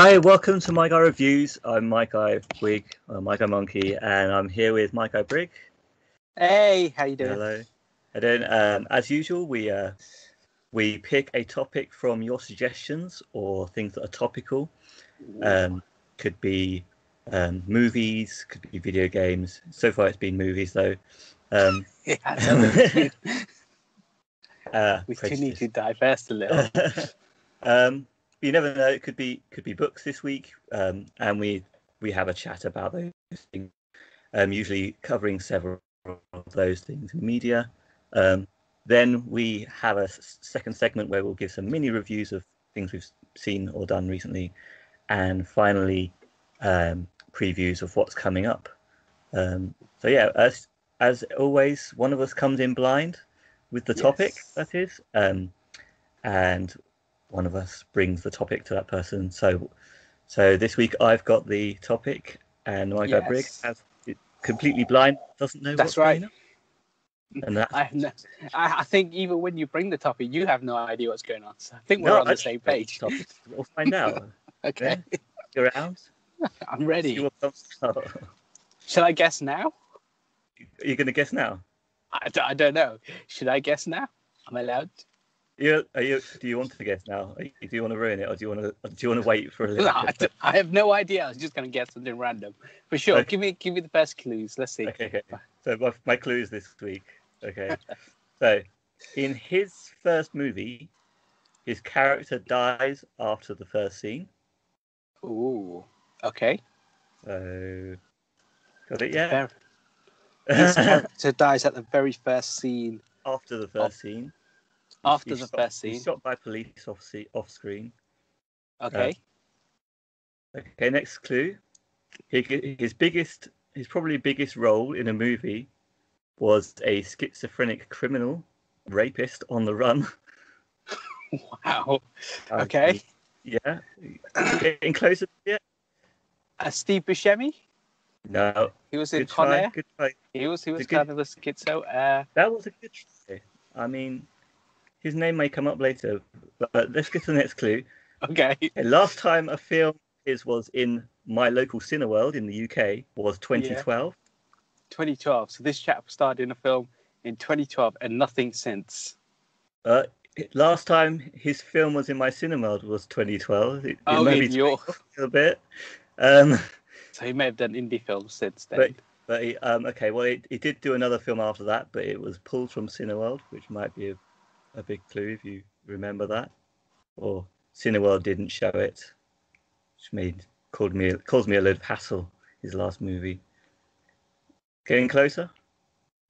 Hi, welcome to My Guy Reviews. I'm My Guy Brig, uh, My Guy Monkey, and I'm here with My Guy Brig. Hey, how you doing? Hello. And then, um, as usual, we uh, we pick a topic from your suggestions or things that are topical. Um, could be um, movies, could be video games. So far, it's been movies though. Um, Yeah, uh, we do need to divest a little. um, you never know. It could be could be books this week, um, and we we have a chat about those things. Um, usually covering several of those things in media. Um, then we have a s- second segment where we'll give some mini reviews of things we've seen or done recently, and finally um, previews of what's coming up. Um, so yeah, as as always, one of us comes in blind with the topic. That is, um, and one of us brings the topic to that person. So, so this week I've got the topic, and my guy Brig Yes. has completely blind, doesn't know. That's what's going right. on. And that I, have no, I, I think even when you bring the topic, you have no idea what's going on. So I think we're No, on I the same page. the. We'll find out. Okay, You're out. I'm ready. what comes out. Shall I guess now? Are you going to guess now? I, d- I don't know. Should I guess now? I'm allowed. You, are you, do you want to guess now? Do you want to ruin it, or do you want to? Do you want to wait for a little? I, bit? have no idea. I was just gonna guess something random. For sure. Okay. Give me give me the best clues. Let's see. Okay, okay. So my, my clues this week. Okay. so, in his first movie, his character dies after the first scene. Ooh. Okay. So, got it? Ver- His character dies at the very first scene after the first scene. After the shot- first He's scene. shot by police off, off screen. Okay. Okay, next clue. He, his biggest, his probably biggest role in a movie was a schizophrenic criminal rapist on the run. Wow. Okay. Yeah. Getting closer yet? Uh, Steve Buscemi. No. He was in Good Con try. Air. He was he was kind of a schizo. Uh, That was a good try. I mean, his name may come up later, but let's get to the next clue. okay. Last time a film is was in my local Cineworld in the UK was 2012. 2012. So this chap starred in a film in 2012 and nothing since. Uh, last time his film was in my Cineworld was 2012. It, Oh, in your- a bit. Um, So he may have done indie films since then. But- but he, um, okay, well, he, he did do another film after that, but it was pulled from Cineworld, which might be a, a big clue if you remember that. Or Cineworld didn't show it, which made called me caused me a load of hassle. His last movie. Getting closer.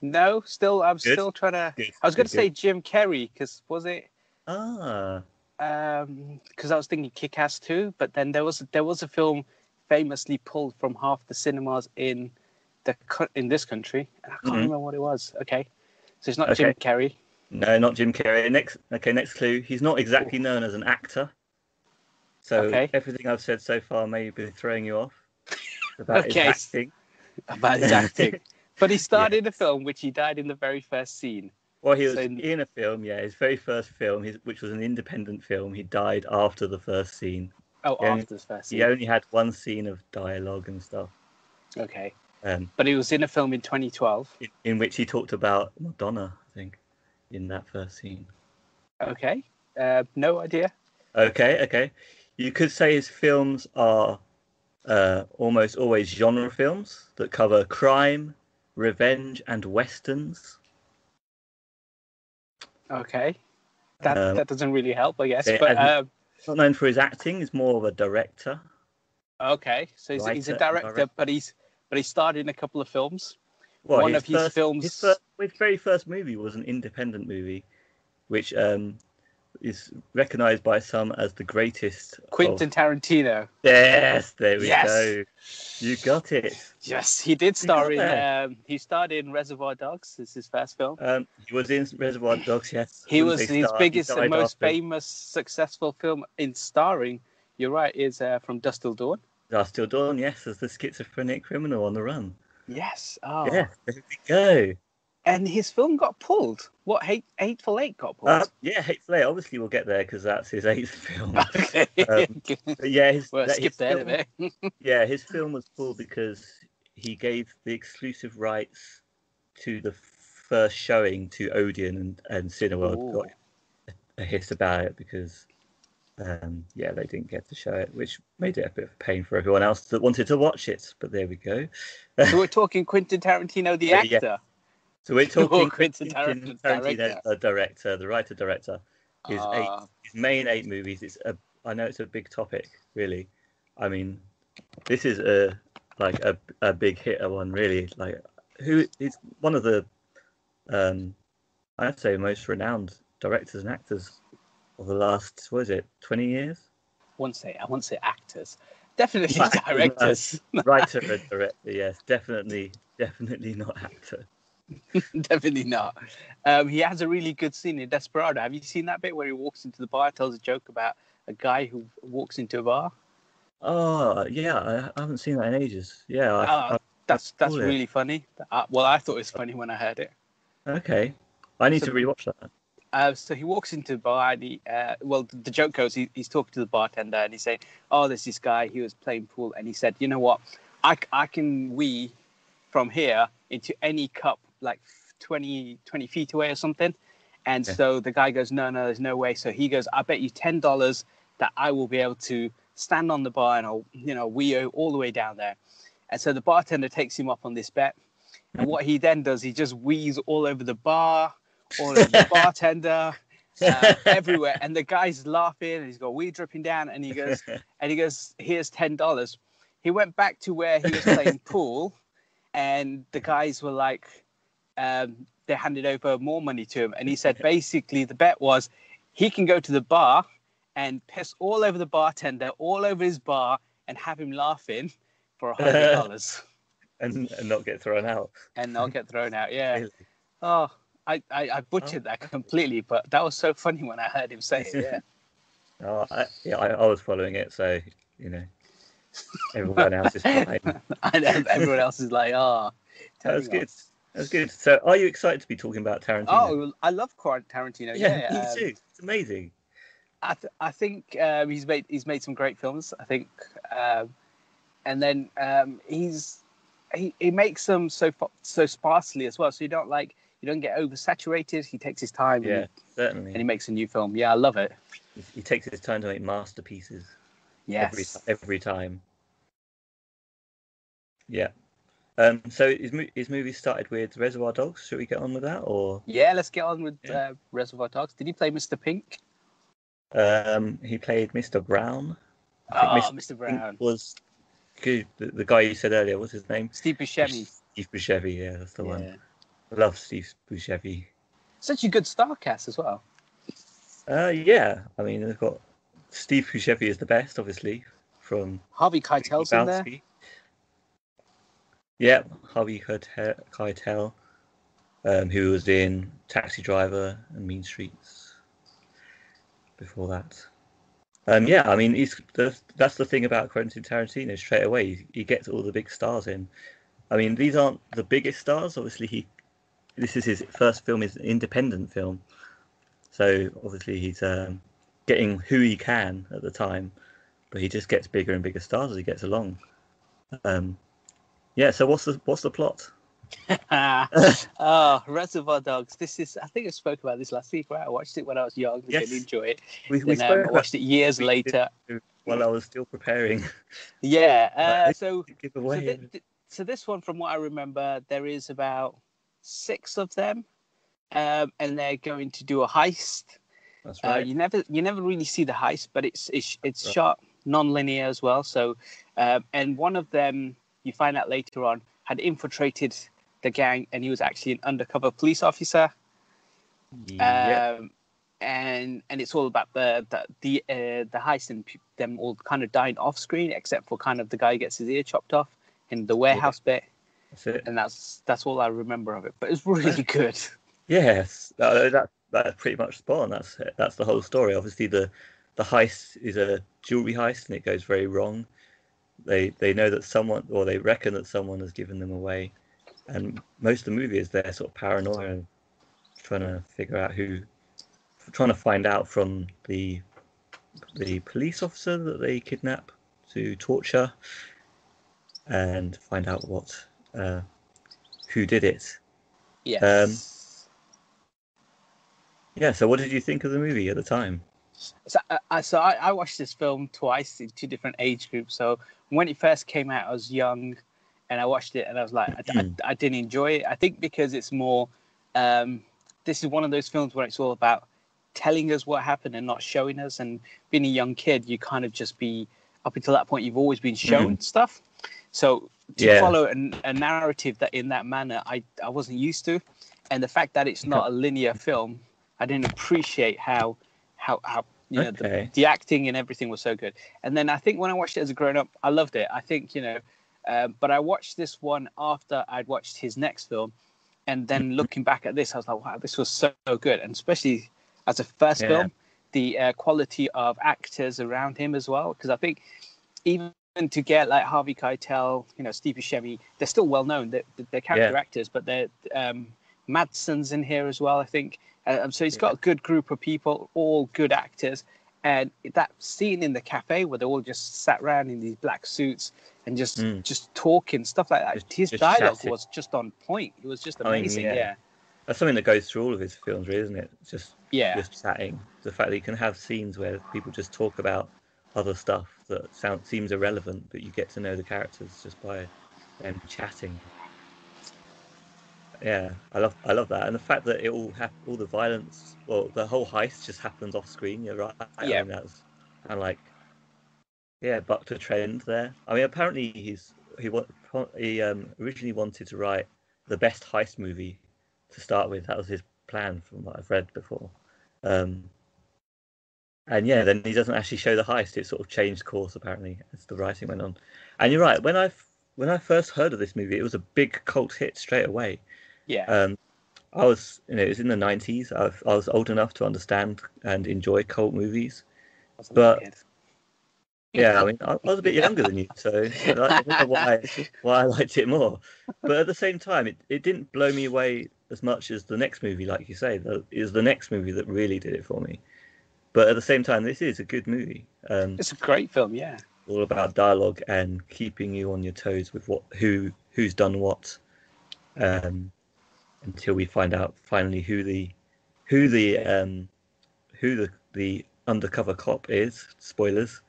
no, still I'm Good. still trying to. Good, I was going to say Jim Carrey because was it? Ah, Um, because I was thinking Kick-Ass 2, but then there was there was a film famously pulled from half the cinemas in the in this country, and I can't Mhm. remember what it was. Okay, so it's not Jim Okay. Carrey. No, not Jim Carrey. Next, okay, next clue. He's not exactly known as an actor. So Okay. everything I've said so far may be throwing you off about Okay. his acting. about his acting. But he starred in a film which he died in the very first scene. Well, he was So- in a film, yeah, his very first film, his, which was an independent film. He died after the first scene. Oh, Yeah, after the first He only had one scene of dialogue and stuff, Okay. um, But he was in a film in 2012. in, in which he talked about Madonna, I think, in that first scene. Okay. Uh, no idea. Okay, okay. You could say his films are uh, almost always genre films that cover crime, revenge, and westerns. Okay. That Um, that doesn't really help, I guess. okay, But um, Not known for his acting, he's more of a director. okay, so he's, he's a director, director. but he's but he starred in a couple of films. Well, One of his first, films- His, first, his very first movie was an independent movie, which um, is recognised by some as the greatest. of- Quentin Tarantino. Yes, there we Yes. go. You got it. Yes, he did star in. Um, he starred in Reservoir Dogs. This is his first film. Um, he was in Reservoir Dogs. Yes, He was his star, biggest and most after famous, successful film in starring. You're right. Is uh, from Dusk Till Dawn. Dusk Till Dawn. Yes, as the schizophrenic criminal on the run. Yes. Oh. Yes, there we go. and his film got pulled. What hate Hateful Eight got pulled? Uh, yeah, Hateful Eight. Obviously, we'll get there because that's his eighth film. okay. um, yeah, his, well, that- skip his there a film- bit. yeah, his film was pulled because he gave the exclusive rights to the first showing to Odeon and, and Cineworld Ooh. got a hiss about it because um, yeah, they didn't get to show it, which made it a bit of a pain for everyone else that wanted to watch it. But there we go. so we're talking Quentin Tarantino, the Yeah, yeah. actor. So we're talking Quentin Quentin Tarantino, director. the director, the writer director. His eight Ah, his main eight movies. It's a I know it's a big topic, really. I mean, this is a like a a big hitter one, really. Like who is one of the um I'd say most renowned directors and actors the last what is it, twenty years? I won't say I won't say actors. Definitely no. directors. Writer and director, yes, definitely, definitely not actor. Definitely not. Um, he has a really good scene in Desperado. Have you seen that bit where he walks into the bar, tells a joke about a guy who walks into a bar? Oh yeah, I, haven't seen that in ages. Yeah, I, Ah, I- That's that's really funny. Uh, well, I thought it was funny when I heard it. okay. I need So- to rewatch that. Uh, so he walks into the bar and he, uh, well, the, joke goes, he, he's talking to the bartender and he's saying, oh, there's this guy, he was playing pool. And he said, you know what? I, I can wee from here into any cup like 20, 20 feet away or something. And Yeah. so the guy goes, no, no, there's no way. So he goes, I bet you $10 that I will be able to stand on the bar and I'll, you know, wee all the way down there. And so the bartender takes him up on this bet. And what he then does, he just wheeze all over the bar, all over the bartender, uh, everywhere. And the guy's laughing and he's got weed dripping down. And he goes, and he goes, here's ten dollars. He went back to where he was playing pool, and the guys were like, um, they handed over more money to him, and he said basically the bet was he can go to the bar and piss all over the bartender, all over his bar, and have him laughing for a hundred dollars, and, and not get thrown out. and not get thrown out. Yeah. Really. Oh. I, I, I butchered that completely, but that was so funny when I heard him say it. Yeah. Oh, I, yeah, I, I was following it, so you know, everyone else is fine. I know everyone else is like, oh, That's turning good. off. That's good. So, are you excited to be talking about Tarantino? Oh, I love Tarantino. yeah, Yeah, me um, too. It's amazing. I, th- I think um, he's made he's made some great films. I think, um, and then um, he's he, he makes them so so sparsely as well. So you don't like you don't get oversaturated. He takes his time. Yeah, and, certainly. and he makes a new film. Yeah, I love it. He, he takes his time to make masterpieces every Yes. every time. Yeah. Um. So his his movie started with Reservoir Dogs. Should we get on with that, or Yeah, let's get on with Yeah. uh, Reservoir Dogs. Did he play Mr. Pink? um, he played Mr. Brown. Oh, Mr. Pink Brown. was good. The, the guy you said earlier. What's his name? Steve Buscemi. Steve Buscemi. Yeah, that's the Yeah. one. Love Steve Buscemi. Such a good star cast as well. Uh, yeah. I mean, they've got Steve Buscemi is the best, obviously, from Harvey Keitel's in there. Yeah, Harvey Keitel, Keitel um, who was in Taxi Driver and Mean Streets before that. Um, yeah, I mean, he's the, that's the thing about Quentin Tarantino. Straight away, he, he gets all the big stars in. I mean, these aren't the biggest stars. Obviously, he this is his first film, is an independent film, so obviously he's um, getting who he can at the time, but he just gets bigger and bigger stars as he gets along. Um, yeah. So what's the what's the plot? oh, Reservoir Dogs. This is, I think I spoke about this last week, right? I watched it when I was young. I Yes. didn't enjoy it. We, we Then, um, spoke I watched it years later. while I was still preparing. Yeah. Uh, so, so, thi- thi- so this one, from what I remember, there is about six of them, um, and they're going to do a heist. That's Uh, right. you never, you never really see the heist, but it's it's, it's Right. shot non-linear as well. So, um, and one of them, you find out later on, had infiltrated the gang, and he was actually an undercover police officer. yeah. um, and and it's all about the the the, uh, the heist and them all kind of dying off screen, except for kind of the guy who gets his ear chopped off in the warehouse bit, That's it. and that's that's all I remember of it. But it's really good. Yes, uh, that, that that's pretty much spot on. That's it. That's the whole story. Obviously, the the heist is a jewelry heist, and it goes very wrong. They they know that someone, or they reckon that someone has given them away, and most of the movie is their sort of paranoia and trying to figure out who, trying to find out from the the police officer that they kidnap to torture, and find out what uh, who did it. Yes. Yeah. So, what did you think of the movie at the time? So, uh, I, so I, I watched this film twice in two different age groups. So when it first came out, I was young, and I watched it, and I was like, I, I, I didn't enjoy it. I think because it's more, um, this is one of those films where it's all about telling us what happened and not showing us. And being a young kid, you kind of just be up until that point, you've always been shown mm. stuff. So to yeah. follow a, a narrative that in that manner, I I wasn't used to, and the fact that it's not a linear film, I didn't appreciate how how how you know okay. the, the acting and everything was so good. And then I think when I watched it as a grown up, I loved it. I think you know, uh, but I watched this one after I'd watched his next film, and then mm-hmm. looking back at this, I was like, wow, this was so, so good, and especially as a first yeah. film, the uh, quality of actors around him as well, because I think even to get like Harvey Keitel, you know, Steve Buscemi, they're still well known. They're, they're character yeah. actors, but they're um, Madsen's in here as well, I think. Um, so he's got a good group of people, all good actors. And that scene in the cafe where they all just sat around in these black suits and just mm. just talking stuff like that. Just, his just dialogue shouting. was just on point. It was just amazing. I mean, yeah. yeah. that's something that goes through all of his films, really, isn't it? Just yeah, just chatting. The fact that he can have scenes where people just talk about other stuff that sound seems irrelevant, but you get to know the characters just by them chatting yeah, I love I love that, and the fact that it all hap- all the violence, well, the whole heist just happens off screen. You're right. Yeah, I mean, that's kind of like yeah, bucked a trend there. I mean, apparently he's he he um, originally wanted to write the best heist movie to start with. That was his plan, from what I've read before. Um, and yeah, then he doesn't actually show the heist. It sort of changed course apparently as the writing went on. And you're right. When I when I first heard of this movie, it was a big cult hit straight away. Yeah. Um, I was, you know, it was in the '90s. I, I was old enough to understand and enjoy cult movies, but yeah, I mean, I, I, was a bit younger than you, so I don't know why why I liked it more. But at the same time, it, it didn't blow me away as much as the next movie, like you say. The, is the next movie that really did it for me. But at the same time, this is a good movie. Um, it's a great film, yeah. All about dialogue and keeping you on your toes with what who who's done what. Um, until we find out finally who the who the um, who the the undercover cop is. Spoilers,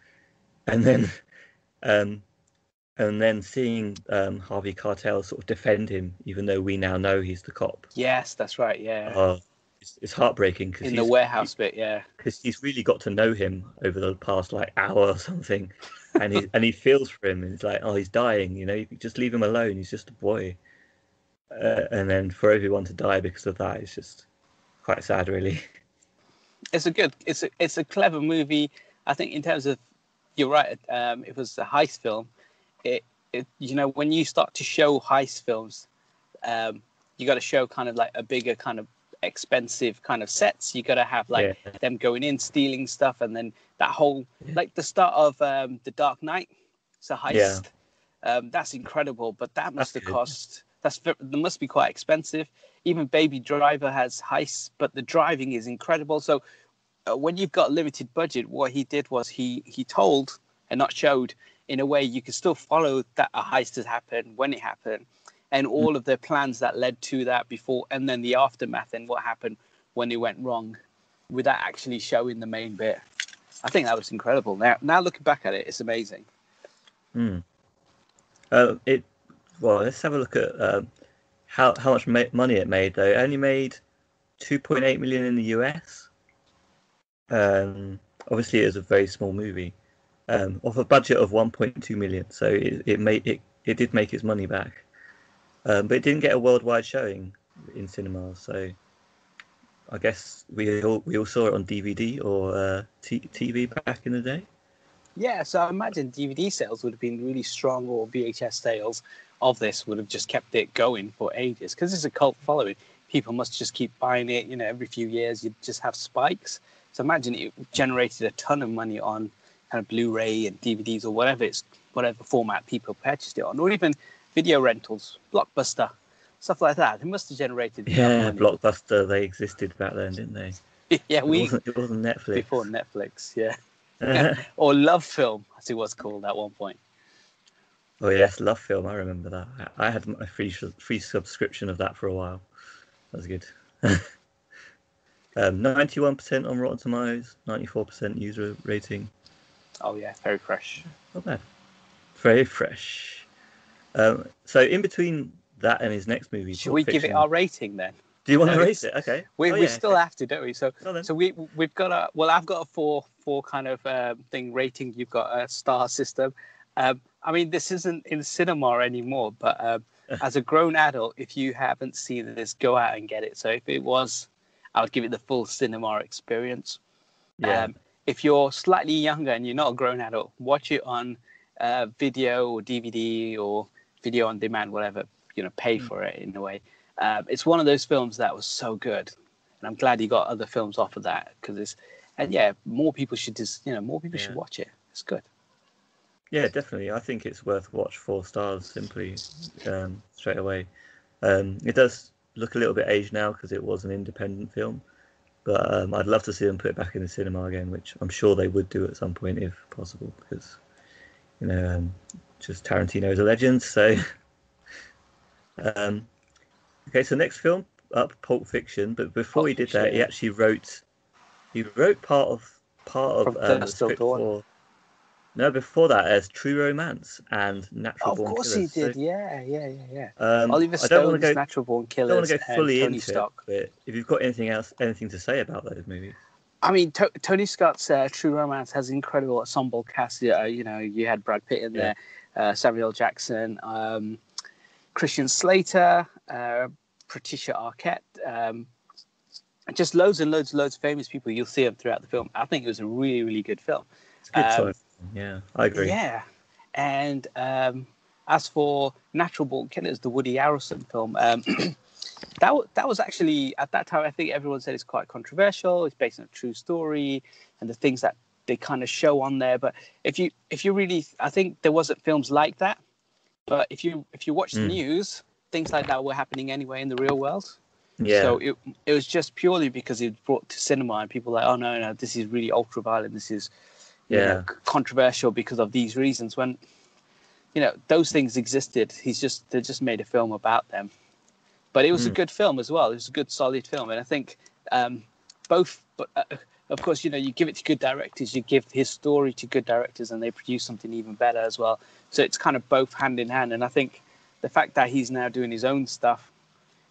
and then um, and then seeing um, Harvey Keitel sort of defend him, even though we now know he's the cop. Yes, that's right. Yeah. Uh, it's, it's heartbreaking because in the warehouse bit, yeah. Because he's really got to know him over the past like hour or something, and he and he feels for him, and it's like, oh, he's dying. You know, just leave him alone. He's just a boy uh, and then for everyone to die because of that is just quite sad, really. It's a good, it's a, it's a clever movie. I think in terms of, you're right. Um, it was a heist film. It, it, you know, when you start to show heist films, um, you got to show kind of like a bigger kind of expensive kind of sets. You got to have like yeah. them going in, stealing stuff, and then that whole like the start of um, the Dark Knight. It's a heist. Yeah. Um, that's incredible, but that must that's have cost that's that must be quite expensive. Even Baby Driver has heists, but the driving is incredible. So uh, when you've got limited budget, what he did was he he told and not showed in a way you can still follow that a heist has happened when it happened, and hmm. all of the plans that led to that before, and then the aftermath and what happened when it went wrong, without actually showing the main bit. I think that was incredible. Now, now looking back at it, it's amazing. Hmm. Uh, it well, let's have a look at um, how how much ma- money it made. Though it only made 2.8 million in the US. Um, obviously, it was a very small movie, um, off a budget of 1.2 million. So it, it made it it did make its money back, um, but it didn't get a worldwide showing in cinemas. So I guess we all we all saw it on DVD or uh, t- TV back in the day. Yeah, so I imagine DVD sales would have been really strong, or VHS sales of this would have just kept it going for ages because it's a cult following. People must just keep buying it. You know, every few years you just have spikes. So imagine it generated a ton of money on kind of Blu-ray and DVDs or whatever it's whatever format people purchased it on, or even video rentals. Blockbuster stuff like that. It must have generated. Yeah. Blockbuster. They existed back then, didn't they? yeah, It we wasn't, it wasn't Netflix. before Netflix. Yeah, or Love Film, as it was called at one point. oh yes, Love Film. I remember that. I I had my free free subscription of that for a while. That was good. um, Ninety-one percent on Rotten Tomatoes, ninety-four percent user rating. Oh yeah, very fresh. Not bad. Very fresh. Um, so in between that and his next movie, Should Pulp we give it our rating then? Do you want to rate it? Okay. We, Oh, we yeah, still okay. have to, don't we? So Oh, so we we've got a well, I've got a four four kind of um, thing rating. You've got a star system. Um, I mean, this isn't in cinema anymore, but um, as a grown adult, if you haven't seen this, go out and get it. So if it was, I would give it the full cinema experience. Yeah. Um, if you're slightly younger and you're not a grown adult, watch it on uh, video or DVD or video on demand, whatever. You know, pay Mm. for it in a way. Um, it's one of those films that was so good, and I'm glad he got other films off of that because it's. And yeah, more people should just you know more people should watch it. It's good. Yeah, definitely. I think it's worth watch four stars simply um, straight away. Um, it does look a little bit aged now because it was an independent film, but um, I'd love to see them put it back in the cinema again, which I'm sure they would do at some point if possible, because you know, um, just Tarantino is a legend. So, um, okay, so next film up, Pulp Fiction. But before Pulp he did Fiction, that, he yeah. actually wrote he wrote part of part of um, the script Dawn. for. No, before that, as True Romance and Natural of Born Killers. Of course Killers. he did. So, yeah, yeah, yeah, yeah. um, Oliver I don't want Stone's to go. Natural Born I don't want to go fully Tony into Stark. it, but if you've got anything else, anything to say about those movies, I mean, to- Tony Scott's uh, True Romance has incredible ensemble cast. Uh, you know, you had Brad Pitt in Yeah. there, uh, Samuel Jackson, um, Christian Slater, uh, Patricia Arquette, um, just loads and loads and loads of famous people. You'll see them throughout the film. I think it was a really, really good film. it's a good Um. Yeah, I agree. Yeah, and um, as for Natural Born Killers, the Woody Harrelson film, um, that wa- that was actually at that time. I think everyone said it's quite controversial. It's based on a true story, and the things that they kind of show on there. But if you if you really, I think there wasn't films like that. But if you if you watch the Mm. news, things like that were happening anyway in the real world. Yeah, So it it was just purely because it brought to cinema and people were like, oh no, no, this is really ultra violent. This is you know, Yeah. controversial because of these reasons. When you know those things existed, he's just they just made a film about them. But it was a Mm. good film as well. It was a good, solid film, and I think um, both. Uh, of course, you know, you give it to good directors, you give his story to good directors, and they produce something even better as well. So it's kind of both hand in hand. And I think the fact that he's now doing his own stuff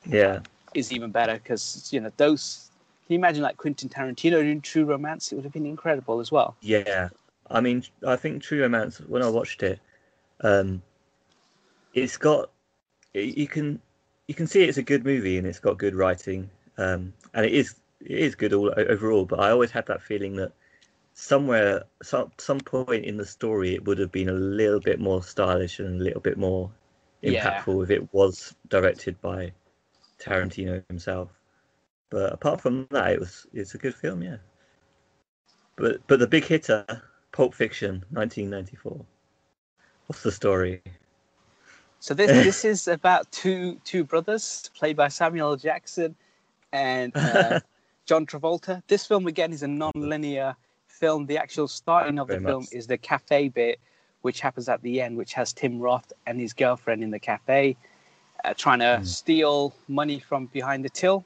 yeah, is even better because you know those. Can you imagine like Quentin Tarantino doing True Romance? It would have been incredible as well. yeah. I mean, I think True Romance. When I watched it, um, it's got you can you can see it's a good movie and it's got good writing, um, and it is it is good all overall. But I always had that feeling that somewhere, some some point in the story, it would have been a little bit more stylish and a little bit more Yeah. impactful if it was directed by Tarantino himself. But apart from that, it was it's a good film, yeah. But but the big hitter, Pulp Fiction, 1994. What's the story? So this this is about two two brothers played by Samuel Jackson and uh, John Travolta. This film again is a non-linear film. The actual starting of the film is the cafe bit, which happens at the end, which has Tim Roth and his girlfriend in the cafe, uh, trying to Mm. steal money from behind the till,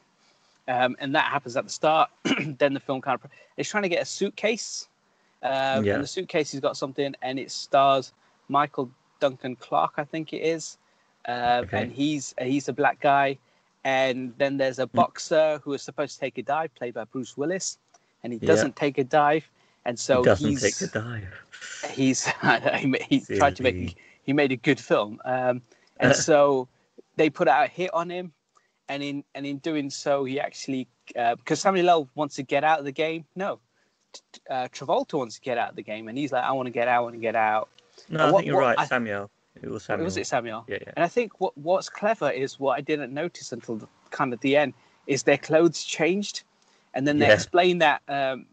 um, and that happens at the start. then the film kind of is trying to get a suitcase, um, Yeah. and the suitcase has got something, and it stars Michael Duncan Clark, I think it is, um, Okay. and he's he's a black guy. And then there's a boxer who is supposed to take a dive, played by Bruce Willis, and he doesn't take a dive, and so he doesn't he's take the dive. he's he, he tried to make he made a good film. Um, and so they put out a hit on him. And in and in doing so he actually because Samuel L wants to get out of the game. No uh, Travolta wants to get out of the game. And he's like I want to get out I want to get out. No, Uh, I what- think you're what right, I- Samuel. It was Samuel. was it Samuel Yeah, yeah. and I think what what's clever is what I didn't notice until the, kind of the end is their clothes changed, and then they Yeah. explain that um,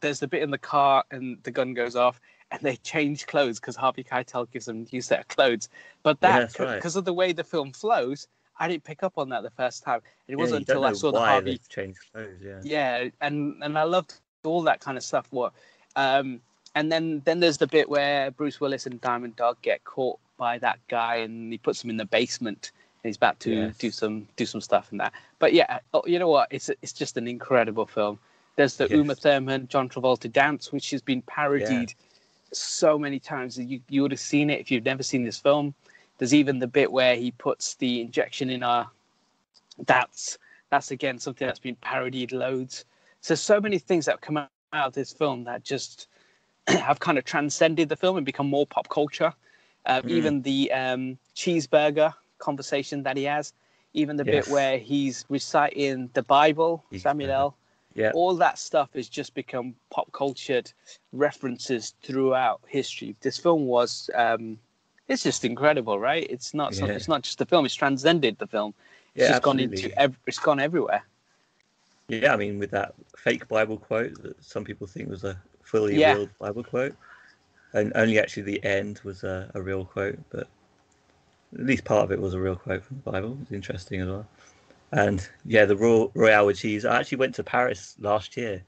there's the bit in the car and the gun goes off, and they change clothes because Harvey Keitel gives them a new set of clothes. But Yeah, that that's right. because of the way the film flows, I didn't pick up on that the first time. It wasn't don't until I saw the Harvey changed clothes. Yeah. yeah and and i loved all that kind of stuff what um and then then there's the bit where bruce willis and diamond dog get caught by that guy and he puts him in the basement and he's about to Yes. do some do some stuff and that but yeah oh, you know what it's it's just an incredible film there's the Yes. uma thurman john travolta dance which has been parodied so many times that you, you would have seen it if you've never seen this film there's even the bit where he puts the injection in our that's that's again something that's been parodied loads. So so many things that come out of this film that just have kind of transcended the film and become more pop culture. Um, Mm. Even the um, cheeseburger conversation that he has, even the Yes. bit where he's reciting the Bible, Samuel L. Yeah. All that stuff has just become pop cultured references throughout history. This film was, um, it's just incredible, right? It's not, Yeah. it's not just the film; it's transcended the film. It's Yeah, just gone into, ev- it's gone everywhere. Yeah, I mean, with that fake Bible quote that some people think was a fully Yeah. real Bible quote, and only actually the end was a, a real quote, but at least part of it was a real quote from the Bible. It's interesting as well. And yeah, the Royal, Royale with cheese. I actually went to Paris last year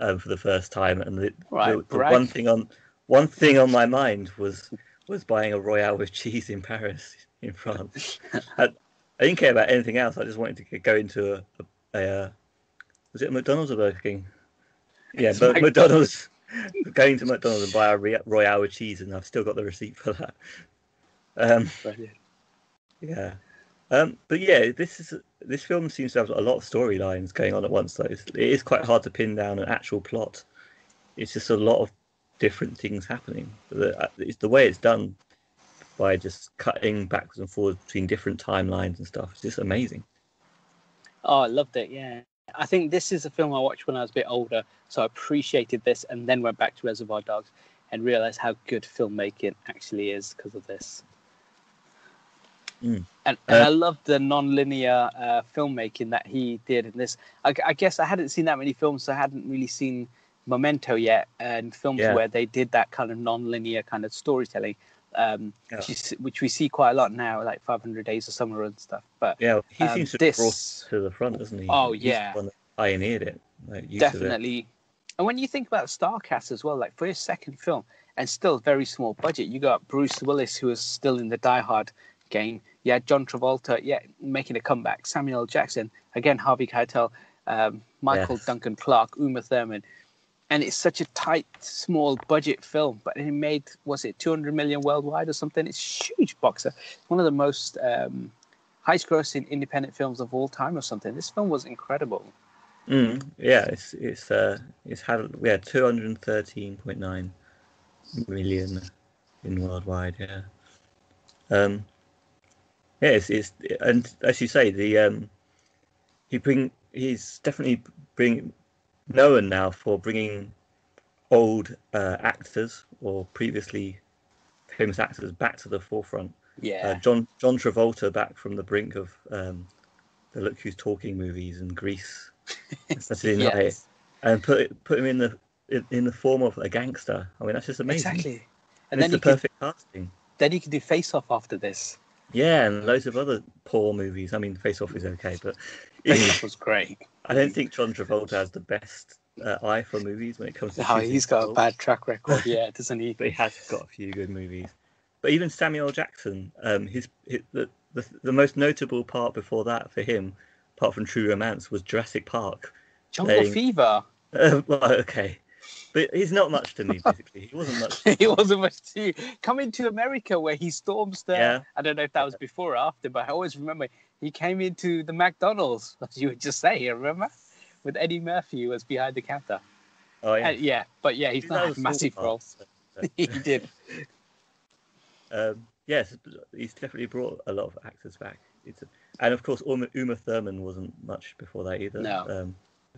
um, for the first time, and the, Right, the, the one thing on one thing on my mind was was buying a Royale with cheese in Paris, in France. I, I didn't care about anything else. I just wanted to go into a, a, a was it a McDonald's or Burger King? Yeah, It's but Mc- McDonald's. going to McDonald's and buy a Royale with cheese, and I've still got the receipt for that. Um, yeah, um, but yeah, this is this film seems to have a lot of storylines going on at once. Though It's- it is quite hard to pin down an actual plot. It's just a lot of different things happening. The, uh, it's the way it's done by just cutting backwards and forwards between different timelines and stuff. It's just amazing. Oh, I loved it. Yeah, I think this is a film I watched when I was a bit older, so I appreciated this, and then went back to Reservoir Dogs and realized how good filmmaking actually is because of this. Mm. And, and Uh, I loved the non-linear uh, filmmaking that he did in this. I, I guess I hadn't seen that many films, so I hadn't really seen Memento yet, and films Yeah. where they did that kind of non-linear kind of storytelling, um, Yeah. which, is, we see quite a lot now, like 500 Days of Summer and stuff. But Yeah, he Um, seems to have brought to the front, doesn't he? Oh, He's the yeah. one that pioneered it. Like, definitely. And when you think about Starcast as well, like for his second film, and still very small budget, you got Bruce Willis, who was still in the Die Hard game. Yeah, John Travolta, yeah, making a comeback. Samuel Jackson, again, Harvey Keitel, um, Michael. Duncan Clark, Uma Thurman. And it's such a tight, small budget film, but it made, was it 200 million worldwide or something? It's huge boxer. One of the most um, highest grossing independent films of all time or something. This film was incredible. Mm, yeah, it's it's uh it's had yeah two hundred and thirteen point nine million in worldwide. Yeah. Um. Yeah, it's, it's and as you say, the um, he bring he's definitely bring known now for bringing old uh, actors or previously famous actors back to the forefront. Yeah. Uh, John John Travolta back from the brink of um, the Look Who's Talking movies and Grease, Saturday Night, and put put him in the in, in the form of a gangster. I mean, that's just amazing. Exactly. And And it's then the you could perfect casting. then you could do Face Off after this. Yeah, and loads of other poor movies. I mean, Face Off is okay, but Face Off was great. I don't think John Travolta has the best uh, eye for movies when it comes to. Oh, he's got a bad track record, yeah, doesn't he? but he has got a few good movies. But even Samuel Jackson, um, his, his the, the the most notable part before that for him, apart from True Romance, was Jurassic Park. Jungle Playing- Fever. Uh, well, okay, but he's not much to me. Basically, he wasn't much. he wasn't much too. Coming to America, where he storms the. Yeah. I don't know if that was before or after, but I always remember he came into the McDonald's, as you were just saying. Remember, with Eddie Murphy who was behind the counter. Oh yeah, Uh, yeah, but yeah, he's not a massive role. he did. Um, yes, he's definitely brought a lot of actors back. It's and of course Uma, Uma Thurman wasn't much before that either. No. Um,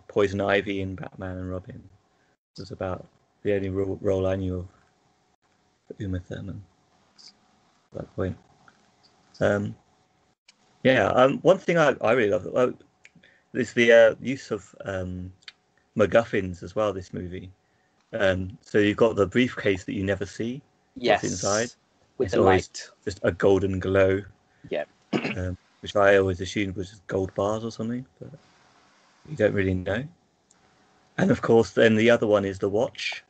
Poison Ivy in Batman and Robin was about the only role, role I knew of for Uma Thurman at that point. Um, yeah, um, one thing I, I really love uh, is the uh, use of um, MacGuffins as well. This movie. Um, so you've got the briefcase that you never see Yes. inside? With It's the light. just a golden glow. Yeah. Um, which I always assumed was gold bars or something, but you don't really know. And of course, then the other one is the watch.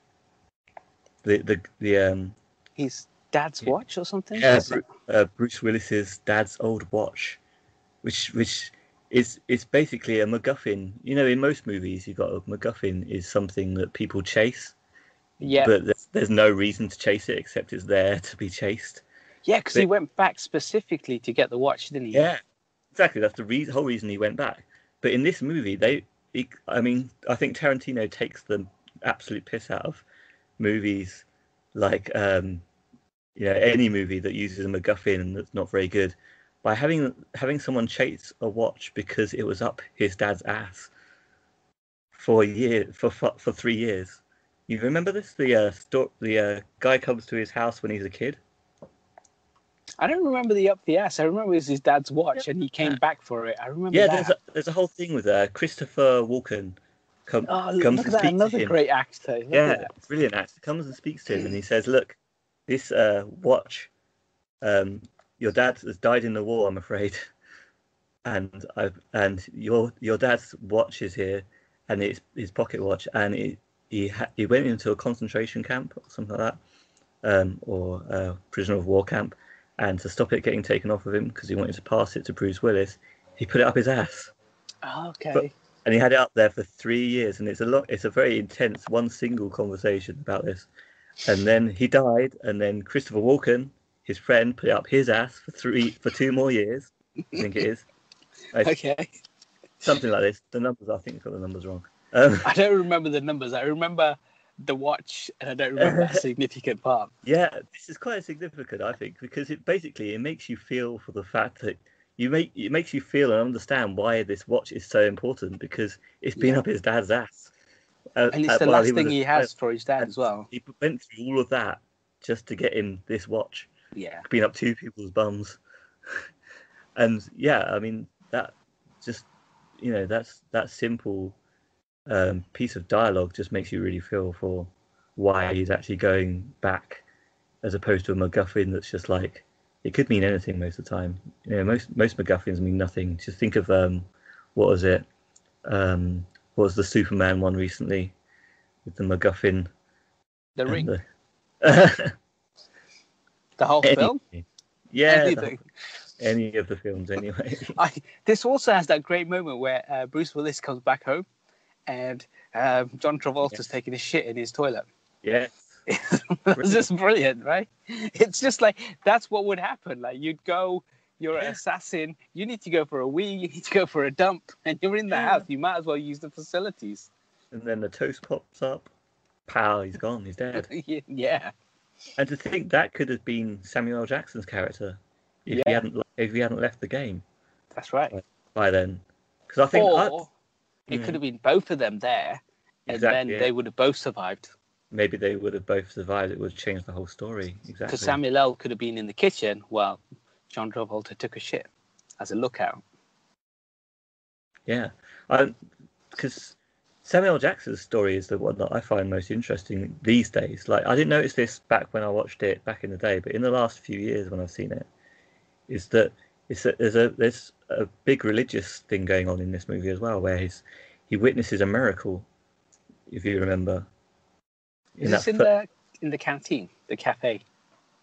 The the the um His dad's watch or something. yeah, Is it- Bru- uh, Bruce Willis's dad's old watch, which which is is basically a MacGuffin. You know, in most movies, you've got a MacGuffin is something that people chase, yeah, but there's, there's no reason to chase it except it's there to be chased. yeah, because he went back specifically to get the watch, didn't he? Yeah, exactly. That's the re- whole reason he went back. But in this movie, they, he, I mean, I think Tarantino takes the absolute piss out of movies like, um, you know, any movie that uses a MacGuffin and that's not very good by having having someone chase a watch because it was up his dad's ass for a year for for, for three years. You remember this? The uh, sto- the uh, guy comes to his house when he's a kid. I don't remember the up the ass. I remember it was his dad's watch, and he came back for it. I remember Yeah, that. there's a, there's a whole thing with uh, Christopher Walken. Come, oh, look comes at to that! speak to Another him. great actor. Look yeah, brilliant actor. Comes and speaks to him, and he says, "Look, this uh, watch, um, your dad has died in the war, I'm afraid, and I and your your dad's watch is here, and it's his pocket watch, and it, he ha- he went into a concentration camp or something like that, um, or a prisoner of war camp, and to stop it getting taken off of him because he wanted to pass it to Bruce Willis, he put it up his ass." Oh, okay. But- and he had it up there for three years and it's a lot it's a very intense one single conversation about this and then he died and then christopher walken his friend put it up his ass for three for two more years i think it is Like, okay. something like this the numbers i think i've got the numbers wrong um, I don't remember the numbers. I remember the watch, and I don't remember that significant part. yeah this is quite significant i think because it basically it makes you feel for the fact that you make it makes you feel and understand why this watch is so important because it's been Yeah. up his dad's ass Uh, And it's uh, the last was thing a he has for his dad as well. He went through all of that just to get him this watch, Yeah. being up two people's bums. and yeah, I mean that just you know that's that simple um, piece of dialogue just makes you really feel for why he's actually going back, as opposed to a MacGuffin that's just like it could mean anything most of the time. You know, most most MacGuffins mean nothing. Just think of um, what was it? Um, what was the Superman one recently with the MacGuffin? The ring, the- the whole film, Anything. Yeah, the- any of the films anyway. I, this also has that great moment where uh, Bruce Willis comes back home, and um, John Travolta's Yes. taking a shit in his toilet. yeah, That's just brilliant, right? It's just like that's what would happen. Like you'd go, you're an assassin. You need to go for a wee. You need to go for a dump, and you're in the Yeah. house. You might as well use the facilities. and then the toast pops up. Pow, he's gone. He's dead. yeah, And to think that could have been Samuel Jackson's character if he hadn't if he hadn't left the game that's right. by then. Because I think or I- it Mm. could have been both of them there, and Exactly, then yeah. they would have both survived. maybe they would have both survived. It would have changed the whole story. Exactly. Because Samuel L. could have been in the kitchen while John Travolta took a shit as a lookout. Yeah, because Samuel Jackson's story is the one that I find most interesting these days. Like I didn't notice this back when I watched it back in the day, but in the last few years when I've seen it, is that it's a, there's a there's a big religious thing going on in this movie as well, where he's he witnesses a miracle, if you remember. Is this in fir- the in the canteen, the cafe?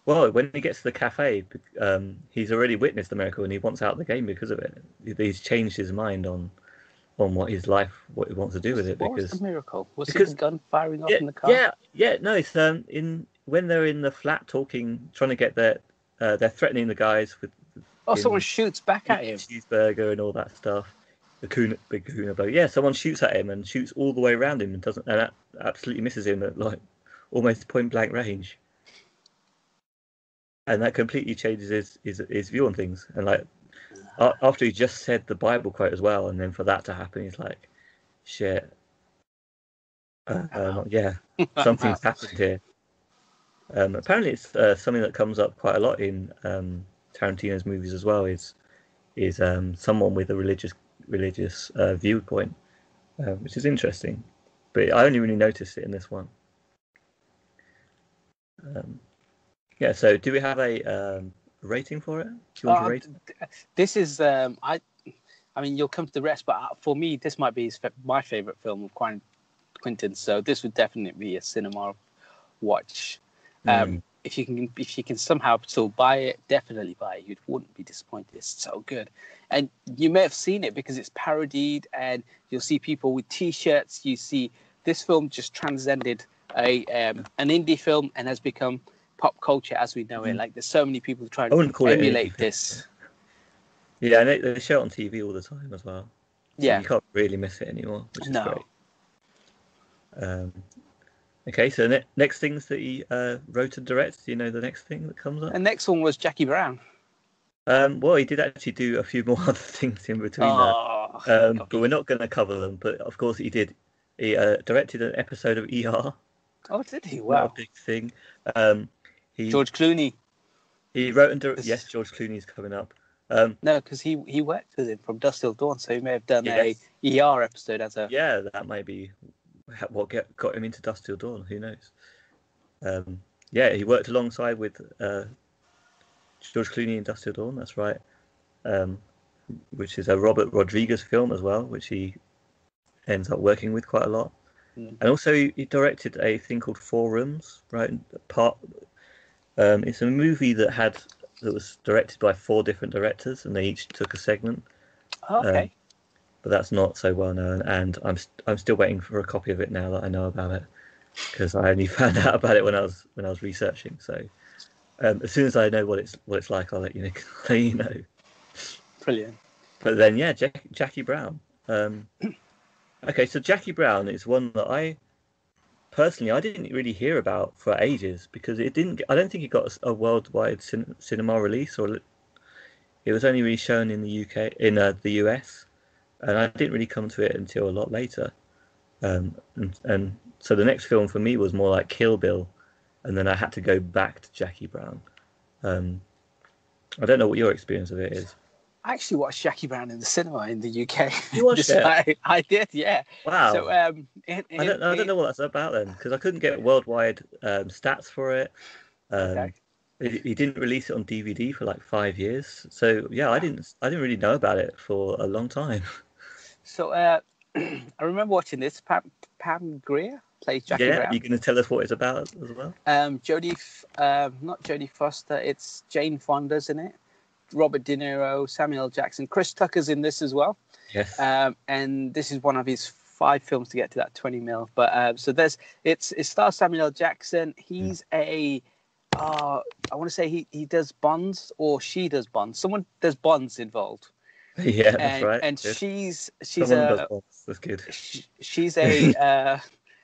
well, when he gets to the cafe, um, he's already witnessed the miracle and he wants out of the game because of it. He's changed his mind on on what his life, what he wants to do with it. What was because the miracle? Was because- it the gun firing off yeah, in the car? yeah, yeah. No, it's um in when they're in the flat talking, trying to get their uh, they're threatening the guys with Oh, someone shoots back at him. cheeseburger and all that stuff. The Kahuna, big Kahuna blow. Yeah, someone shoots at him and shoots all the way around him and doesn't and that absolutely misses him at like almost point blank range. And that completely changes his, his his view on things. And like after he just said the Bible quote as well, and then for that to happen, he's like, "Shit, uh, um, yeah, something's happened here." Um, apparently, it's uh, something that comes up quite a lot in um, Tarantino's movies as well. Is is um, someone with a religious religious uh, viewpoint, uh, which is interesting. But I only really noticed it in this one. Um, yeah. So, do we have a um, a rating for it? Do you want Uh, to rate? this is um, I. I mean, you'll come to the rest, but uh, for me, this might be his, my favorite film of Quentin. Quentin. So this would definitely be a cinema watch. Um, Mm. If you can, if you can somehow still buy it, definitely buy it. You wouldn't be disappointed. It's so good, and you may have seen it because it's parodied, and you'll see people with T-shirts. You see this film just transcended a um, an indie film and has become pop culture as we know it. Mm. Like there's so many people trying to call emulate film. this. Yeah, and they, they show it on TV all the time as well. So Yeah. you can't really miss it anymore, which is No. great. Um, okay, so ne- next things that he uh, wrote and directed. Do you know the next thing that comes up? The next one was Jackie Brown. Um, well, he did actually do a few more other things in between Oh, that, um, but we're not going to cover them. But of course, he did. He uh, directed an episode of ER. oh, did he? Wow. big thing. Um, he George Clooney. he wrote and directed. Yes, George Clooney is coming up. Um, No, because he he worked with him from Dusk Till Dawn, so he may have done Yes. a ER episode as a. yeah, that might be what get, got him into Dusk Till Dawn. Who knows? Um, yeah, he worked alongside with uh, George Clooney in Dusk Till Dawn. That's right. Um, which is a Robert Rodriguez film as well, which he ends up working with quite a lot. Mm. And also, he, he directed a thing called Four Rooms. Right, part. Um, it's a movie that had that was directed by four different directors, and they each took a segment. Oh, okay. Um, but that's not so well known, and I'm st- I'm still waiting for a copy of it now that I know about it, because I only found out about it when I was when I was researching. So um, as soon as I know what it's what it's like, I'll let you know. let you know. Brilliant. But then, yeah, Jack, Jackie Brown. Um, okay, so Jackie Brown is one that I personally I didn't really hear about for ages because it didn't. I don't think it got a worldwide cin- cinema release, or it was only really shown in the UK in uh, the US, and I didn't really come to it until a lot later. Um, and, and so the next film for me was more like Kill Bill, and then I had to go back to Jackie Brown. Um, I don't know what your experience of it is. I actually watched Jackie Brown in the cinema in the UK. You watched it? like- I did, yeah. Wow. So um, in, I don't, I don't know what that's about then, because I couldn't get worldwide um, stats for it. Um, Okay. he, didn't release it on DVD for like five years, so yeah, I didn't, I didn't really know about it for a long time. So uh, I remember watching this. Pam, Pam Grier plays Jackie yeah, Brown. you going to tell us what it's about as well? Um, Jodie, um, not Jodie Foster. It's Jane Fonda's in it. Robert De Niro, Samuel Jackson, Chris Tucker's in this as well. Yes. Um, and this is one of his five films to get to that 20 mil. But um, so there's it's it stars Samuel Jackson. He's a uh, I want to say he he does bonds or she does bonds. Someone there's bonds involved, yeah, that's and right. and she's she's Someone a. That's good. sh- she's a uh,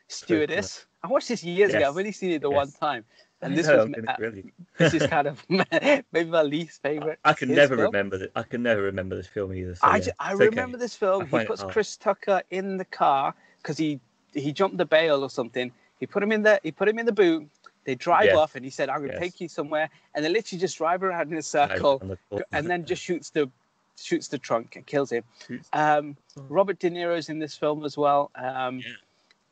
stewardess. I watched this years ago. I've only seen it the Yes. one time, and this know, was uh, really- this is kind of maybe my least favorite. I can never film. remember that. I can never remember this film either. So I, yeah, I it's okay. remember this film. I He puts. Chris Tucker in the car because he he jumped the bail or something. He put him in the he put him in the boot. They drive Yes. off, and he said, "I'm going to Yes. take you somewhere," and they literally just drive around in a circle, the and then just shoots the shoots the trunk and kills him. Um. Robert De Niro's in this film as well, um, Yeah.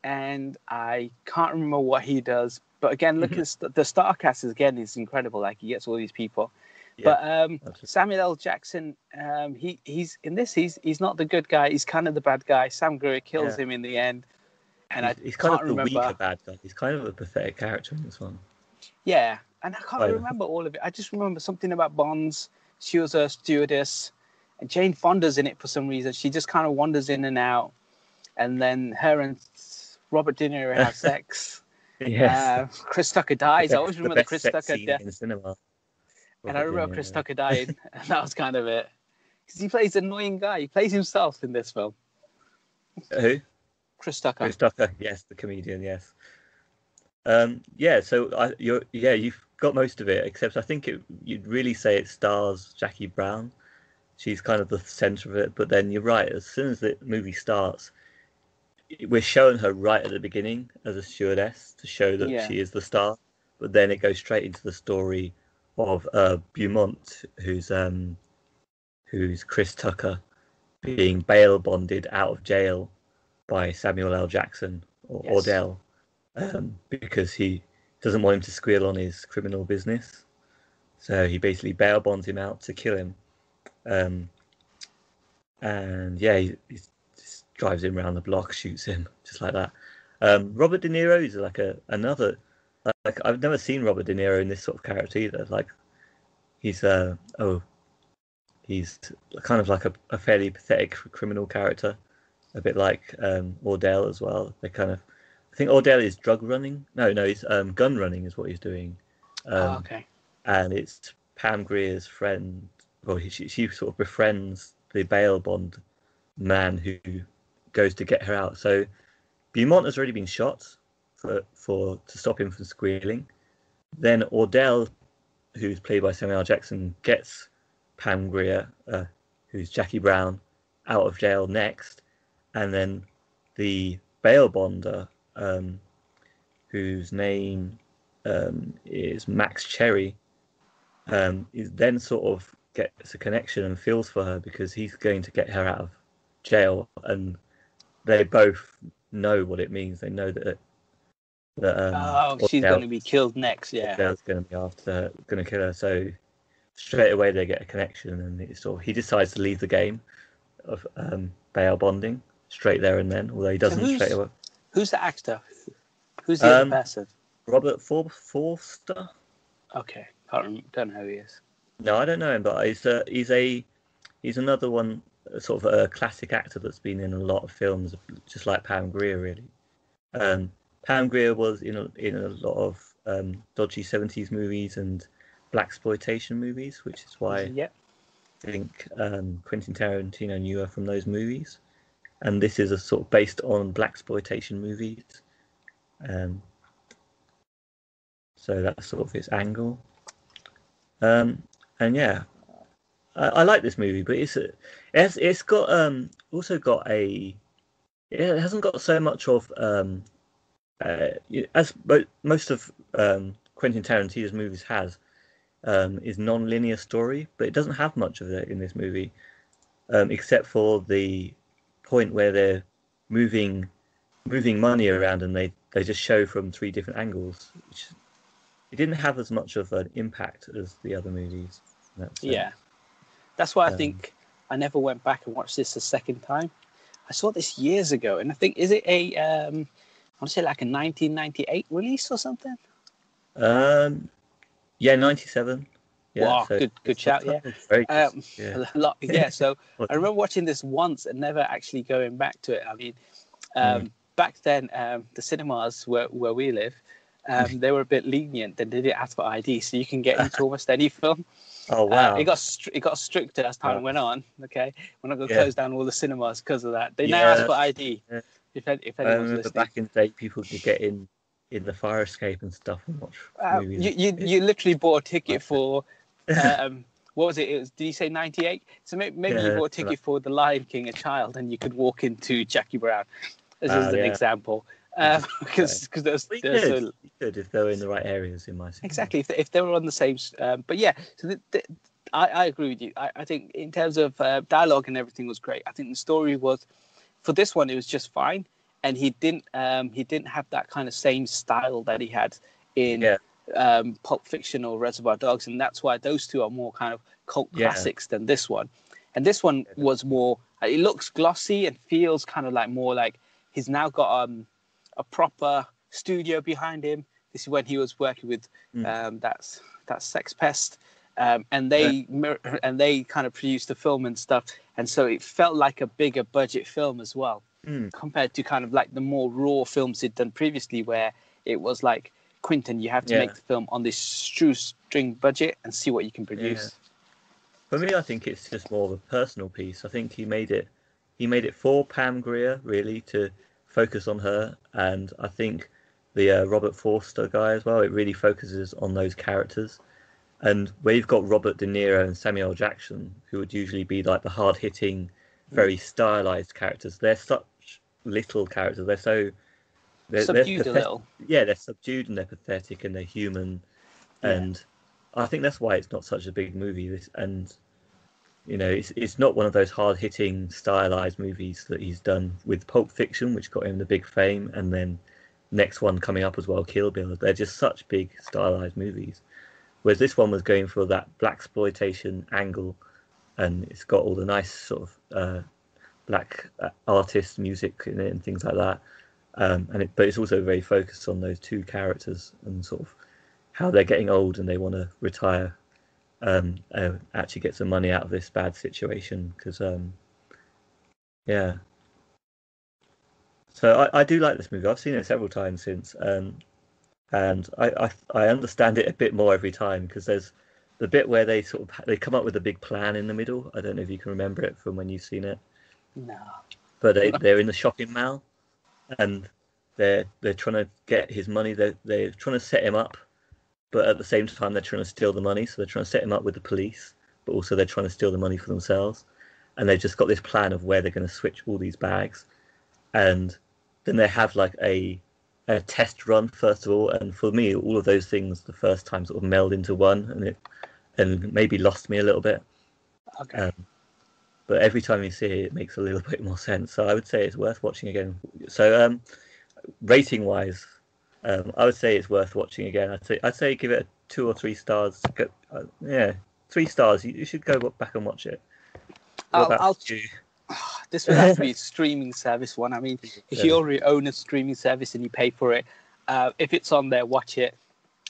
and I can't remember what he does. But again, look Mm-hmm. at st- the star cast is again is incredible. Like he gets all these people. Yeah, But um. Samuel L. Jackson, um, he he's in this. He's he's not the good guy. He's kind of the bad guy. Sam Grier kills Yeah. him in the end, and he's, I he's kind can't of the remember. weaker bad guy. He's kind of a pathetic character in this one. Yeah, and I can't I remember all of it. I just remember something about Bonds. She was a stewardess, and Jane Fonda's in it for some reason. She just kind of wanders in and out, and then her and Robert De Niro have sex. Yes. Uh, Chris Tucker dies. I always remember the best Chris Tucker death, in cinema. and I remember Chris Tucker dying, and that was kind of it. Because he plays an annoying guy. He plays himself in this film. Who? Chris Tucker. Chris Tucker. Yes, the comedian. Yes. Um, yeah. So I, you're, yeah, you've got most of it, except I think it, you'd really say it stars Jackie Brown. She's kind of the center of it, but then you're right. As soon as the movie starts, we're showing her right at the beginning as a stewardess to show that Yeah. she is the star. But then it goes straight into the story of uh, Beaumont, who's um, who's Chris Tucker, being bail bonded out of jail by Samuel L. Jackson or Yes. Ordell, um, because he doesn't want him to squeal on his criminal business. So he basically bail bonds him out to kill him. Um, and yeah, he, he just drives him around the block, shoots him just like that. Um, Robert De Niro is like a another like I've never seen Robert De Niro in this sort of character either. Like he's uh oh he's kind of like a, a fairly pathetic criminal character, a bit like um, Ordell as well. They kind of I think Ordell is drug running. No, no, he's um, gun running is what he's doing. Um, oh, okay. And it's Pam Grier's friend. Well, she, she sort of befriends the bail bond man who goes to get her out. So Beaumont has already been shot for, for to stop him from squealing. Then Ordell, who's played by Samuel. Jackson, gets Pam Grier, uh, who's Jackie Brown, out of jail next, and then the bail bonder, um, whose name um, is Max Cherry, um, is then sort of gets a connection and feels for her because he's going to get her out of jail, and they both know what it means. They know that. that um, oh, she's going to be killed next. Yeah, Ordell's going to be after, going to kill her. So straight away they get a connection, and it's sort of, he decides to leave the game of um, bail bonding straight there and then. Although he doesn't so straight away. Who's the actor? Who's the um, person? Robert For- Forster. Okay, can't don't know who he is. No, I don't know him, but he's a, he's a he's another one, sort of a classic actor that's been in a lot of films, just like Pam Grier, really. Um, Pam Grier was in a, in a lot of um, dodgy seventies movies and black exploitation movies, which is why yep. I think um, Quentin Tarantino knew her from those movies. And this is a sort of based on black exploitation movies. Um, so that's sort of its angle. Um, and yeah, I, I, like this movie, but it's it's it's got um also got a it hasn't got so much of um uh, as most of um Quentin Tarantino's movies has um, is non-linear story, but it doesn't have much of it in this movie, um, except for the point where they're moving moving money around and they they just show from three different angles, which it didn't have as much of an impact as the other movies. yeah, that's why I um, think I never went back and watched this a second time. I saw this years ago, and I think is it a um, I want to say like a 1998 release or something. Um, yeah, 97. Yeah, wow, so good, good shout. Yeah. Um, yeah. Lot, yeah. So I remember watching this once and never actually going back to it. I mean, um, mm. back then, um, the cinemas where, where we live, um, they were a bit lenient. They didn't ask for ID, so you can get into almost any film. Oh uh, wow! Uh, it got str- it got stricter as time went on. Okay, we're not going to yeah. close down all the cinemas because of that. They yeah. now ask for ID. Yeah. If if anyone's listening. back in the day, people could get in in the fire escape and stuff and watch uh, movies. You, you, you literally bought a ticket for um, what was it? it was, did you say 98? So maybe, maybe you bought a ticket right. for The Lion King, a child, and you could walk into Jackie Brown as, uh, as an yeah. Um, because because there's, well, there's could. Could if they were in the right areas in my exactly if they, if they were on the same um, but yeah so the, the, I, I agree with you I, I think in terms of uh, dialogue and everything was great I think the story was for this one it was just fine and he didn't um, he didn't have that kind of same style that he had in yeah. um, Pulp Fiction or Reservoir Dogs, and that's why those two are more kind of cult yeah. classics than this one. And this one was more. It looks glossy and feels kind of like more like he's now got um, a proper studio behind him. This is when he was working with mm. um, that's that Sex Pest. Um, and they yeah. and they kind of produced the film and stuff, and so it felt like a bigger budget film as well mm. compared to kind of like the more raw films he'd done previously, where it was like Quentin, you have to yeah. make the film on this shoestring budget and see what you can produce. Yeah. For me, I think it's just more of a personal piece. I think he made it. He made it for Pam Grier, really, to focus on her, and I think the uh, Robert Forster guy as well. It really focuses on those characters. And where you've got Robert De Niro and Samuel Jackson, who would usually be like the hard hitting, very stylized characters. They're such little characters. They're so they're, subdued they're a little. Yeah, they're subdued and they're pathetic and they're human, yeah. and I think that's why it's not such a big movie. This and you know it's it's not one of those hard hitting stylized movies that he's done with Pulp Fiction, which got him the big fame, and then next one coming up as well, Kill Bill. They're just such big stylized movies. Whereas this one was going for that black exploitation angle, and it's got all the nice sort of uh, black uh, artist music in it and things like that. Um, and it, but it's also very focused on those two characters and sort of how they're getting old and they want to retire, um, uh, actually get some money out of this bad situation because, um, yeah. So I, I do like this movie. I've seen it several times since, um, and I, I I understand it a bit more every time because there's the bit where they sort of they come up with a big plan in the middle. I don't know if you can remember it from when you've seen it, No. but they they're in the shopping mall, and they're they're trying to get his money. They they're trying to set him up, but at the same time they're trying to steal the money. So they're trying to set him up with the police, but also they're trying to steal the money for themselves. And they've just got this plan of where they're going to switch all these bags, and then they have like a a test run first of all. And for me, all of those things the first time sort of meld into one, and it and maybe lost me a little bit. Okay. Um, but every time you see it, it makes a little bit more sense. So I would say it's worth watching again. So um, rating wise, um, I would say it's worth watching again. I'd say I'd say give it a two or three stars. Go, uh, yeah, three stars. You, you should go back and watch it. What I'll, I'll you? this would have to be a streaming service one. I mean, if you already own a streaming service and you pay for it, uh, if it's on there, watch it.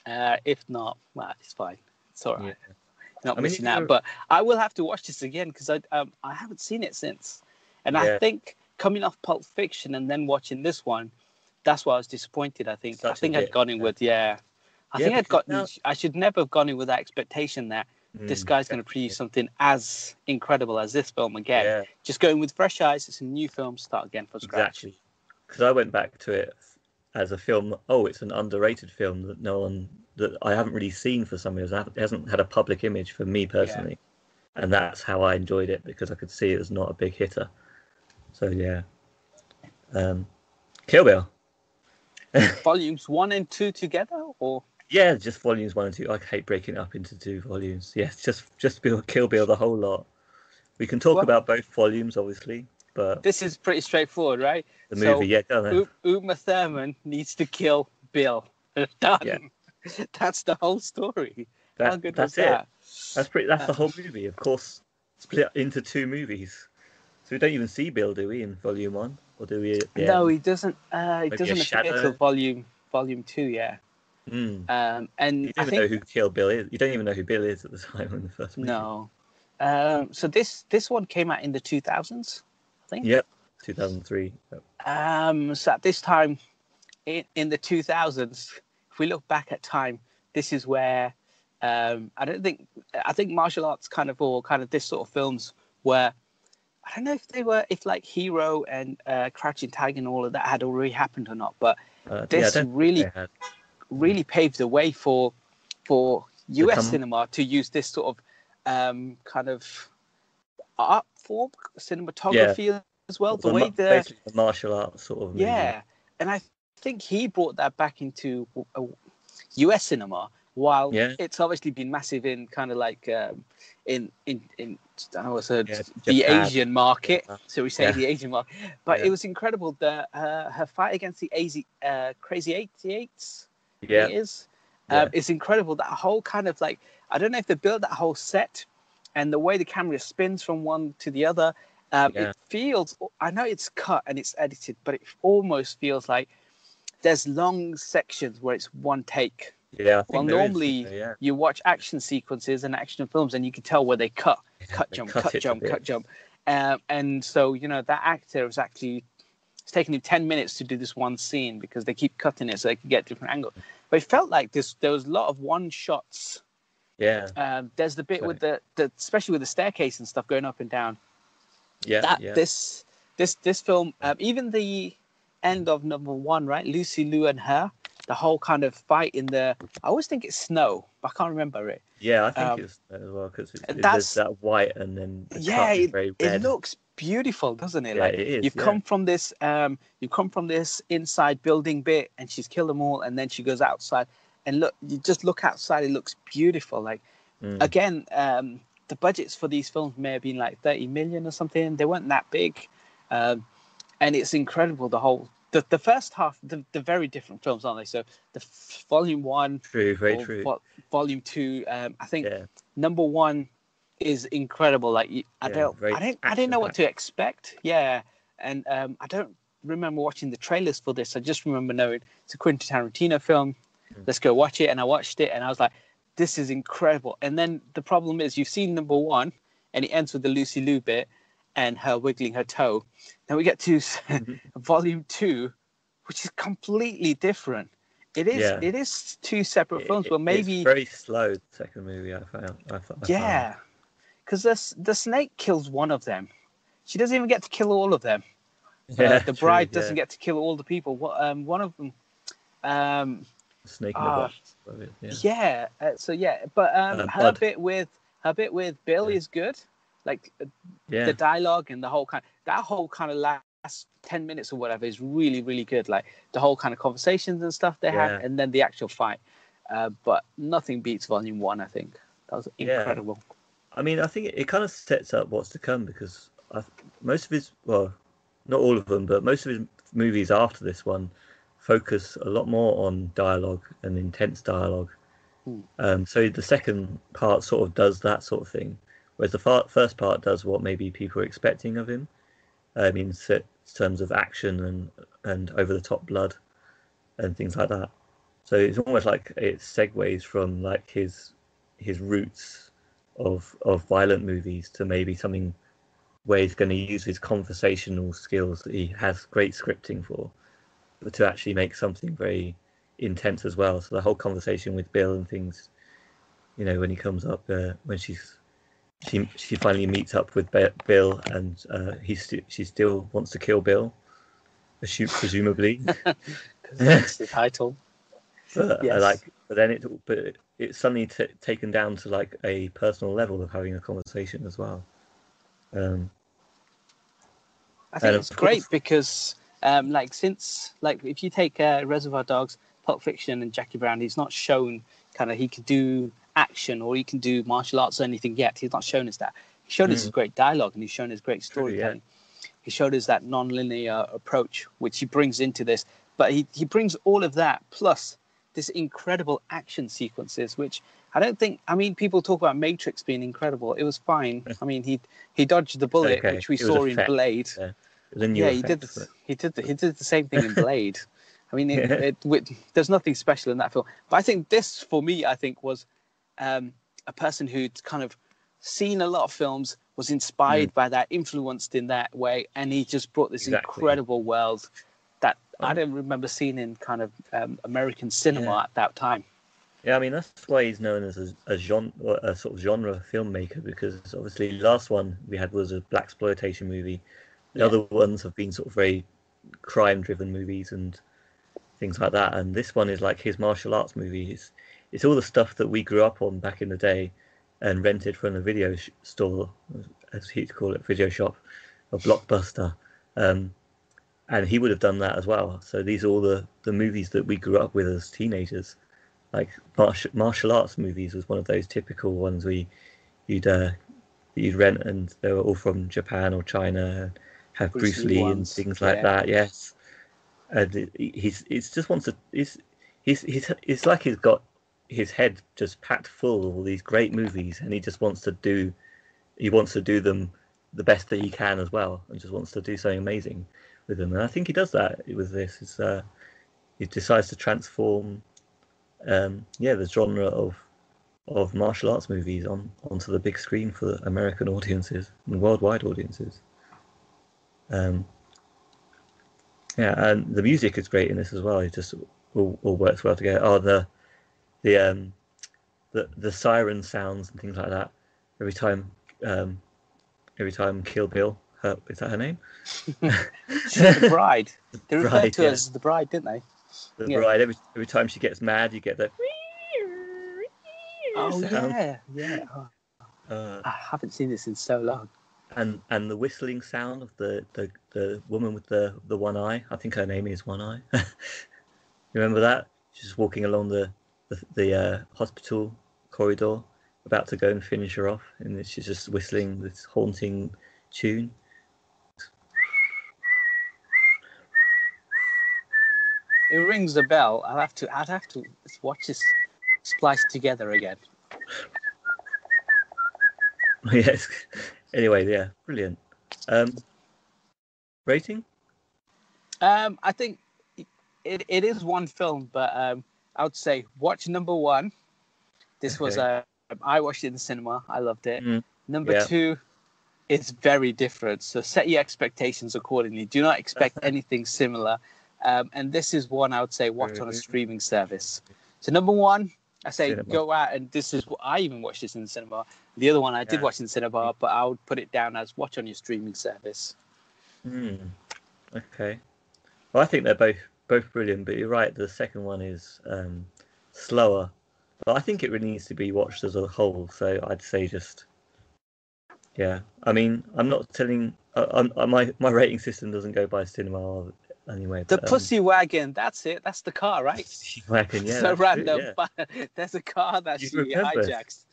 Uh, if not, well, it's fine. It's all right. Yeah. Not I missing if out. But I will have to watch this again because I um, I haven't seen it since, and I think coming off Pulp Fiction and then watching this one, that's why I was disappointed. I think I Such a think I'd gone in yeah. with yeah. I Yeah, think I'd got. now- I should never have gone in with that expectation that this Mm, guy's going to produce something as incredible as this film again Yeah, just going with fresh eyes. It's a new film. Start again from scratch. exactly. Because I went back to it as a film. Oh, it's an underrated film that no one that I haven't really seen for some years. It hasn't had a public image for me personally, and that's how I enjoyed it because I could see it was not a big hitter. So yeah, um, Kill Bill. Volumes one and two together, or Yeah, just volumes one and two. I hate breaking it up into two volumes. Yes, just just Bill, Kill Bill the whole lot. We can talk Well- about both volumes, obviously, but this is pretty straightforward, right? the so- movie, yeah, go. U- Uma Thurman needs to kill Bill. Done. Yeah. That's the whole story. How good that's was it. that? That's pretty. That's the uh, whole movie, of course, split into two movies. So we don't even see Bill, do we, in volume one, or do we? the No, he doesn't. Uh, he Maybe doesn't appear till volume volume two. Yeah. Mm. Um, and You don't even know who killed Bill is. You don't even know who Bill is at the time in the first movie. no. Um, so this this one came out in the two thousands, I think. Yep. 2003. Yep. Um, so at this time, in, in the 2000s, if we look back at time, this is where um, I don't think I think martial arts kind of or kind of this sort of films were. I don't know if they were if like Hero and uh, Crouching Tiger and all of that had already happened or not, but Uh, this don't really really paved the way for for US cinema to use this sort of um, kind of art form, cinematography as well. The the way the the martial arts sort of. movie. yeah, and I think he brought that back into uh, US cinema. While Yeah. it's obviously been massive in kind of like um, in in in I know what's Yeah, the Japan. Asian market. So we say Yeah. the Asian market, but Yeah. it was incredible that uh, her fight against the AZ, uh, Crazy Eighty Eights. Yeah. it is. Um, it's incredible that whole kind of like I don't know if they built that whole set and the way the camera spins from one to the other. Um. It feels. I know it's cut and it's edited, but it almost feels like there's long sections where it's one take. Yeah. I think Well, is, normally uh, yeah. You watch action sequences and action films, and you can tell where they cut, cut, they jump, cut cut, jump, cut, jump. Um, and so you know that actor was actually it's taken him 10 minutes to do this one scene because they keep cutting it so they can get different angles but it felt like this there was a lot of one shots Yeah. um, there's the bit with the, the especially with the staircase and stuff going up and down Yeah. that yeah. this this this film um, even the end of number one right lucy Liu and her the whole kind of fight in the i always think it's snow but i can't remember it Yeah, I think Um, it's as well because it's, that's- that white and then the yeah it, it looks beautiful doesn't it Yeah, like it is, you've yeah. come from this um you come from this inside building bit and she's killed them all and then she goes outside and look you just look outside it looks beautiful like Mm. again um the budgets for these films may have been like 30 million or something they weren't that big um and it's incredible the whole the, the first half, the, the very different films, aren't they? So the f- volume one, True, very true. vo- volume two. Um, I think yeah, number one is incredible. Like I Yeah, don't, I didn't, I didn't know what to expect. Yeah, and um, I don't remember watching the trailers for this. I just remember knowing it's a Quentin Tarantino film. Mm. Let's go watch it. And I watched it, and I was like, this is incredible. And then the problem is, you've seen number one, and it ends with the Lucy Liu bit and her wiggling her toe. Then we get to Mhm. volume two, which is completely different. It is. Yeah. It is two separate It- films, it- but maybe it's very slow. The second movie I found. I, found. yeah, because the the snake kills one of them. She doesn't even get to kill all of them. Uh, Yeah, the true, bride yeah. doesn't get to kill all the people. What? Um, one of them. Um, Snake in the Ah, box. Yeah. yeah. uh, so yeah, but um, Uh, her bit with her bit with Bill Yeah. is good. Like uh, Yeah. the dialogue and the whole kind that whole kind of last 10 minutes or whatever is really really good like the whole kind of conversations and stuff they Yeah. had and then the actual fight uh, but nothing beats volume one i think that was Yeah. incredible I mean, I think it, it kind of sets up what's to come because I, most of his, well, not all of them, but most of his movies after this one focus a lot more on dialogue and intense dialogue. Hmm. Um, so the second part sort of does that sort of thing, whereas the far, first part does what maybe people are expecting of him. Mean, in terms of action and and over the top blood and things like that. So it's almost like it segues from like his his roots of of violent movies to maybe something where he's going to use his conversational skills that he has great scripting for, but to actually make something very intense as well. So the whole conversation with Bill and things, you know, when he comes up, uh, when she's she she finally meets up with Bill and uh, he st- she still wants to kill Bill, assume presumably. that's the title But I Yes. like, but then it, but it's suddenly t- taken down to like a personal level of having a conversation as well. Um, i think it's great course- because um, like since like if you take uh, reservoir dogs pulp fiction and jackie brown he's not shown kind of he could do action or he can do martial arts or anything yet. He's not shown us that. He showed us his great dialogue and he's shown us great True, yeah. storytelling. He showed us that non-linear approach which he brings into this. But he, he brings all of that plus this incredible action sequences which i don't think i mean people talk about matrix being incredible. It was fine. I mean he he dodged the bullet okay. which we It saw in blade. Yeah. yeah he did the, he did the, he did the same thing in blade. I mean it, Yeah. it, with, there's nothing special in that film. But i think this for me i think was um, a person who'd kind of seen a lot of films was inspired by that influenced in that way and he just brought this Mm. Exactly. incredible world that i Um, don't remember seeing in kind of um, american cinema Yeah. at that time Yeah, I mean that's why he's known as a, a genre, a sort of genre filmmaker because obviously the last one we had was a black exploitation movie. The Yeah. other ones have been sort of very crime-driven movies and things like that, and this one is like his martial arts movie. It's it's all the stuff that we grew up on back in the day and rented from the video sh- store, as he'd call it, video shop, a blockbuster. Um, and he would have done that as well. So these are all the, the movies that we grew up with as teenagers like martial martial arts movies was one of those typical ones we you'd uh, you'd rent and they were all from Japan or China have Bruce Bruce, Lee and things like yeah. that yes and he's it's just wants to he's he's he's it's like he's got his head just packed full of all these great movies and he just wants to do he wants to do them the best that he can as well and just wants to do something amazing with them and I think he does that with this uh he decides to transform um, yeah, the genre of of martial arts movies on onto the big screen for American audiences and worldwide audiences. Um, yeah, and the music is great in this as well. It just all, all works well together. Oh, the the um the the siren sounds and things like that. Every time, um, every time Kill Bill, her, is that her name? The bride they referred Bride, to her yeah. as the bride didn't they The Yeah. bride. Every every time she gets mad, you get the. oh sound. yeah yeah oh, Uh, i haven't seen this in so long and and the whistling sound of the the, the woman with the the one eye i think her name is one eye you remember that she's walking along the the, the uh, hospital corridor about to go and finish her off and then she's just whistling this haunting tune it rings a bell. I'll have to. I'd have to watch this spliced together again. yes. Anyway, yeah, brilliant. Um, rating? Um, I think it, it is one film, but um, I would say watch number one. This was Okay. uh, I watched it in the cinema. I loved it. Mm, Number yeah. two, it's very different. So set your expectations accordingly. Do not expect anything similar. Um, and this is one I would say watch on a Mhm. streaming service. So number one, I say Cinema. go out and this is what I even watched this in the cinema. The other one I did watch in the cinema, but I would put it down as watch on your streaming service. Hmm. Okay. Well, I think they're both both brilliant, but you're right. The second one is um, slower, but I think it really needs to be watched as a whole. So I'd say just yeah. I mean, I'm not telling. Uh, I'm, uh, my my rating system doesn't go by cinema anyway. The but, um, pussy wagon, that's it. That's the car, right? wagon, yeah. so it, random, yeah. but there's a car that You she remember. hijacks.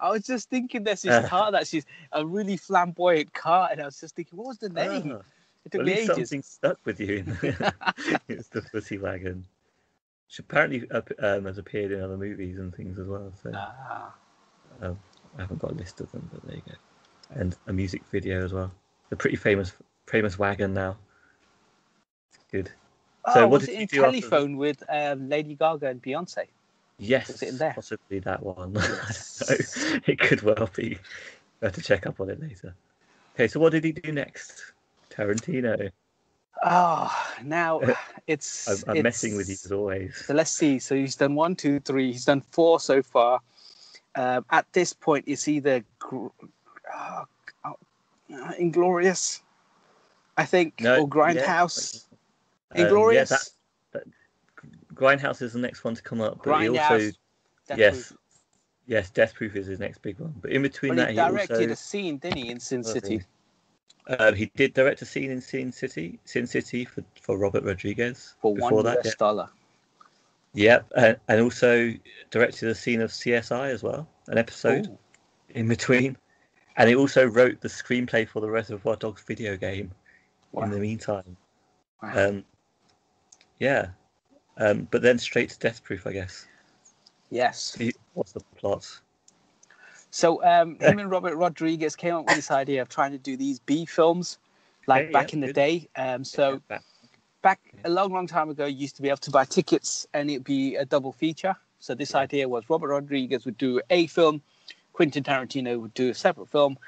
I was just thinking there's this Uh. car that she's a really flamboyant car, and I was just thinking, what was the name? Ah, it took at me least ages. something stuck with you. it's the pussy wagon. Which apparently um, has appeared in other movies and things as well. So. Ah. I haven't got a list of them, but there you go. And a music video as well. The pretty famous famous wagon now. It's good. So oh, what was did it you in after Telephone with um, Lady Gaga and Beyonce? Yes, Was it in there? possibly that one. I. It could well be. I have to check up on it later. Okay, so what did he do next? Tarantino. Oh, now I'm, it's. I'm messing with you as always. So let's see. So he's done one, two, three. He's done four so far. Um, at this point, it's either gr- oh, oh, uh, Inglourious, I think, No, or Grindhouse. Um, Inglourious. Yeah, that, Grindhouse is the next one to come up, but he also Death yes, Proof. yes, Death Proof is his next big one. But in between But that, he he directed also a scene, didn't he, in Sin City? Um, he did direct a scene in Sin City, Sin City for, for Robert Rodriguez. For before one that, US dollar. yeah. Yep, and, and also directed a scene of CSI as well, an episode Ooh. in between. And he also wrote the screenplay for the Reservoir Dogs video game Wow. in the meantime. Wow. Um, yeah, um, but then straight to Death Proof, I guess. yes. What's the plot? So um, him and Robert Rodriguez came up with this idea of trying to do these B films, like Okay, back yeah, in the good. day. Um, so Yeah, back a long, long time ago, you used to be able to buy tickets and it'd be a double feature. So this Yeah. idea was Robert Rodriguez would do a film, Quentin Tarantino would do a separate film,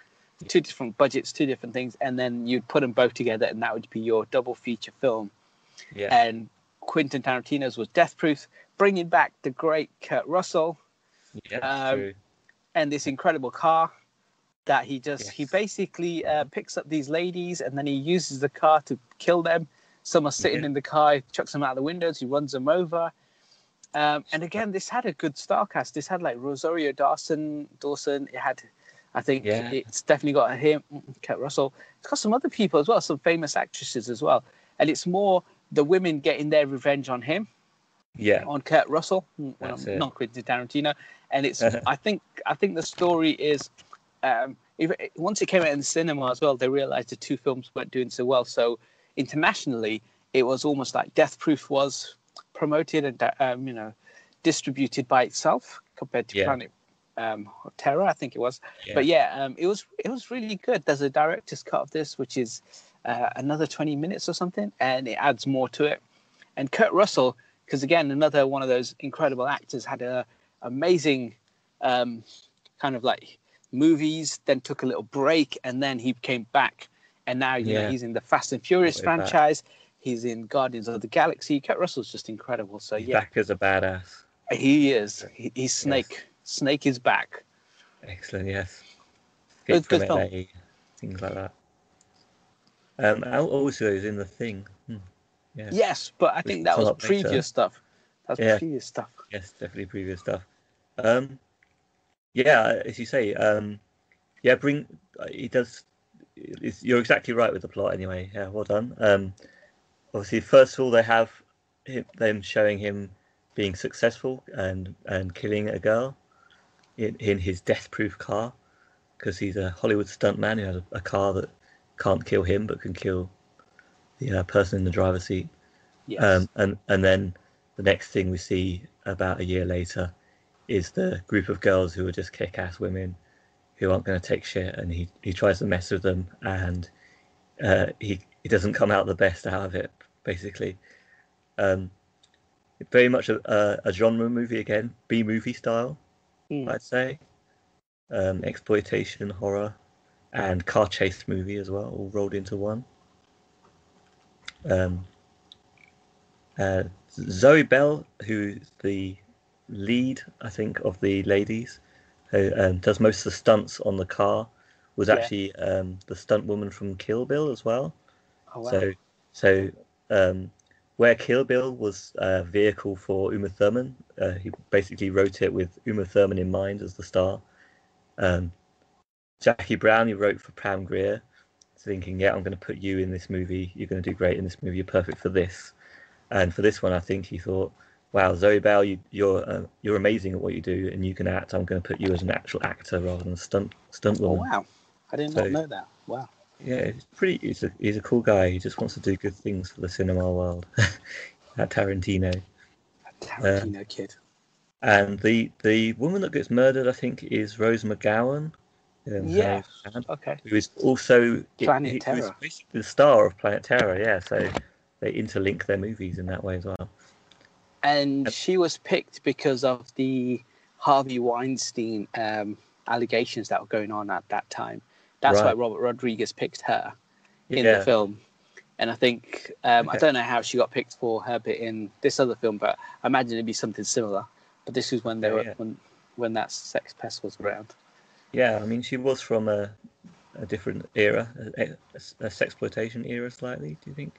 two different budgets, two different things, and then you'd put them both together, and that would be your double feature film. yeah, And Quentin Tarantino's was Death Proof, bringing back the great Kurt Russell yeah, um, true. And this incredible car that he just he basically uh, picks up these ladies and then he uses the car to kill them. Some are sitting Yeah. in the car he chucks them out of the windows he runs them over. Um, and again this had a good star cast. This had like rosario dawson dawson. It had i think Yeah. it's definitely got him kurt russell. It's got some other people as well some famous actresses as well. And it's more the women getting their revenge on him Yeah, on Kurt Russell, well, not Quentin Tarantino, and it's. I think I think the story is, um, if, once it came out in the cinema as well, they realized the two films weren't doing so well. So internationally, it was almost like Death Proof was promoted and um, you know distributed by itself compared to Yeah. Planet um, Terror, I think it was. yeah. But yeah, um, it was it was really good. There's a director's cut of this, which is uh, another 20 minutes or something, and it adds more to it. And Kurt Russell, because again, another one of those incredible actors, had a amazing um, kind of like movies, then took a little break, and then he came back, and now you know he's in the Fast and Furious the back. franchise. He's in Guardians of the Galaxy. Kurt Russell's just incredible. So He's yeah, back as a badass. he is. He, he's Snake. Snake is back. Excellent, yes. Good- good film. Things like that. Um, Al also is in the thing. Yeah. Yes, but I think that was previous stuff. That's Yeah. previous stuff. Yes, definitely previous stuff. Um, yeah, as you say, um, yeah, bring. He does. You're exactly right with the plot, anyway. Yeah, well done. Um, obviously, first of all, they have him, them showing him being successful and and killing a girl in in his death-proof car because he's a Hollywood stuntman who has a, a car that can't kill him but can kill the uh, person in the driver's seat. Yes. Um, and and then the next thing we see about a year later is the group of girls who are just kick-ass women who aren't going to take shit, and he he tries to mess with them, and uh, he he doesn't come out the best out of it, basically. Um, very much a, a, a genre movie again, B movie style, Mm. I'd say. Um, exploitation, horror, and car chase movie as well, all rolled into one. Um, uh, Zoe Bell, who's the lead, I think, of the ladies, who um, does most of the stunts on the car, was Yeah. actually um, the stunt woman from Kill Bill as well. Oh, wow. So, so um, where Kill Bill was a vehicle for Uma Thurman, uh, he basically wrote it with Uma Thurman in mind as the star. Um, Jackie Brown, he wrote for Pam Grier, thinking, "Yeah, I'm going to put you in this movie. You're going to do great in this movie. You're perfect for this." And for this one, I think he thought, "Wow, Zoe Bell, you, you're uh, you're amazing at what you do, and you can act. I'm going to put you as an actual actor rather than a stunt stunt oh, wow. I did So- not know that. Wow. Yeah, he's pretty. He's a he's a cool guy. He just wants to do good things for the cinema world. At Tarantino, Tarantino kid. and the the woman that gets murdered, I think, is Rose McGowan. Um, Yeah. Okay. who is also Planet was Terror. the star of Planet Terror. Yeah, so they interlink their movies in that way as well. And she was picked because of the Harvey Weinstein um, allegations that were going on at that time. That's why Robert Rodriguez picked her in yeah, the film. And I think um, I don't know how she got picked for her bit in this other film, but I imagine it'd be something similar. But this was when they Yeah, were yeah. when when that sex pest was around. Yeah. I mean, she was from a a different era, a, a, a sexploitation era, slightly. Do you think?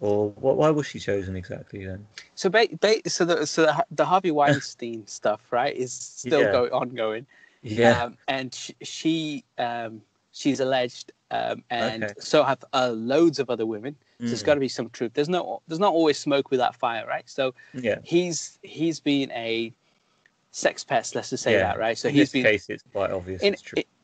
Or what? Why was she chosen exactly then? So, ba- ba- so the so the, the Harvey Weinstein stuff, right, is still Yeah. go- ongoing. Yeah. Um, and she, she um, she's alleged, um, and Okay. so have uh, loads of other women. So there's Mm. got to be some truth. There's no there's not always smoke without fire, right? So Yeah. he's he's been a sex pest. Let's just say yeah. that, right? So in he's this been case, it's quite obvious. in, it's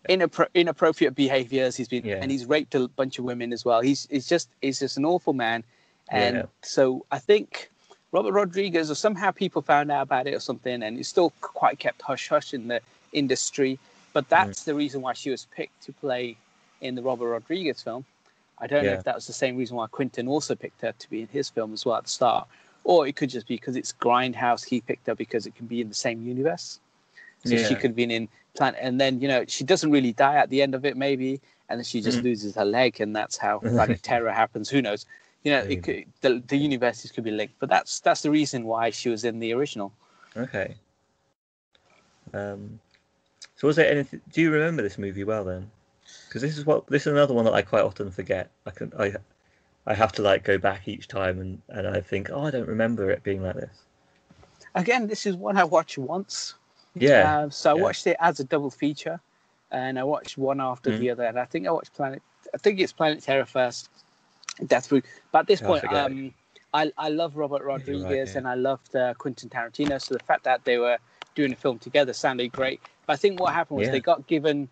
inappro- inappropriate behaviors. He's been Yeah. and he's raped a bunch of women as well. He's he's just he's just an awful man. And Yeah. so I think Robert Rodriguez, or somehow people found out about it or something, and it's still quite kept hush hush in the industry. But Mm-hmm. that's the reason why she was picked to play in the Robert Rodriguez film. I don't know if that was the same reason why Quentin also picked her to be in his film as well at the start, or it could just be because it's Grindhouse. He picked her because it can be in the same universe. So she could have been in Planet, and then you know she doesn't really die at the end of it, maybe, and then she just Mhm. loses her leg, and that's how Planet Terror happens. Who knows? You know, it could, the the universes could be linked, but that's that's the reason why she was in the original. Okay. Um, so was there anything? Do you remember this movie well then? Because this is what this is another one that I quite often forget. I can I I have to like go back each time and and I think oh I don't remember it being like this. Again, this is one I watched once. Yeah. Uh, so I yeah. watched it as a double feature, and I watched one after Mm. the other. And I think I watched Planet. I think it's Planet Terror first, Death Proof. But at this I point, forget. um, I I love Robert right, Rodriguez yeah. and I loved uh, Quentin Tarantino. So the fact that they were doing a film together sounded great. But I think what happened was Yeah. they got given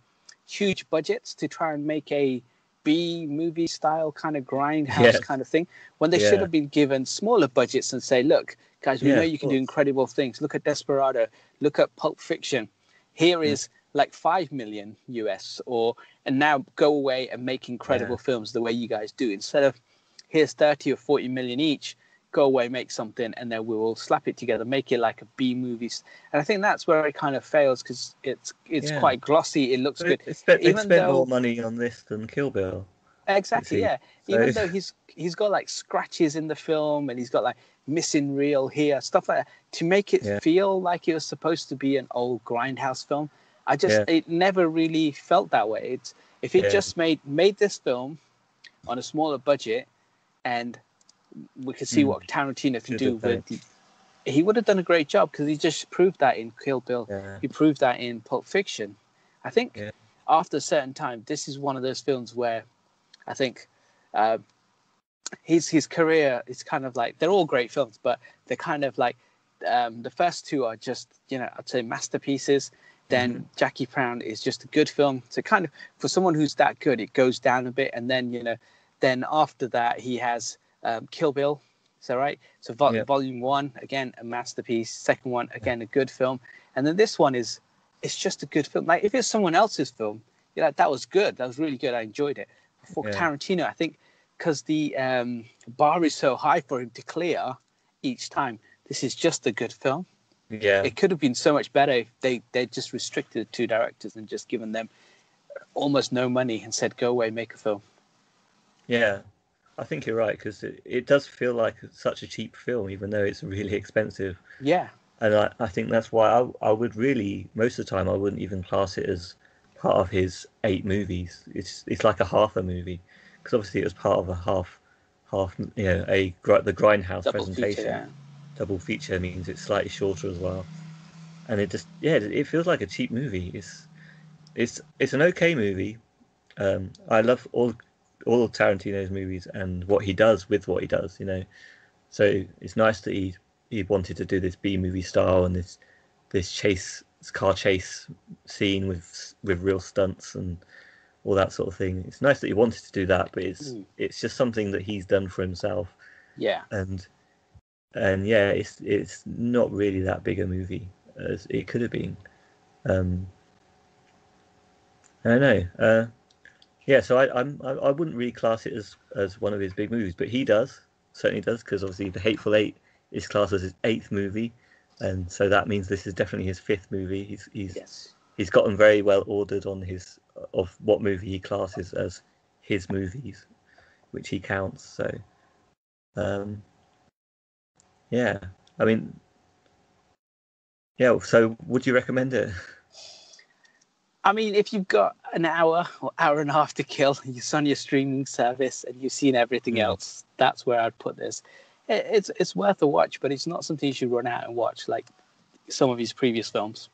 huge budgets to try and make a B movie style kind of grindhouse Yes. kind of thing when they should have been given smaller budgets and say, look, guys, we Yeah, know you can do incredible things. Look at Desperado. Look at Pulp Fiction. Here Mm. is like five million US, or and now go away and make incredible films the way you guys do. Instead of here's thirty or forty million each, go away, make something, and then we will slap it together, make it like a B movie. And I think that's where it kind of fails because it's it's Yeah. quite glossy. It looks So good. Spent, they even spent though- more money on this than Kill Bill. Exactly, yeah. So- Even though he's he's got like scratches in the film and he's got like missing reel here, stuff like that, to make it Yeah. feel like it was supposed to be an old grindhouse film. I just Yeah. it never really felt that way. It's if it just made made this film on a smaller budget and we could see Mm. what Tarantino can Should've do done he would have done a great job because he just proved that in Kill Bill. Yeah. He proved that in Pulp Fiction. I think Yeah. after a certain time, this is one of those films where I think uh, his his career is kind of like they're all great films, but they're kind of like um, the first two are just you know I'd say masterpieces. Then Mm-hmm. Jackie Brown is just a good film. So kind of for someone who's that good, it goes down a bit, and then you know, then after that he has um, Kill Bill, Is that right? So vol- Yeah. volume one, again, a masterpiece. Second one, again, a good film. And then this one is, it's just a good film. Like if it's someone else's film, you're like, that was good. That was really good. I enjoyed it. For Yeah. Tarantino, I think because the um, bar is so high for him to clear each time, this is just a good film. Yeah, It could have been so much better if they they just restricted it to directors and just given them almost no money and said, go away, make a film. yeah. I think you're right because it, it does feel like such a cheap film, even though it's really expensive. Yeah. And I, I think that's why I, I would really most of the time I wouldn't even class it as part of his eight movies. It's it's like a half a movie because obviously it was part of a half half you know a the Grindhouse Double presentation. feature, yeah. Double feature means it's slightly shorter as well, and it just yeah it, it feels like a cheap movie. It's it's it's an okay movie. Um, I love all all of Tarantino's movies and what he does with what he does. You know, so it's nice that he he wanted to do this B movie style and this this chase this car chase scene with with real stunts and all that sort of thing. It's nice that he wanted to do that, but it's Mm. it's just something that he's done for himself Yeah. and and yeah, it's it's not really that big a movie as it could have been. Um, I don't know. Uh, yeah, so I, I'm I, I wouldn't really class it as as one of his big movies, but he does certainly does because obviously the Hateful Eight is classed as his eighth movie, and so that means this is definitely his fifth movie. He's he's Yes. he's gotten very well ordered on his of what movie he classes as his movies, which he counts. So, um, yeah, I mean, yeah. So, would you recommend it? I mean, if you've got an hour or hour and a half to kill, you're on your streaming service and you've seen everything Mm. else, that's where I'd put this. It, it's it's worth a watch, but it's not something you should run out and watch like some of his previous films.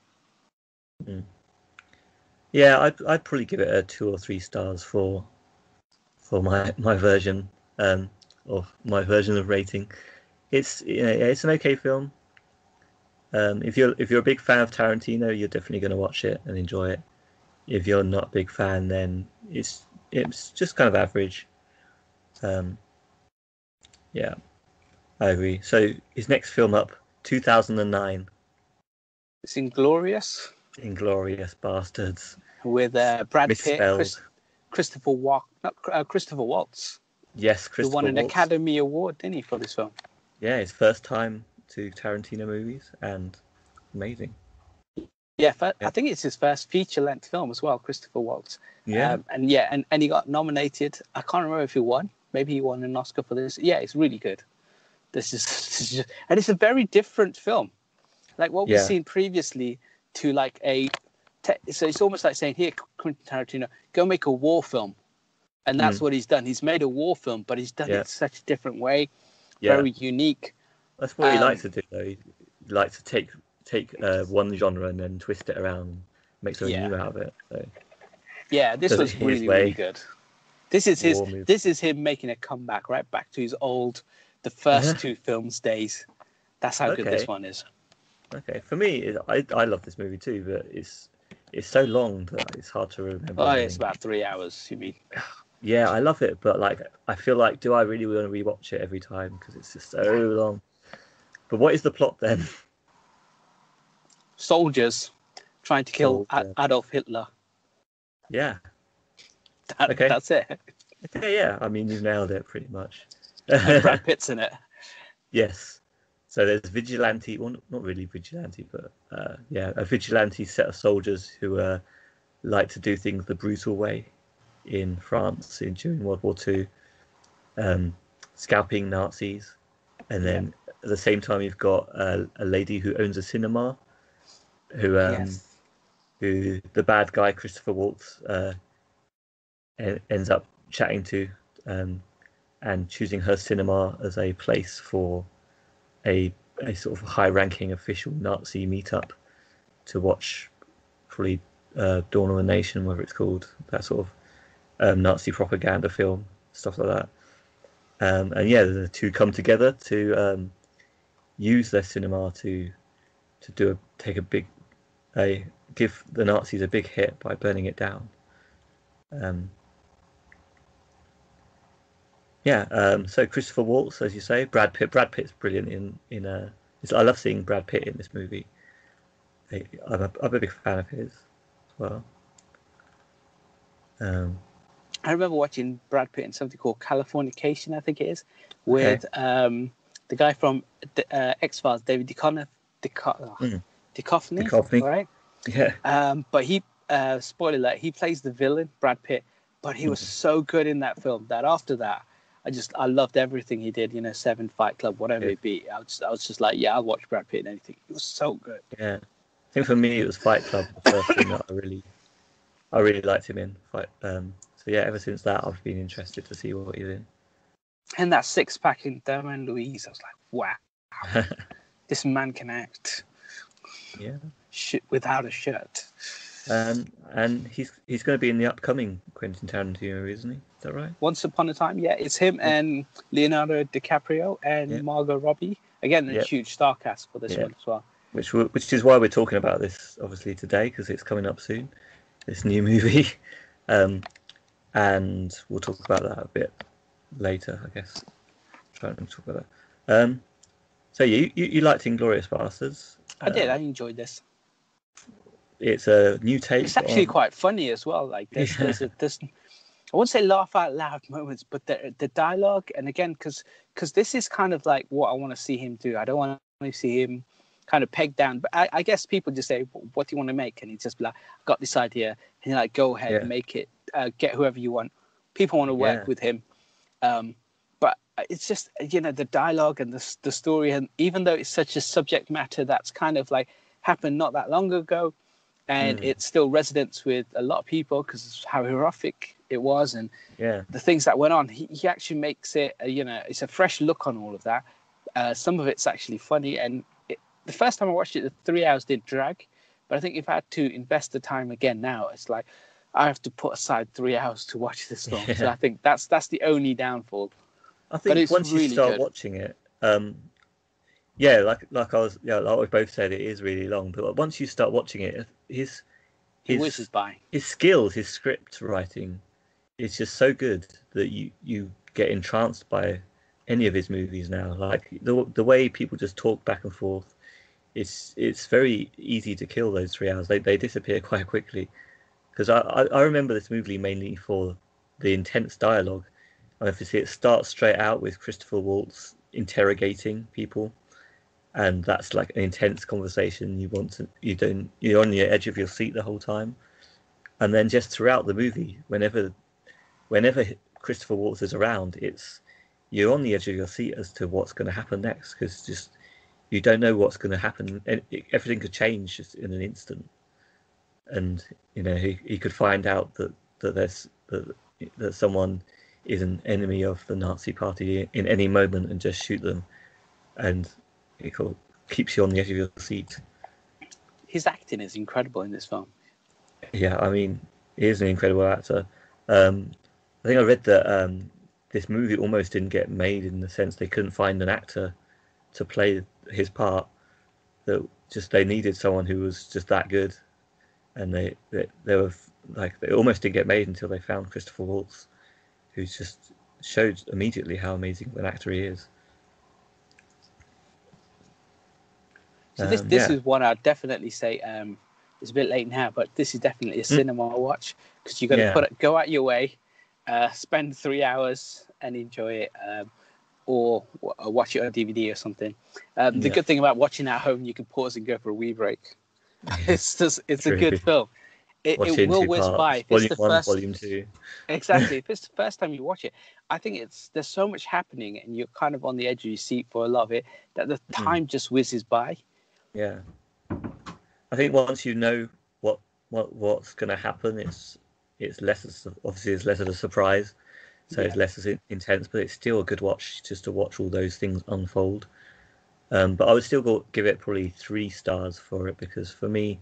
Yeah, I'd I'd probably give it a two or three stars for for my my version um of my version of rating. It's you know, it's an okay film. Um, if you're if you're a big fan of Tarantino, you're definitely going to watch it and enjoy it. If you're not a big fan, then it's it's just kind of average. Um, yeah, I agree. So his next film up, 2009, It's Inglourious Inglourious Basterds, with uh, Brad Pitt. Chris, Christopher Walk, not uh, Christopher Waltz, Yes, who Christopher won an Waltz. Academy Award, didn't he, for this film? Yeah, his first time to Tarantino movies and amazing. Yeah, Yeah. I think it's his first feature-length film as well, Christopher Waltz. Yeah, Um, and yeah, and, and he got nominated. I can't remember if he won. Maybe he won an Oscar for this. Yeah, it's really good. This is, this is just, and it's a very different film. Like what we've seen previously to like a. Te- so it's almost like saying, "Here, Quentin Tarantino, go make a war film," and that's Mm. what he's done. He's made a war film, but he's done Yeah. it such a different way, yeah. very unique. That's what he um, likes to do, though. He likes to take take uh, one genre and then twist it around, make something Yeah. new out of it. So Yeah, this was really really good. This is his. This is him making a comeback right back to his old, the first Yeah. two films days. That's how good this one is. okay, for me, it- I I love this movie too, but it's it's so long that it's hard to remember. Oh, it's about three hours. You mean? Yeah, I love it, but like I feel like, do I really want to rewatch it every time because it's just so long? But what is the plot then? Soldiers trying to kill A- Soldier. Adolf Hitler. yeah, That, Okay. That's it. okay, yeah. I mean, you've nailed it pretty much. And Brad Pitt's in it. Yes. So there's vigilante, well, not- really vigilante, but uh, yeah, a vigilante set of soldiers who uh, like to do things the brutal way in France in, during World War Two, um, scalping Nazis, and then at the same time you've got uh, a lady who owns a cinema, who um, yes. who the bad guy Christopher Waltz uh, ends up chatting to, um, and choosing her cinema as a place for a a sort of high-ranking official Nazi meetup to watch, probably uh, Dawn of a Nation, whatever it's called, that sort of um, Nazi propaganda film, stuff like that. Um, and yeah, the two come together to um, use their cinema to to do a take a big a give the Nazis a big hit by burning it down. Um, yeah, um, so Christopher Waltz, as you say, Brad Pitt. Brad Pitt's brilliant in in uh, I love seeing Brad Pitt in this movie. I, I'm a, I'm a big fan of his as well. Um, I remember watching Brad Pitt in something called Californication, I think it is, with okay. um, the guy from uh, X Files, David. Duchovny, mm. Duchovny, Duchovny, right? Yeah. Um, but he, uh, spoiler alert, he plays the villain, Brad Pitt. But he was mm. so good in that film that after that, I just I loved everything he did. You know, Seven, Fight Club, whatever yeah. it be. I was I was just like, yeah, I'll watch Brad Pitt in anything. It was so good. Yeah, I think for me it was Fight Club, the first thing that I really, I really liked him in. Fight. Um, so yeah, ever since that, I've been interested to see what he's in. And that six pack in Thelma and Louise, I was like, wow, this man can act. Yeah. Shit without a shirt. Um, and he's he's going to be in the upcoming Quentin Tarantino, isn't he? Is that right? Once Upon a Time, yeah, it's him and Leonardo DiCaprio and yeah. Margot Robbie. Again, a huge star cast for this yeah. one as well. Which which is why we're talking about this obviously today because it's coming up soon. This new movie, um, and we'll talk about that a bit later, I guess. Trying to talk about that. Um, so you, you you liked Inglourious Basterds? I did. I enjoyed this it's a new take. It's actually on... quite funny as well. Like there's, yeah. there's, a, there's I won't say laugh out loud moments, but the the dialogue and again because because this is kind of like what I want to see him do. I don't want to see him kind of pegged down. But I, I, guess people just say, "What do you want to make?" And he just like, "I've got this idea," and you're like, "Go ahead, yeah. make it. Uh, get whoever you want." People want to work yeah. with him, um, it's just you know the dialogue and the the story, and even though it's such a subject matter that's kind of like happened not that long ago, and mm. it still resonates with a lot of people because how horrific it was and yeah the things that went on he, he actually makes it a, you know it's a fresh look on all of that uh, some of it's actually funny and it, the first time i watched it the three hours did drag but i think if i had to invest the time again now it's like i have to put aside three hours to watch this film yeah. so i think that's that's the only downfall i think once really you start good. watching it um yeah, like like I was, yeah, like we both said, it is really long. But once you start watching it, his his whizzes by. His skills, his script writing, is just so good that you you get entranced by any of his movies now. Like the the way people just talk back and forth, it's it's very easy to kill those three hours. They they disappear quite quickly. Because I, I, I remember this movie mainly for the intense dialogue. See it starts straight out with Christopher Waltz interrogating people and that's like an intense conversation. You want to, you don't, you're on the edge of your seat the whole time, and then just throughout the movie, whenever, whenever Christopher Waltz is around, it's you're on the edge of your seat as to what's going to happen next because just you don't know what's going to happen, and everything could change just in an instant, and you know he, he could find out that that there's that, that someone is an enemy of the Nazi party in any moment and just shoot them, and it keeps you on the edge of your seat. His acting is incredible in this film. Yeah, I mean, he is an incredible actor. Um, I think I read that um, this movie almost didn't get made in the sense they couldn't find an actor to play his part. That just they needed someone who was just that good, and they they, they were like they almost didn't get made until they found Christopher Waltz, who's just showed immediately how amazing an actor he is. So this um, this yeah. is one I'd definitely say. Um, it's a bit late now, but this is definitely a hmm. cinema mm. watch because you got to yeah. put it, go out your way, uh, spend three hours and enjoy it, um, or w- watch it on DVD or something. Um, the yeah. good thing about watching at home, you can pause and go for a wee break. it's just it's True. a good film. It, it will whiz parts. by. If volume it's the one, first, volume two. exactly. if it's the first time you watch it, I think it's there's so much happening and you're kind of on the edge of your seat for a lot of it that the hmm. time mm. just whizzes by. Yeah, I think once you know what what what's going to happen, it's it's less obviously it's less of a surprise, so yeah. it's less as intense, but it's still a good watch just to watch all those things unfold. Um, but I would still go, give it probably three stars for it because for me,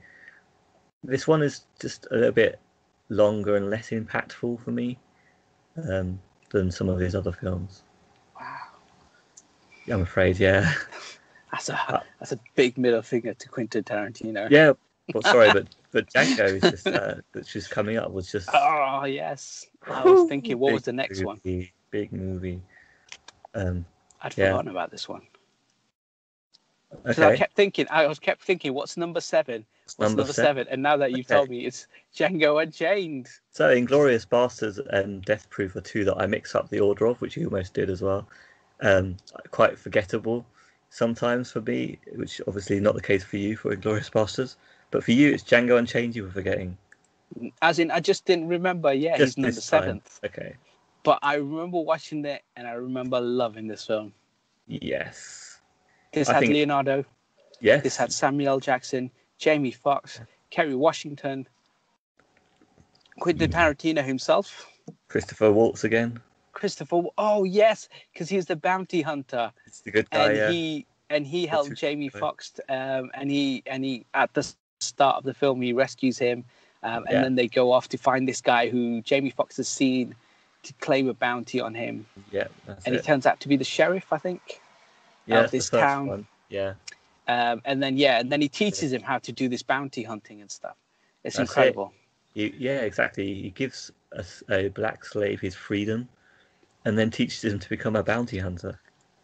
this one is just a little bit longer and less impactful for me um, than some of his other films. Wow. I'm afraid, yeah. That's a that's a big middle finger to Quentin Tarantino. Yeah, well, sorry, but but Django is just uh, that's just coming up was just. Oh yes, I was thinking, what was the next movie, one? Big movie. Um, I'd Yeah. forgotten about this one. 'Cause I kept thinking, I was kept thinking, what's number seven? Number number, se- seven? And now that you've Okay. told me, it's Django Unchained. So, Inglourious Basterds and Death Proof are two that I mix up the order of, which you almost did as well. Um, quite forgettable sometimes for me, which obviously not the case for you for Inglourious Basterds. But for you, it's Django Unchained you were forgetting. As in, I just didn't remember. Yeah, Just he's number seventh. Okay. But I remember watching it, and I remember loving this film. Yes. This I had think- Leonardo. Yes. This had Samuel Jackson, Jamie Foxx, Kerry Washington, Quentin. Tarantino himself, Christopher Waltz again. Christopher. Oh yes, because he's the bounty hunter, It's the good guy. and yeah. he and he helped who- Jamie. Foxx. Um, and he and he at the start of the film he rescues him, um, and Yeah. then they go off to find this guy who Jamie Foxx has seen to claim a bounty on him, Yeah, that's and it. he turns out to be the sheriff, I think. yeah, of this town. one. Yeah. Um, and then yeah, and then he teaches him how to do this bounty hunting and stuff. It's That's it. incredible. He, yeah, exactly. He gives a black slave his freedom, and then teaches him to become a bounty hunter.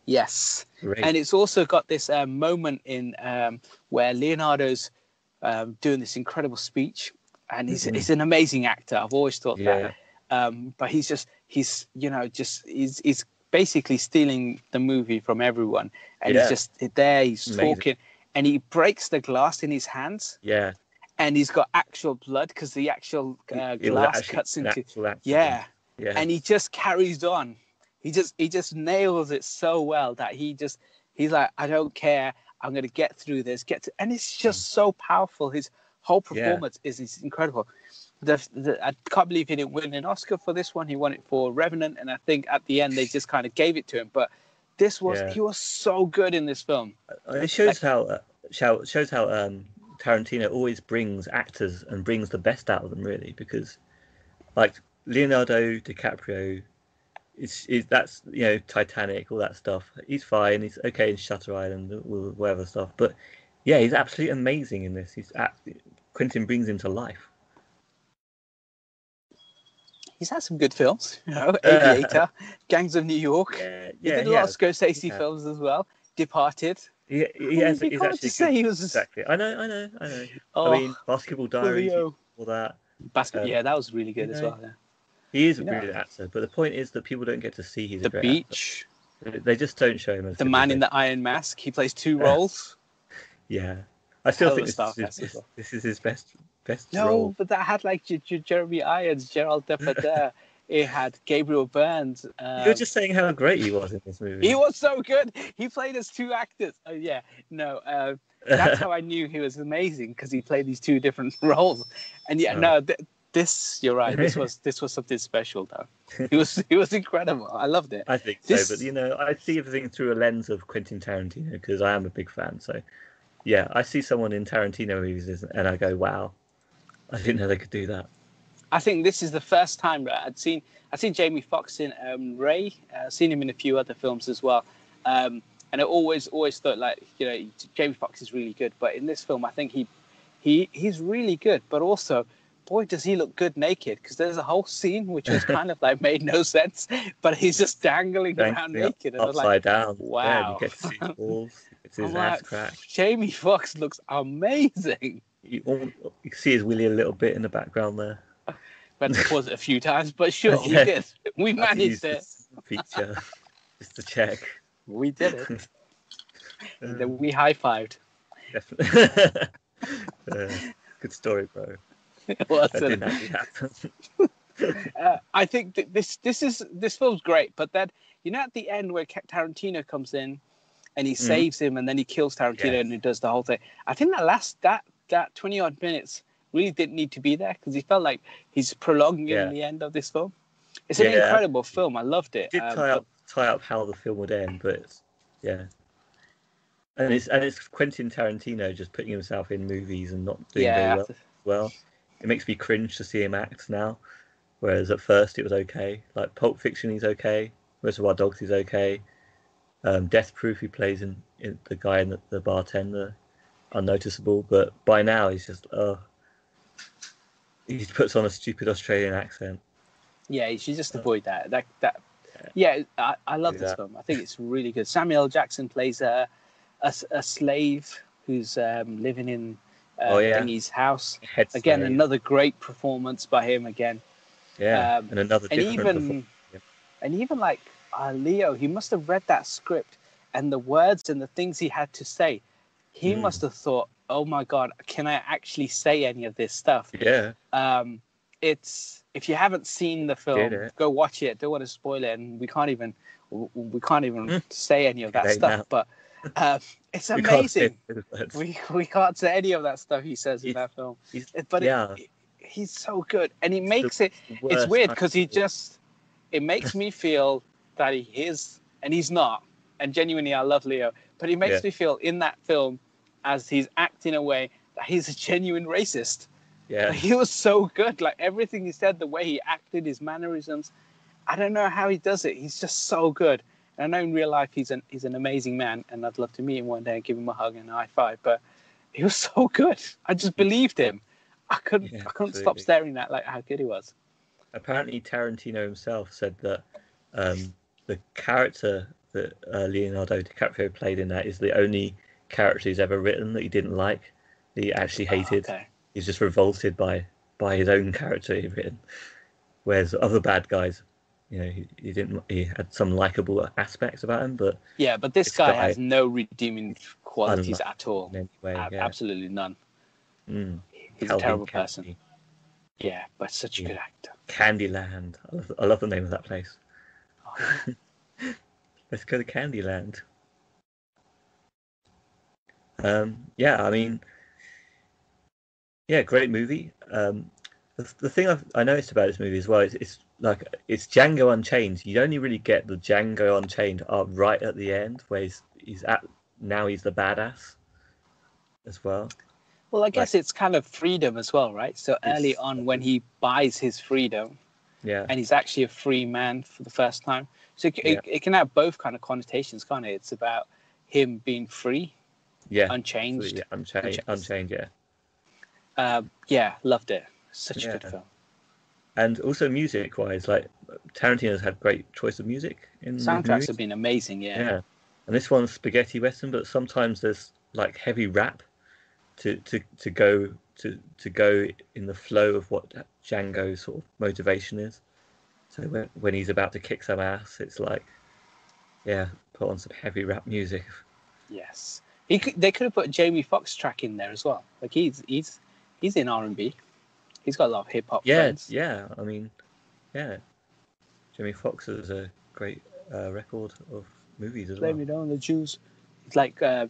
Yes, Great. and it's also got this um, moment in um, where Leonardo's um, doing this incredible speech, and he's Mhm. he's an amazing actor. I've always thought yeah, that. Um, but he's just he's you know just he's he's basically stealing the movie from everyone, and Yeah. he's just there. He's Amazing. talking, and he breaks the glass in his hands, yeah. and he's got actual blood because the actual uh, glass actually cuts into yeah yeah. and he just carries on. He just he just nails it so well that he just he's like, I don't care. I'm gonna get through this. Get to, and it's just so powerful. His whole Hmm. Yeah. performance is, is incredible. The, the, I can't believe he didn't win an Oscar for this one. He won it for Revenant, and I think at the end they just kind of gave it to him. But this was Yeah. he was so good in this film. Uh, It shows how uh, show, shows how um, Tarantino always brings actors and brings the best out of them, really, because like Leonardo DiCaprio, is is that's you know Titanic, all that stuff. He's fine. He's okay in Shutter Island, all- whatever stuff. But yeah, he's absolutely amazing in this. He's at, Quentin brings him to life. He's had some good films, you know, Aviator, Gangs of New York. Yeah, He did a lot of. Scorsese films as well. Departed. Yeah, he has, he's actually say he was. exactly. I know, I know, I know. Oh, I mean, Basketball Diaries, all that. Basket, um, yeah, that was really good as know, well. Yeah. He is a brilliant actor, but the point is that people don't get to see he's The Beach, actor. They just don't show him as The Man in the Iron Mask. He plays two roles. Yeah, I still Hell think this is, his, well. this is his best best No, role. but that had like J- J- Jeremy Irons, Gerald Depardieu. it had Gabriel Burns. Um, You're just saying how great he was in this movie. He was so good. He played as two actors. Oh yeah, no. Uh, that's how I knew he was amazing because he played these two different roles. And yeah, Oh. no, th- this you're right. This was this was something special though. He was he was incredible. I loved it. I think This- so, but you know, I see everything through a lens of Quentin Tarantino because I am a big fan. So, yeah, I see someone in Tarantino movies and I go, "Wow, I didn't know they could do that." I think this is the first time I'd seen I'd seen Jamie Foxx in um, Ray. Uh, seen him in a few other films as well. Um, and I always always thought like you know Jamie Foxx is really good, but in this film I think he he he's really good. But also, boy, does he look good naked? Because there's a whole scene which was kind of like made no sense, but he's just dangling around up- naked, and upside like, down. Yeah, wow. you get to see his balls, you get to see his I'm ass like, crack. Jamie Foxx looks amazing. You, all- you can see his willy a little bit in the background there. We had to pause it a few times, but sure, we did. We I managed it. feature just to check. We did it. And Uh, then we high fived. definitely. Uh, good story, bro. Well, That didn't actually happen. uh, I think that this this is this film's great, but then you know at the end where Tarantino comes in and he saves him and then he kills Tarantino. Yes. and he does the whole thing. I think that last that that twenty odd minutes really didn't need to be there because he felt like he's prolonging Yeah. the end of this film. It's an Yeah. incredible film. I loved it. did um, tie up tie up how the film would end, but yeah. And it's and it's Quentin Tarantino just putting himself in movies and not doing yeah, very well. after- well. It makes me cringe to see him act now, whereas at first it was okay. Like Pulp Fiction, he's okay. Most of our dogs, he's okay. Um, Death Proof, he plays in, in the guy in the, the bartender, unnoticeable. But by now, he's just uh he puts on a stupid Australian accent. yeah, you should just avoid that. That that Yeah, I, I love Do this that. film. I think it's really good. Samuel Jackson plays a a, a slave who's um, living in uh, Oh, yeah. Thingy's house. Head Again, slave. another great performance by him. Again, yeah, um, and another and even yeah. and even like uh, Leo, he must have read that script and the words and the things he had to say. He Mm. must have thought, "Oh my God, can I actually say any of this stuff?" yeah, um, it's if you haven't seen the film, go watch it. Don't want to spoil it, and we can't even we can't even Mm. say any of that stuff. now. But um, it's amazing. We we can't say any of that stuff he says in He's- that film. But yeah. it, he's so good, and he makes it. It's weird because he just it makes me feel that he is, and he's not. And genuinely, I love Leo, but he makes Yeah. me feel in that film as he's acting away that he's a genuine racist. yeah, he was so good. Like everything he said, the way he acted, his mannerisms. I don't know how he does it. He's just so good. And I know in real life he's an he's an amazing man, and I'd love to meet him one day and give him a hug and a high five. But he was so good. I just believed him. I couldn't Yeah, I couldn't stop staring at like how good he was. apparently Tarantino himself said that um, the character that uh, Leonardo DiCaprio played in that is the only character he's ever written that he didn't like. He actually hated. Oh, okay. He's just revolted by by his own character he'd written. Whereas other bad guys, you know, he, he didn't. He had some likable aspects about him, but Yeah, but this guy, has no redeeming qualities at all. in any way, Ab- yeah. Absolutely none. Mm. He's Calvin a terrible Candie. person. Yeah, but such a Yeah. good actor. Candyland. I love, I love the name of that place. Oh, Let's go to Candyland. Um, yeah, I mean, yeah, great movie. Um, the, the thing I've, I noticed about this movie as well is it's like it's Django Unchained. You only really get the Django Unchained arc right at the end, where he's he's at now he's the badass as well. Well, I guess it's kind of freedom as well, right? So early on, when he buys his freedom, Yeah, and he's actually a free man for the first time. So it, Yeah. it, it can have both kind of connotations, can't it? It's about him being free, yeah, unchanged. Unchained, Unchanged. Unchained, yeah. Uh, yeah, loved it. Such a good film. And also music wise, like Tarantino's had great choice of music in Soundtracks have been amazing. Yeah. yeah. And this one's spaghetti western, but sometimes there's like heavy rap to to to go to to go in the flow of what Django's sort of motivation is. So when when he's about to kick some ass, it's like, yeah, put on some heavy rap music. Yes. He could, they could have put a Jamie Foxx track in there as well. Like he's he's he's in R and B. He's got a lot of hip hop Yeah, friends. yeah. I mean, yeah. Jamie Foxx has a great uh, record of movies as well. Blame it on the Jews. It's like uh,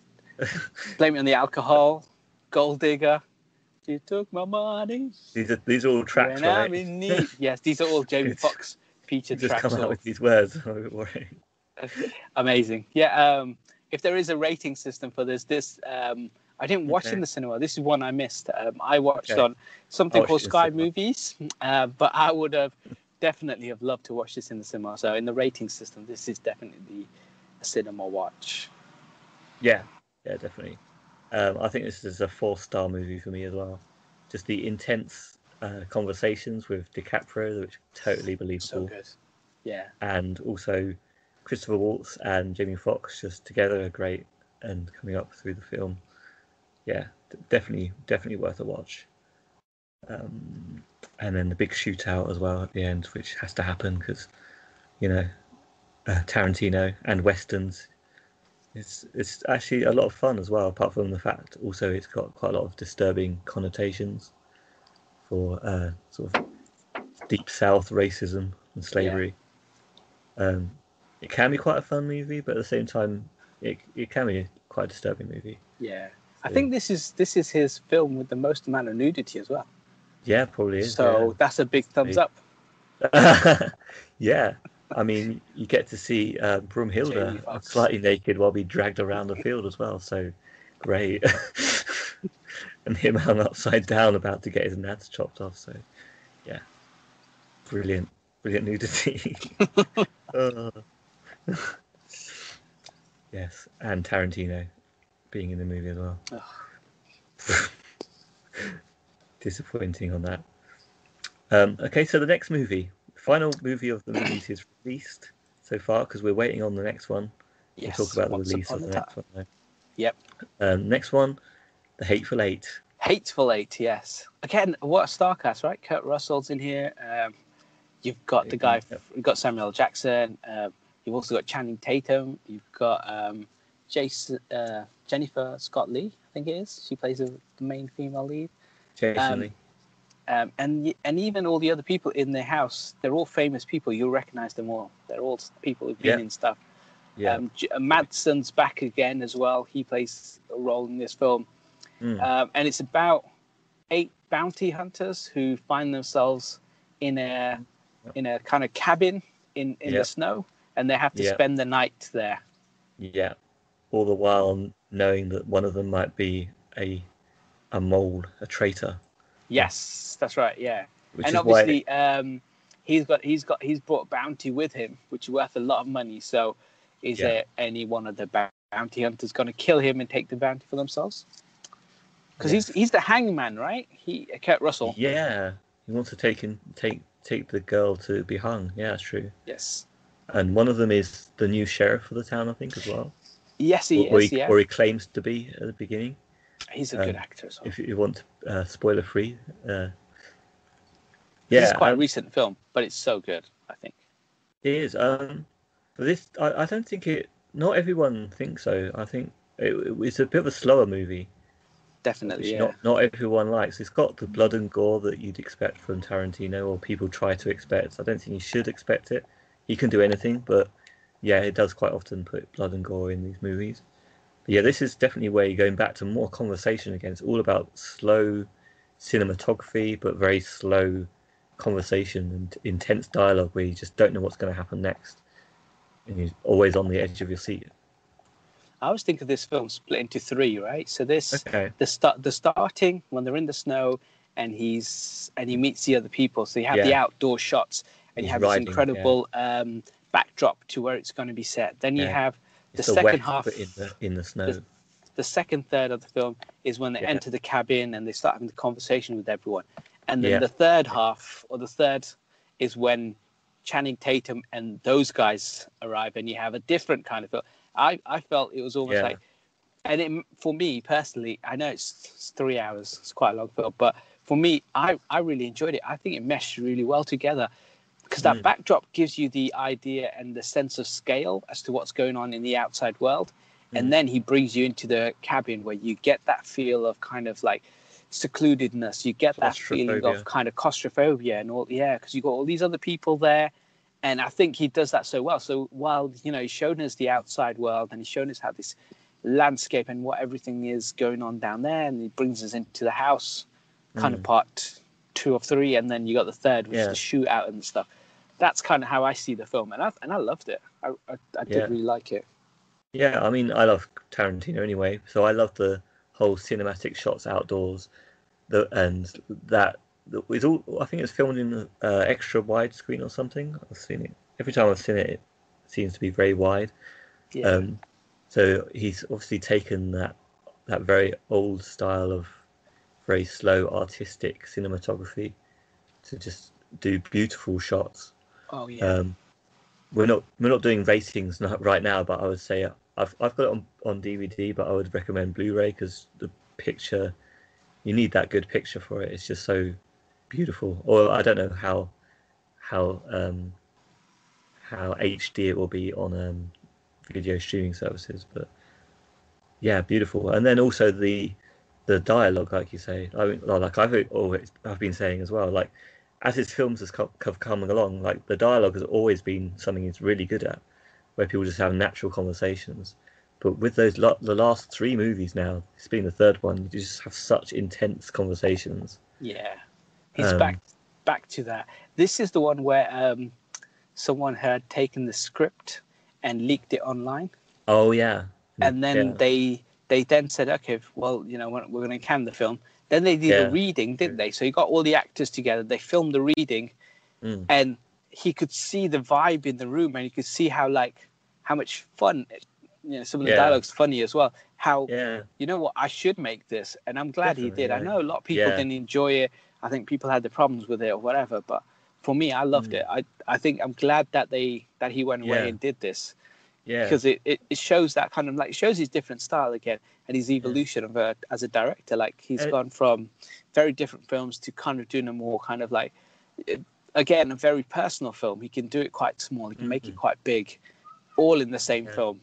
blame it on the alcohol. Gold digger. You took my money. These are these are all tracks, when right? I'm in need. yes, these are all Jamie You featured just tracks. come out with these words. I'm a bit worried. Amazing. Yeah. Um, if there is a rating system for this, this um, I didn't watch Okay. in the cinema. This is one I missed. Um, I watched Okay. on something I'll called watch it in Sky. Movies, uh, but I would have definitely have loved to watch this in the cinema. So in the rating system, this is definitely a cinema watch. Yeah, yeah, definitely. Um, I think this is a four-star movie for me as well. Just the intense uh, conversations with DiCaprio, which are totally So believable, good. Yeah. and also Christopher Waltz and Jamie Foxx just together are great and coming up through the film. Yeah, d- definitely, definitely worth a watch. Um, and then the big shootout as well at the end, which has to happen because, you know, uh, Tarantino and westerns. It's it's actually a lot of fun as well. Apart from the fact, also it's got quite a lot of disturbing connotations for uh, sort of deep South racism and slavery. Um, it can be quite a fun movie, but at the same time, it it can be quite a disturbing movie. Yeah. I think this is this is his film with the most amount of nudity as well. Yeah, probably is. so that's a big thumbs up. yeah. I mean, you get to see uh, Jamie Broomhilda slightly naked while being dragged around the field as well. So great. and him hung upside down about to get his nads chopped off. So yeah, brilliant, brilliant nudity. Uh, yes, and Tarantino being in the movie as well. Disappointing on that. Um, okay, so the next movie, final movie of the movies is released. so far because we're waiting on the next one. Yes. we'll talk about the release of the Time. next one. Though. Yep. Um, next one, The Hateful Eight. Hateful Eight, yes. Again, what a star cast, right? Kurt Russell's in here. Um, you've got the guy, you've got Samuel L. Jackson. Um, you've also got Channing Tatum. You've got um, Jason, uh, Jennifer Scott Lee, I think it is. She plays the the main female lead. Jason Um, Lee. Um, and and even all the other people in their house, they're all famous people. You'll recognize them all. They're all people who've been Yeah. in stuff. Yeah. Um, uh, Madsen's back again as well. He plays a role in this film. Mm. Um, and it's about eight bounty hunters who find themselves in a in a kind of cabin in, in Yeah. the snow, and they have to Yeah. spend the night there. Yeah. All the while knowing that one of them might be a a mole, a traitor. Yes, that's right. Yeah, Which and obviously, um, he's got he's got he's brought bounty with him, which is worth a lot of money. So, is Yeah. there any one of the bounty hunters going to kill him and take the bounty for themselves? Because he's Yes. he's the hangman, right? He Kurt Russell. Yeah. He wants to take in, take take the girl to be hung. Yeah, that's true. Yes. And one of them is the new sheriff of the town, I think, as well. Yes, he or, or is. he, Yeah, or he claims to be at the beginning. he's a good um, actor as well. If you want uh, spoiler free. Uh, This yeah, is quite a um, recent film, but it's so good. I think. It is. Um, but this, I, I don't think it. Not everyone thinks so. I think it, it's a bit of a slower movie, Definitely, yeah. not not everyone likes. It's got the blood and gore that you'd expect from Tarantino, or people try to expect. I don't think you should expect it. He can do anything, but yeah, it does quite often put blood and gore in these movies. Yeah, this is definitely where you're going back to more conversation again. It's all about slow cinematography, but very slow conversation and intense dialogue where you just don't know what's going to happen next. And you're always on the edge of your seat. I always think of this film split into three, right? So this Okay. the start the starting when they're in the snow and he's and he meets the other people. So you have the outdoor shots and you have riding, this yeah. incredible um, backdrop to where it's going to be set. Then you Yeah. have the the second half. in the in the snow. the second third of the film is when they Yeah. enter the cabin and they start having the conversation with everyone. And then Yeah. the third half or the third is when Channing Tatum and those guys arrive and you have a different kind of film. I, I felt it was almost Yeah. like and it, for me personally, I know it's, it's three hours, it's quite a long film, but for me, I, I really enjoyed it. I think it meshed really well together because that Mm. backdrop gives you the idea and the sense of scale as to what's going on in the outside world. Mm. And then he brings you into the cabin where you get that feel of kind of like secludedness. You get that feeling of kind of claustrophobia and all, yeah, because you've got all these other people there. And I think he does that so well. So while, you know, he's shown us the outside world and he's shown us how this landscape and what everything is going on down there, and he brings us into the house, kind of Mm. part two or three, and then you got the third, which Yeah. is the shootout and stuff. That's kind of how I see the film, and I and I loved it. I I, I did Yeah. really like it. Yeah, I mean, I love Tarantino anyway, so I love the whole cinematic shots outdoors, the and that it's all. I think it's filmed in uh, extra wide screen or something. I've seen it every time I've seen it. It seems to be very wide. Yeah, Um, so he's obviously taken that that very old style of very slow artistic cinematography to just do beautiful shots. Oh yeah, Um, we're not we're not doing ratings not right now, but I would say I've I've got it on, on DVD, but I would recommend Blu-ray because the picture you need that good picture for it. It's just so beautiful. Or I don't know how how um, how HD it will be on um, video streaming services, but yeah, beautiful. And then also the the dialogue, like you say, I mean, like I've always I've been saying as well, like as his films has come, have come along, like the dialogue has always been something he's really good at, where people just have natural conversations. But with those the last three movies now, it's been the third one, you just have such intense conversations. yeah. He's um, back back to that. This is the one where um, someone had taken the script and leaked it online. Oh yeah, and then Yeah. they they then said, okay, well, you know, we're, we're going to can the film. Then they did Yeah. a reading, didn't they? So he got all the actors together. They filmed the reading, Mm. and he could see the vibe in the room, and you could see how like how much fun. You know, some of the Yeah. dialogue's funny as well. How yeah, you know what? I should make this, and I'm glad he Definitely, did. I know a lot of people didn't enjoy it. I think people had the problems with it or whatever, but for me, I loved Mm. it. I I think I'm glad that they that he went away and did this Yeah. because it, it, it shows that kind of like shows his different style again and his evolution of a, as a director. Like he's Uh, gone from very different films to kind of doing a more kind of like again a very personal film. He can do it quite small. He can make it Mhm. quite big, all in the same Yeah. film.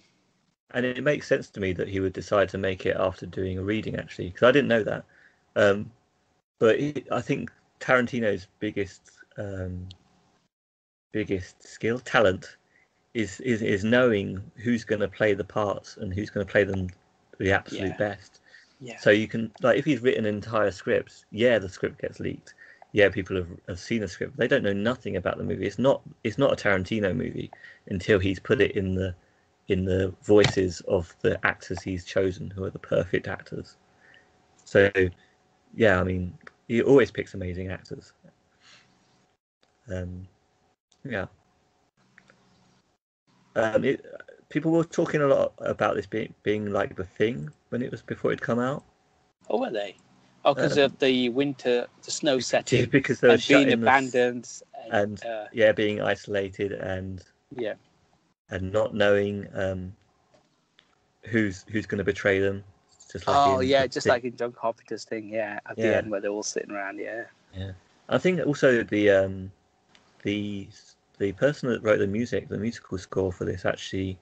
and it makes sense to me that he would decide to make it after doing a reading actually because i didn't know that um, but it, i think tarantino's biggest um, biggest skill talent is is, is knowing who's going to play the parts and who's going to play them the absolute Yeah. best. Yeah. so you can like if he's written entire scripts, yeah the script gets leaked. Yeah people have, have seen the script. They don't know nothing about the movie. It's not it's not a tarantino movie until he's put it in the in the voices of the actors he's chosen who are the perfect actors. So yeah i mean he always picks amazing actors. Um yeah um it, people were talking a lot about this being being like the thing when it was before it come out Oh, were they? Oh, because Um, of the winter, the snow setting, because they were and being abandoned. and- uh, yeah being isolated and yeah, and not knowing um who's who's going to betray them just like oh yeah, just thing. like in John Carpenter's thing. Yeah, at the end where they're all sitting around. Yeah. Yeah. i think also the um the the person that wrote the music the musical score for this actually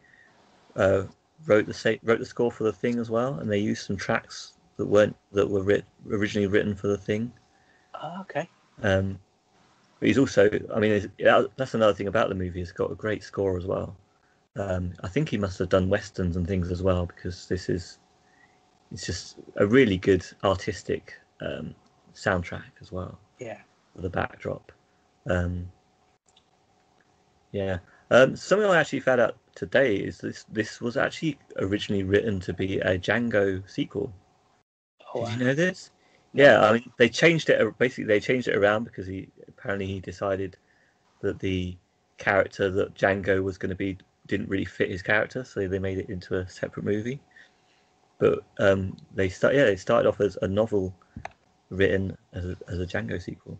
uh wrote the sa- wrote the score for the thing as well and they used some tracks that weren't that were writ- originally written for the thing Oh, okay. Um, but he's also, I mean, that- that's another thing about the movie. It's got a great score as well. Um, I think he must have done westerns and things as well because this is, it's just a really good artistic um, soundtrack as well Yeah. for the backdrop. Um, yeah. Um, something I actually found out today is this this was actually originally written to be a Django sequel. Oh, Did you know this? Yeah, I mean they changed it. Basically, they changed it around because he apparently he decided that the character that Django was going to be didn't really fit his character, so they made it into a separate movie. But um, they start yeah they started off as a novel written as a, as a Django sequel.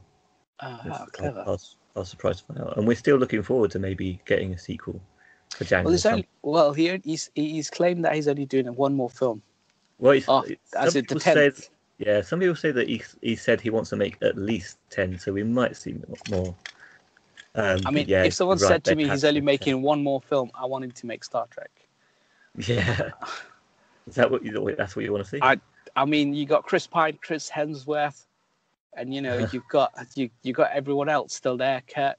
Ah, clever. I was surprised to find out, and we're still looking forward to maybe getting a sequel for Django. Well, only, well, he, he's he's claimed that he's only doing one more film. well, it's, Oh, as the people. Yeah, some people say that he he said he wants to make at least ten, so we might see more. Um, I mean, yeah, if someone right, said to me he's only making one more film, I want him to make Star Trek. yeah, is that what you that's what you want to see? I- I mean, you got Chris Pine, Chris Hemsworth, and you know you've got you you got everyone else still there. Kurt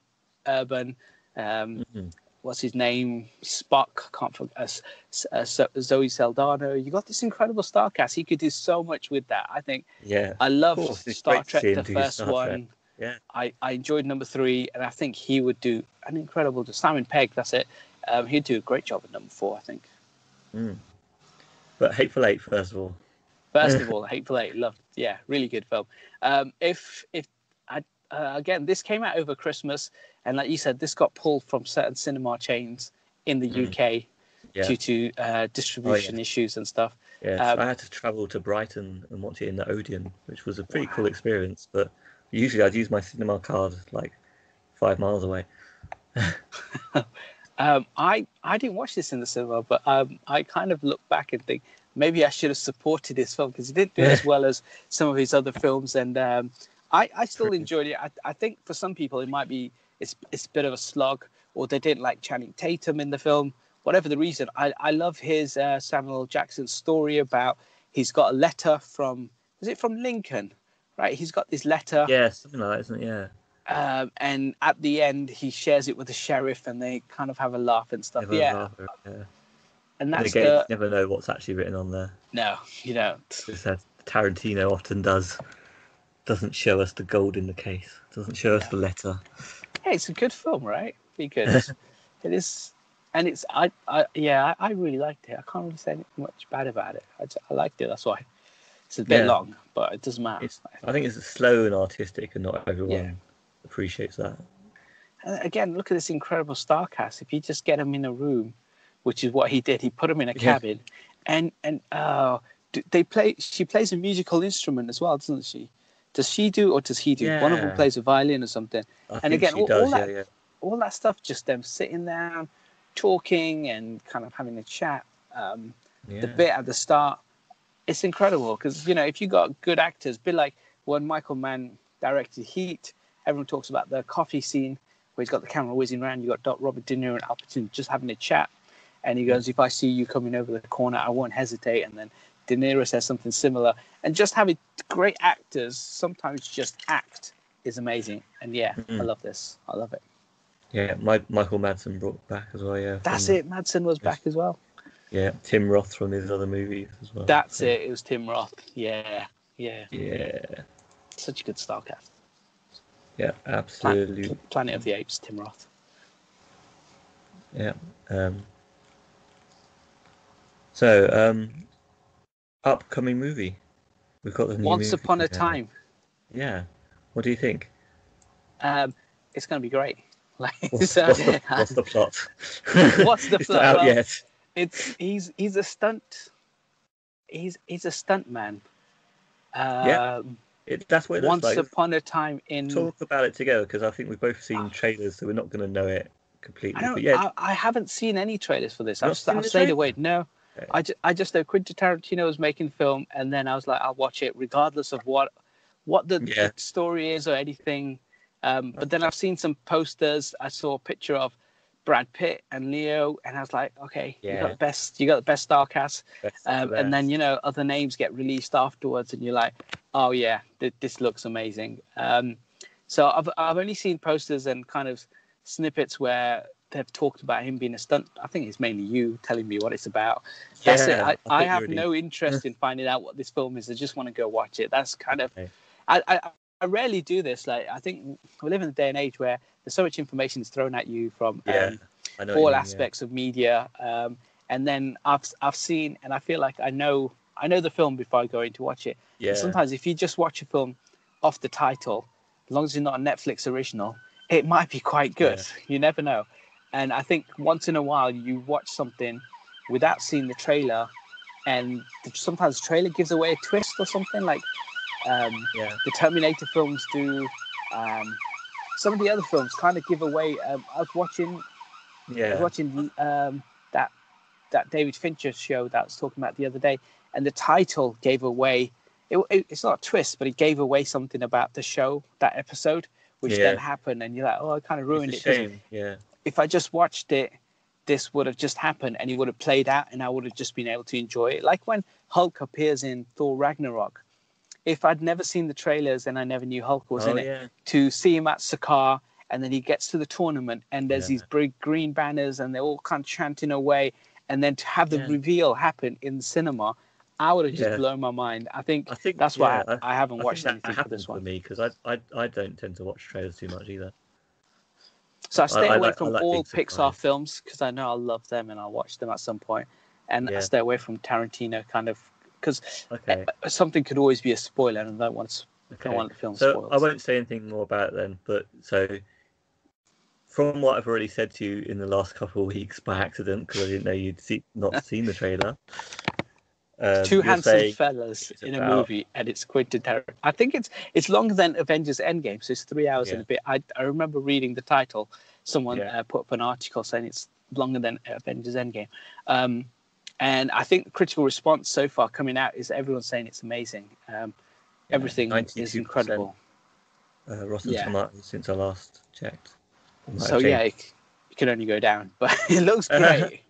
Urban, um, Mhm. what's his name? Spock. Can't forget. Uh, uh, So- Zoe Saldana. You got this incredible star cast. He could do so much with that. I think Yeah, I love Star Trek, the first Star one. Trek. Yeah. I, I enjoyed number three, and I think he would do an incredible job. Simon Pegg, that's it. Um, he'd do a great job at number four, I think. Mm. But Hateful Eight, first of all. First of all, Hateful Eight, loved, yeah, really good film. Um, if if I uh, again, this came out over Christmas, and like you said, this got pulled from certain cinema chains in the Mm. UK Yeah, due to uh, distribution issues and stuff. yeah. so um, I had to travel to Brighton and watch it in the Odeon, which was a pretty cool experience. But usually I'd use my cinema card like five miles away. Um, I I didn't watch this in the cinema, but um, I kind of look back and think maybe I should have supported this film because he didn't do it as well as some of his other films, and um, I I still enjoyed it. I, I think for some people it might be it's it's a bit of a slog, or they didn't like Channing Tatum in the film. Whatever the reason, I I love his uh, Samuel Jackson story about he's got a letter from was it from Lincoln, right? He's got this letter Yeah, something like that, isn't it? Yeah. um, and at the end he shares it with the sheriff and they kind of have a laugh and stuff yeah rather, yeah. And that's again, the you never know what's actually written on there. no you don't Tarantino often does. Doesn't show us the gold in the case. Doesn't show us Yeah. the letter. hey it's a good film right because it is and it's I, I yeah I, I really liked it i can't really say anything much bad about it i, I liked it that's why it's a bit Yeah. long but it doesn't matter It's, I think it's slow and artistic, and not everyone Yeah. appreciates that. And again look at this incredible star cast if you just get them in a room which is what he did he put them in a Yeah. cabin and and uh they play she plays a musical instrument as well doesn't she Does she do or does he do? One of them plays a violin or something. I And again, all- does. all that- yeah. All that stuff, just them sitting down, talking and kind of having a chat. Um, yeah. the bit at the start, it's incredible because you know if you got good actors, bit like when Michael Mann directed Heat, everyone talks about the coffee scene where he's got the camera whizzing around. You got Doc Robert De Niro and Al Pacino just having a chat, and he goes, "If I see you coming over the corner, I won't hesitate." And then De Niro says something similar, and just having great actors sometimes just act is amazing. And yeah, I Mhm. love this. I love it. Yeah, my, Michael Madsen brought back as well. Yeah, That's it. Madsen was back as well. Yeah, Tim Roth from his other movies as well. That's yeah. it. It was Tim Roth. Yeah, yeah. Yeah, Such a good star cast. yeah, absolutely. Planet of the Apes, Tim Roth. Yeah. Um, so, um, upcoming movie. We've got the new Once Upon a. Time. Yeah. What do you think? Um, it's going to be great. Like, What's, so- what's the, what's the plot? What's the it's plot? not out Well- yet. it's he's he's a stunt. He's he's a stunt man. Um, Yeah. It, that's what it Once like. upon a time in. Talk about it together because I think we've both seen trailers, so we're not going to know it completely. I don't. but yeah, I, I haven't seen any trailers for this. I've, I've stayed away. No. I, ju- I just know Quentin Tarantino was making film, and then I was like, I'll watch it regardless of what what the, Yeah. story is or anything. Um, but then I've seen some posters. I saw a picture of Brad Pitt and Leo, and I was like, okay, you got the best. You got the best star cast. Best Um, of and then you know other names get released afterwards, and you're like, oh yeah, th- this looks amazing. Um, so I've I've only seen posters and kind of snippets where they've talked about him being a stunt. I think it's mainly you telling me what it's about. That's Yeah, it. I, I think have no interest in finding out what this film is. I just want to go watch it. That's kind of. Okay. I, I I rarely do this. Like I think we live in a day and age where there's so much information is thrown at you from Yeah, um, I all mean, yeah. aspects of media um, and then I've, I've seen and i feel like i know i know the film before i go in to watch it Yeah, And sometimes if you just watch a film off the title as long as it's not a netflix original it might be quite good you never know and i think once in a while you watch something without seeing the trailer and sometimes the trailer gives away a twist or something like um, yeah, the Terminator films do. Um, some of the other films kind of give away. Um, I was watching I was yeah, watching um, that that David Fincher show that I was talking about the other day, and the title gave away. It, it- it's not a twist, but it gave away something about the show, that episode, which Yeah. then happened, and you're like, oh, I kind of ruined it. shame. Yeah, If I just watched it, this would have just happened, and it would have played out, and I would have just been able to enjoy it. Like when Hulk appears in Thor Ragnarok. If I'd never seen the trailers and I never knew Hulk was oh in it, yeah, to see him at Sakaar, and then he gets to the tournament, and there's Yeah. these big green banners, and they're all kind of chanting away, and then to have the Yeah. reveal happen in the cinema, I would have just Yeah. blown my mind. I think I think that's why I, I haven't I watched that anything for happens this for one. me because I, I I don't tend to watch trailers too much either. So I stay I away like- from like all Pixar films because I know I'll love them and I'll watch them at some point. and I stay away from Tarantino kind of because uh, Okay, uh, something could always be a spoiler, and I don't want to, okay. don't want the film So spoiled. I won't say anything more about it then. But so from what I've already said to you in the last couple of weeks by accident because I didn't know you'd see, not seen the trailer. Um, two handsome fellas in a movie, and it's Quentin Tarantino. I think it's it's longer than Avengers Endgame, so it's three hours and a bit. I I remember reading the title. Someone Yeah. uh, put up an article saying it's longer than Avengers Endgame, um, and I think the critical response so far coming out is everyone's saying it's amazing. Um, Yeah, everything is incredible. uh, Rotten Yeah. Tomatoes since I last checked. So yeah, it, it can only go down, but it looks great.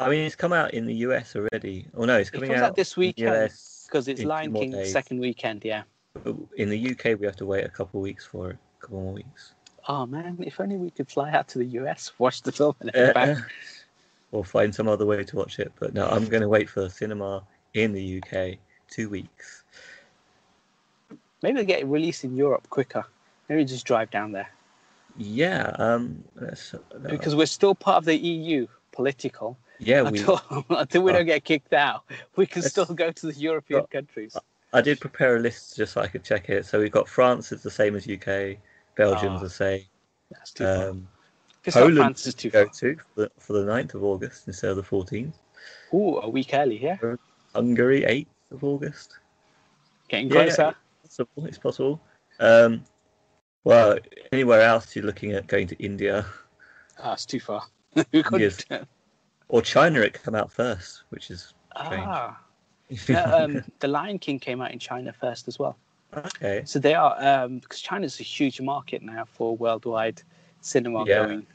I mean, it's come out in the US already. Oh no, it's it coming comes out out this weekend because it's Lion King days. second weekend. Yeah. In the UK, we have to wait a couple of weeks for it. A couple more weeks. Oh man, if only we could fly out to the US, watch the film, and then back. or find some other way to watch it. But no, I'm going to wait for the cinema in the UK two weeks. Maybe they'll get it released in Europe quicker. Maybe just drive down there Yeah. Um. Let's, because we're still part of the EU political. Yeah, we. Until, until we uh, don't get kicked out, we can still go to the European uh, countries. I did prepare a list just so I could check it. So we've got France is the same as UK. Belgium's Oh, the same. That's too far. Um, It's not Poland France is too go far. to for the, for the 9th of August instead of the 14th. Ooh, a week early, yeah. Hungary 8th of August. Getting Yeah, closer. possible. It's possible. Um, well, anywhere else you're looking at going to India Ah, it's too far. we couldn't. Or China. It come out first, which is strange. ah, no, um, the Lion King came out in China first as well. okay. So they are um, because China's a huge market now for worldwide cinema Yeah. going,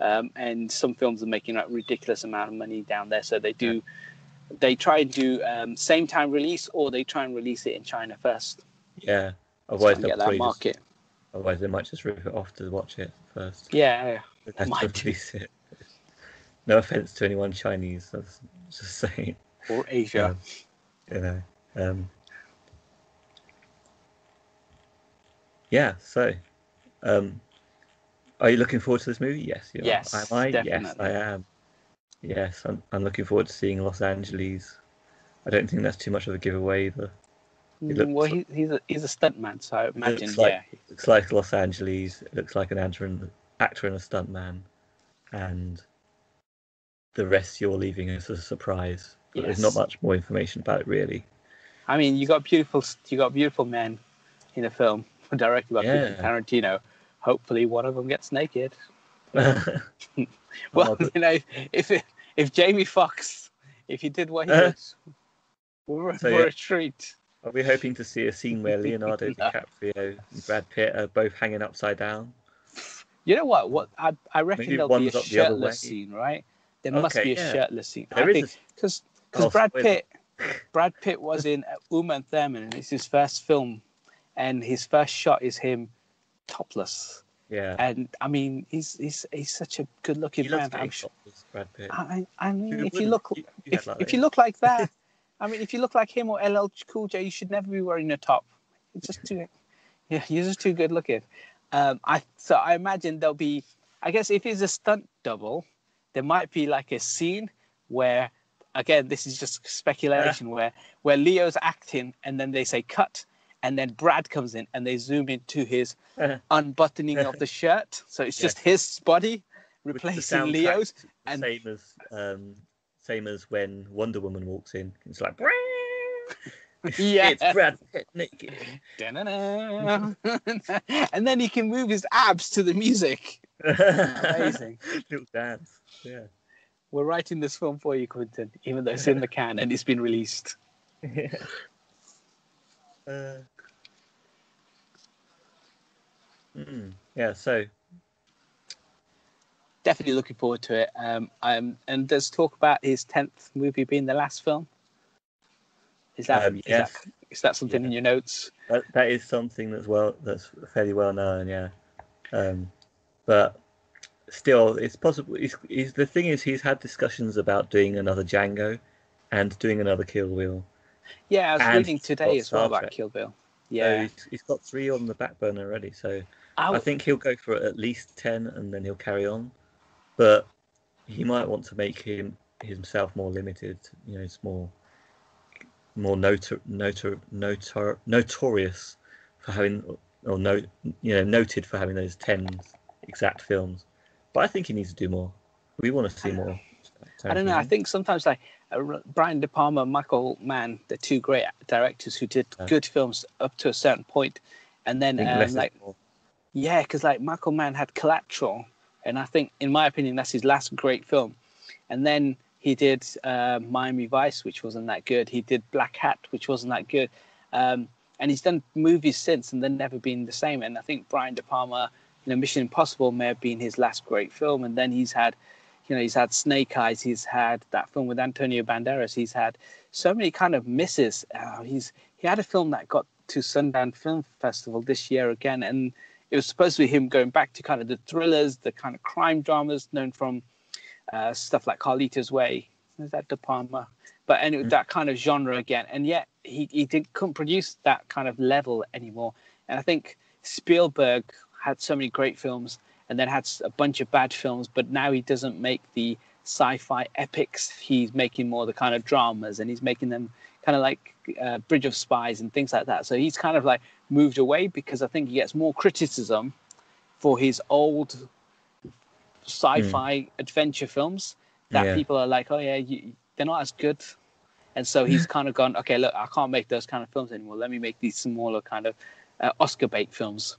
um, and some films are making like ridiculous amount of money down there. So they do, they try and do um, same time release, or they try and release it in China first. Yeah. Otherwise, get they'll that probably just, market. otherwise they might just rip it off to watch it first. Yeah, They might release it. No offense to anyone Chinese. I was just saying. or Asia. Um, you know. Um, yeah. So, um, are you looking forward to this movie? Yes. You are. Yes, Am I? Yes. I am. Yes, I'm, I'm looking forward to seeing Los Angeles. I don't think that's too much of a giveaway either. It well, he, he's a he's a stuntman, so I imagine, looks like- yeah, looks like Los Angeles. It looks like an actor and, actor and a stuntman, and the rest you're leaving as a surprise. But There's not much more information about it really. I mean, you got beautiful, you got beautiful men in a film directed by Yeah. Tarantino. Hopefully, one of them gets naked. Well, Oh, but- you know, if it, if Jamie Foxx, if he did what he Uh, did, we're, so, we're yeah. a treat. Are we hoping to see a scene where Leonardo No. DiCaprio and Brad Pitt are both hanging upside down? You know what? What I, I reckon Maybe there'll be a one's the other shirtless scene, right? There must be a yeah. shirtless scene. There I think a- because Oh, Brad. Pitt, Brad Pitt was in Uma and Thurman, and it's his first film, and his first shot is him topless. Yeah. And I mean, he's he's he's such a good-looking He man. I'm sure. Brad Pitt. I, I mean, Who if you look You- you if, like if that. you look like that, I mean, if you look like him or LL Cool J, you should never be wearing a top. It's just too, yeah, you're just too good looking. Um, I so I imagine there'll be, I guess, if he's a stunt double, there might be like a scene where, again, this is just speculation, where where Leo's acting and then they say cut, and then Brad comes in and they zoom into his unbuttoning of the shirt, so it's just his body replacing Leo's. and- same as um, same as when Wonder Woman walks in. It's like Yeah. it's Brad Pitt naked. And then he can move his abs to the music. Amazing. Little dance. Yeah. We're writing this film for you, Quentin, even though it's in the can and it's been released. Yeah. Uh, mm, yeah. So Definitely looking forward to it. Um, um, and there's talk about his tenth movie being the last film. Is that Um, is yes. that is that something Yeah. in your notes? that, that is something that's well that's fairly well known. Yeah. Um, but still, it's possible. He's, he's, the thing is, he's had discussions about doing another Django and doing another Kill Bill. Yeah, I was reading today as well about Kill Bill. So Yeah, he's, he's got three on the back burner already. So I oh. think he'll go for at least ten, and then he'll carry on. But he might want to make him himself more limited. You know, it's more more notor, notor, notor, notorious for having or no, you know, noted for having those ten exact films. But I think he needs to do more. We want to see more. I don't know. I think sometimes like uh, Brian De Palma, Michael Mann, they're two great directors who did Yeah. good films up to a certain point, and then um, like yeah, because like Michael Mann had Collateral, and I think, in my opinion, that's his last great film. And then he did uh, Miami Vice, which wasn't that good. He did Black Hat, which wasn't that good. Um, and he's done movies since, and they've never been the same. And I think Brian De Palma, you know, Mission Impossible may have been his last great film. And then he's had, you know, he's had Snake Eyes. He's had that film with Antonio Banderas. He's had so many kind of misses. Uh, he's he had a film that got to Sundance Film Festival this year again, and it was supposed to be him going back to kind of the thrillers, the kind of crime dramas known from uh, stuff like Carlito's Way. Is that De Palma? But anyway, Mm. that kind of genre again, and yet he he didn't couldn't produce that kind of level anymore. And I think Spielberg had so many great films, and then had a bunch of bad films. But now he doesn't make the sci-fi epics. He's making more the kind of dramas, and he's making them kind of like uh, Bridge of Spies and things like that. So he's kind of like moved away because I think he gets more criticism for his old sci-fi adventure films that Yeah. people are like, oh yeah, you, they're not as good. and so he's kind of gone, okay, look, I can't make those kind of films anymore. Let me make these smaller kind of uh, Oscar bait films,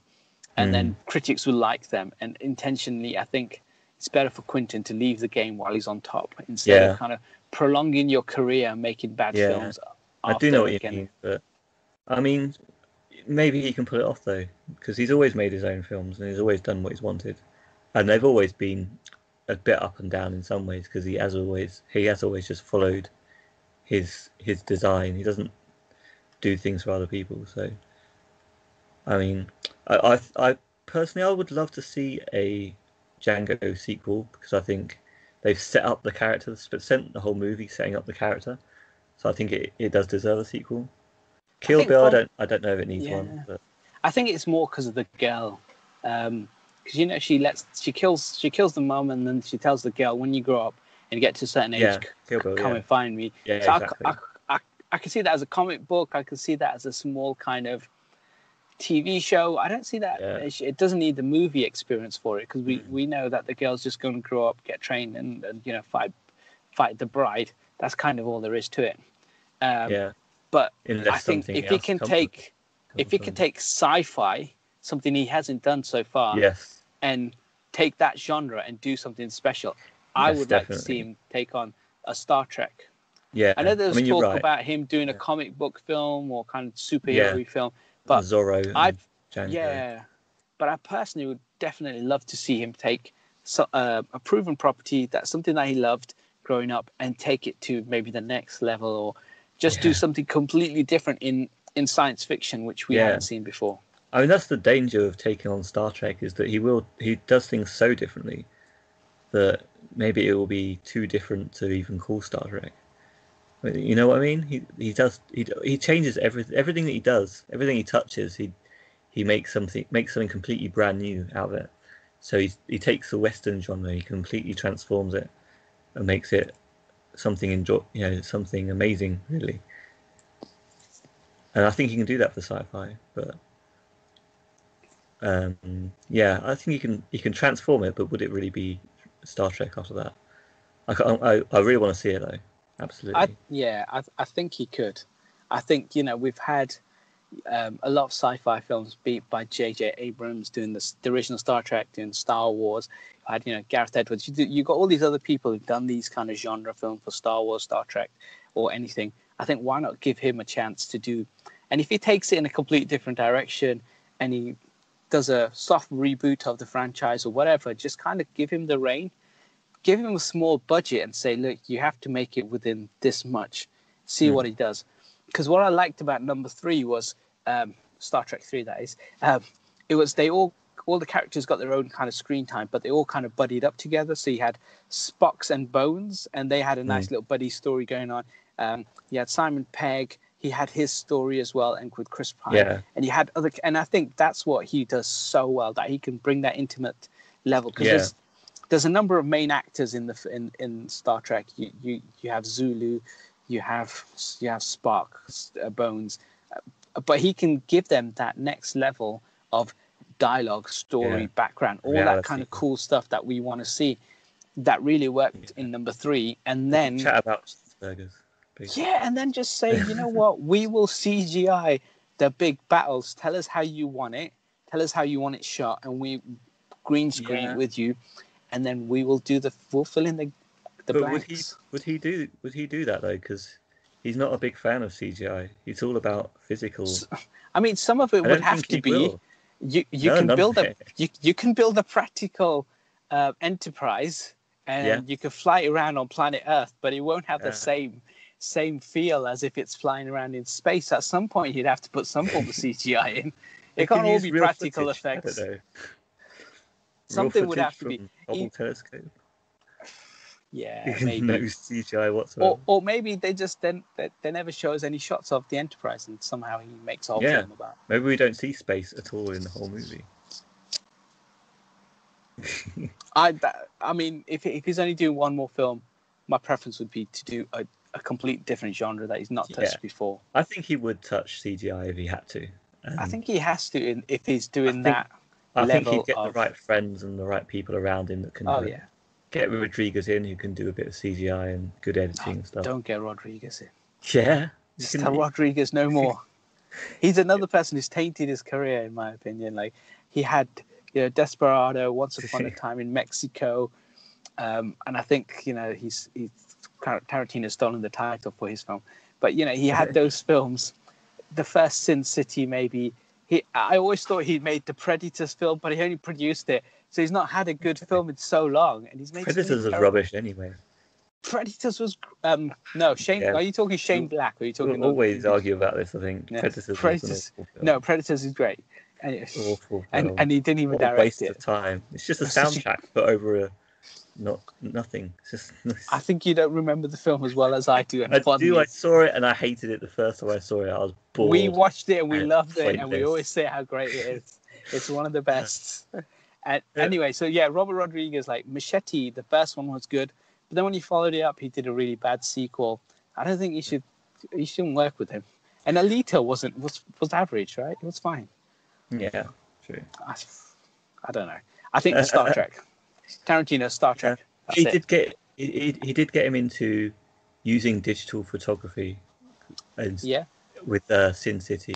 and Mm. then critics will like them. And intentionally, I think it's better for Quentin to leave the game while he's on top instead Yeah. of kind of prolonging your career and making bad Yeah. films. I do know what you mean, but I mean, maybe he can pull it off though, because he's always made his own films and he's always done what he's wanted, and they've always been a bit up and down in some ways because he has always he has always just followed his his design. He doesn't do things for other people. So, I mean, I I, I personally I would love to see a Django sequel because I think they've set up the character, spent the whole movie setting up the character. So I think it, it does deserve a sequel. Kill think Bill, I don't I don't know if it needs Yeah. one, but I think it's more because of the girl, um, because you know she lets she kills she kills the mum and then she tells the girl when you grow up and get to a certain age, yeah, c- Bill, come yeah, and find me. yeah, so exactly. I, I, I, I can see that as a comic book. I can see that as a small kind of TV show. I don't see that. Yeah. It, doesn't need the movie experience for it because we, Mm. we know that the girl's just going to grow up, get trained, and, and you know fight fight the bride. That's kind of all there is to it. Um, yeah, But unless I think if he can take comes if he can take sci-fi, something he hasn't done so far, yes, and take that genre and do something special, I Yes, would like to see him take on a Star Trek. yeah. I know there was mean, talk right. about him doing a comic book film or kind of superhero Yeah. film, but Zorro, I yeah, but I personally would definitely love to see him take so, uh, a proven property that's something that he loved growing up and take it to maybe the next level or just do something completely different in in science fiction which we Yeah. haven't seen before. I mean, that's the danger of taking on Star Trek is that he will he does things so differently that maybe it will be too different to even call Star Trek. You know what I mean? He he does he he changes everything everything that he does everything he touches he he makes something makes something completely brand new out of it. So he he takes the Western genre he completely transforms it and makes it something enjoy you know something amazing really. And I think he can do that for sci-fi, but um, yeah, I think he can he can transform it, but would it really be Star Trek after that? I I, I really want to see it though. Absolutely. I yeah, I I think he could. I think you know we've had um, a lot of sci-fi films beat by J.J. Abrams doing this, the original Star Trek, doing Star Wars. You had you know Gareth Edwards. You do, you got all these other people who've done these kind of genre films for Star Wars, Star Trek, or anything. I think why not give him a chance to do? And if he takes it in a completely different direction, and he does a soft reboot of the franchise or whatever, just kind of give him the reign give him a small budget and say, look, you have to make it within this much. See Hmm. what he does. Because what I liked about number three was um, Star Trek three. That is, um, it was they all all the characters got their own kind of screen time, but they all kind of buddied up together. So you had Spock's and Bones, and they had a nice little buddy story going on. Um, you had Simon Pegg. He had his story as well, and with Chris Pine yeah, and you had other and i think that's what he does so well that he can bring that intimate level because Yeah. there's there's a number of main actors in the in in star trek you you you have sulu you have you have spock uh, bones uh, but he can give them that next level of dialogue story Yeah. background all that kind of cool stuff that we want to see that really worked in number three and then chat about burgers. yeah, and then just say, you know what, we will CGI the big battles. Tell us how you want it. Tell us how you want it shot, and we green screen Yeah. it with you, and then we will do the we'll fill in the the But would he would he do would he do that though? Because he's not a big fan of CGI. It's all about physical. I mean, some of it I would have to be. will. You you No, can build a you, you can build a practical uh, enterprise, and Yeah. you can fly it around on planet Earth, but it won't have Yeah. the same same feel as if it's flying around in space. At some point, you'd have to put some form of CGI in. It can't can all be practical footage. Effects. Something would have to be. e- telescope. Yeah, no. CGI whatsoever. Or, or maybe they just then they, they never show us any shots of the Enterprise, and somehow he makes a whole Yeah. film about. Maybe we don't see space at all in the whole movie. I that, I mean, if if he's only doing one more film, my preference would be to do a, a complete different genre that he's not touched Yeah. before. I think he would touch CGI if he had to. I think he has to in, if he's doing think- that. I think he'd get of- the right friends and the right people around him that can Oh do yeah, get Rodriguez in who can do a bit of CGI and good editing and stuff. don't get Rodriguez in. Yeah. Just tell Rodriguez no more. He's another person who's tainted his career, in my opinion. Like he had, you know, Desperado, Once Upon a Time in Mexico, um, and I think you know he's he's Tarantino's stolen the title for his film. But you know he had those films. The first Sin City, maybe. He, I always thought he made the Predators film, but he only produced it, so he's not had a good film in so long. And he's made Predators is terrible- rubbish anyway. Predators was um no Shane. Yeah. Are you talking Shane Black? Or are you talking? We'll always argue about this. I think Yeah. Predators. was an Predators- awful film. No, Predators is great. And, awful. and, film. and he didn't even What a waste it. of time. It's just a It's a- soundtrack, but over a not nothing. Just. I think you don't remember the film as well as I do. And I fondly. do. I saw it and I hated it the first time I saw it. I was bored. we watched it and we and loved it, and we always say how great it is. It's one of the best. And anyway, so yeah, Robert Rodriguez, like Machete, the first one was good, but then when he followed it up, he did a really bad sequel. I don't think he should. you shouldn't work with him. And Alita wasn't was was average, right? It was fine. Yeah, true. I, I don't know. I think Star Trek, Tarantino, Star Trek. That's he it. did get he, he, did get him into using digital photography, and Yeah. with uh, Sin City.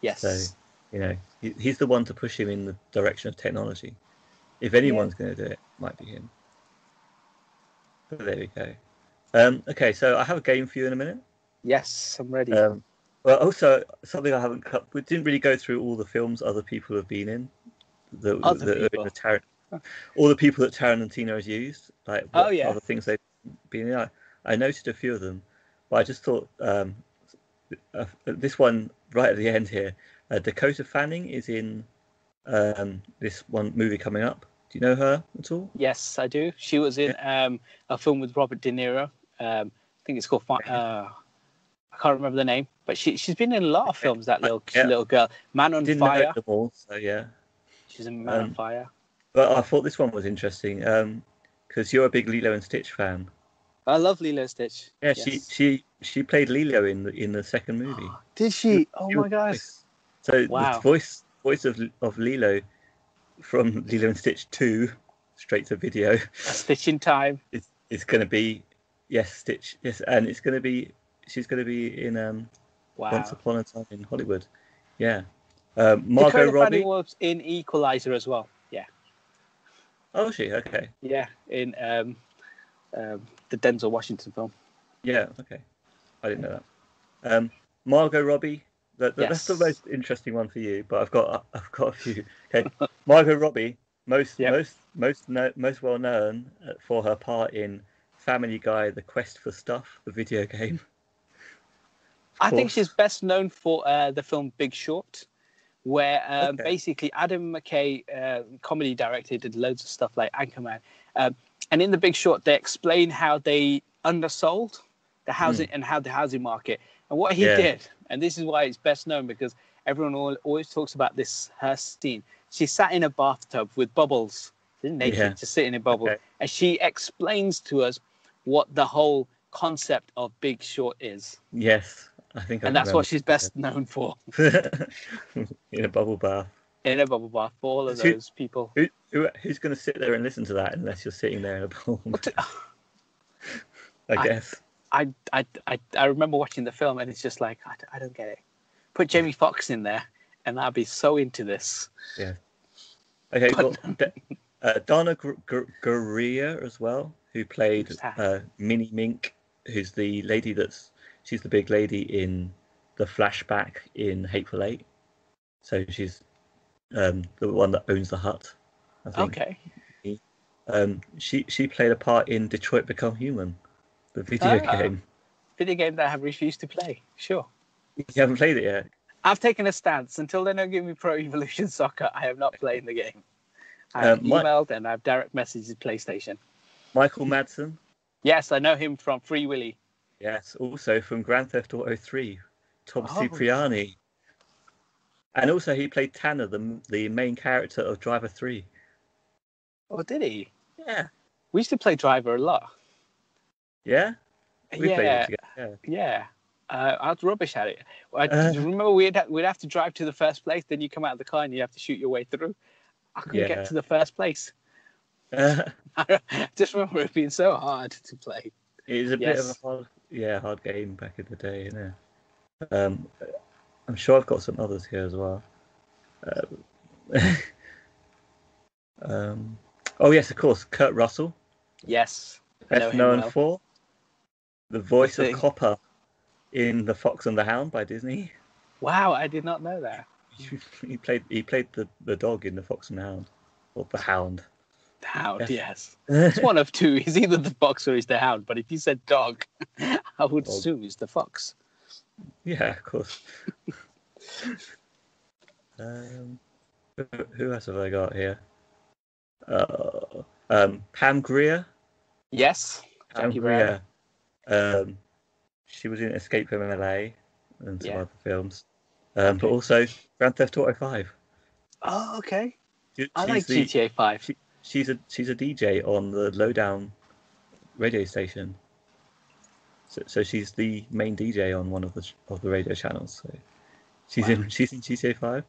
Yes. So you know he, he's the one to push him in the direction of technology. If anyone's going to do it, it might be him. But there we go. Um, okay, so I have a game for you in a minute. Yes, I'm ready. Um, well, also something I haven't cut. We didn't really go through all the films other people have been in. The, Other the, the people? Tar- all the people that Tarantino has used, like Oh, what yeah. other things they've been in. I, I noted a few of them, but I just thought um, uh, this one right at the end here. Uh, Dakota Fanning is in um, this one movie coming up. Do you know her at all? Yes, I do. She was in um, a film with Robert De Niro. Um, I think it's called. Uh, I can't remember the name, but she she's been in a lot of films. That little Yeah. little girl, Man on Didn't Fire. know them all, so yeah. She's in Man on Um, Fire. But I thought this one was interesting because you're a big Lilo and Stitch fan. I love Lilo and Stitch. Yeah, she Yes. she she played Lilo in the in the second movie. Did she? Oh She my gosh! So Wow. the voice voice of of Lilo from Lilo and Stitch two, straight to video, Stitch in Time. It's is going to be yes Stitch yes, and it's going to be she's going to be in um Wow. Once Upon a Time in Hollywood. Yeah, um, Margot Dakota Robbie. Fanning was in Equalizer as well. Oh, she okay. yeah, in um, um, the Denzel Washington film. Yeah, okay. I didn't know that. Um, Margot Robbie. That, that- That's the most interesting one for you, but I've got I've got a few. Okay, Margot Robbie, most Yep. most most no, most well known uh, for her part in Family Guy: The Quest for Stuff, the video game. I think she's best known for uh, the film Big Short, where um, Okay. basically Adam McKay, uh, comedy director, did loads of stuff like Anchorman. Um, and in the Big Short, they explain how they undersold the housing and how the housing market and what he. Yeah. did. And this is why it's best known because everyone al- always talks about this her scene. She sat in a bathtub with bubbles, naked, Yeah. just sitting in bubbles, Okay. and she explains to us what the whole concept of Big Short is Yes, I think. I and that's what she's best known for in a bubble bath. in a bubble bath for all of Who- those people. Who, who who's going to sit there and listen to that unless you're sitting there in a bubble? bath, I I- guess. I, I, I, I remember watching the film and it's just like, I, I don't get it. Put Jamie Foxx in there and I'd be so into this. Yeah. Okay, But- well, uh, Donna Gr- as well, who played uh, Minnie Mink, who's the lady that's she's the big lady in the flashback in Hateful Eight. So she's um, the one that owns the hut. Okay. Um, she she played a part in Detroit Become Human, the video Ah. game. Video game that I have refused to play. Sure. You haven't played it yet. I've taken a stance. Until they don't give me Pro Evolution Soccer, I have not played the game. I've Um, my- emailed and I've direct messaged PlayStation. Michael Madsen, Yes, I know him from Free Willy. Yes, also from Grand Theft Auto 3, Toni Oh. Cipriani. And also he played Tanner, the the main character of Driver 3. Oh, did he? Yeah. We used to play Driver a lot. Yeah? We played yeah. it together. Yeah. Uh, I was rubbish at it. I Uh. remember we'd ha- we'd have to drive to the first place, then you come out of the car and you have to shoot your way through. I couldn't Yeah. get to the first place. Uh, I just remember it being so hard to play. it is a bit of Yes. a hard, yeah, hard game back in the day. You know. Um, I'm sure I've got some others here as well. Uh, um, oh yes, of course, Kurt Russell, Yes. Best known well. for the voice of Copper in The Fox and the Hound by Disney. Wow, I did not know that. he played he played the, the dog in The Fox and the Hound, or the Hound. The hound, Yes. It's one of two. He's either the fox or he's the hound. But if you said dog, I would Dog. assume he's the fox. Yeah, of course. um, who, else have I got here? Uh, um, Pam Grier. Yes. Pam Jackie. Grier. Um, she was in Escape from LA and some Yeah. other films. Um, But also Grand Theft Auto Five. Oh, okay. She- I like the- GTA 5. she- She's a she's a DJ on the Lowdown radio station. So, so she's the main DJ on one of the of the radio channels. So she's Wow. in she's in GTA Five.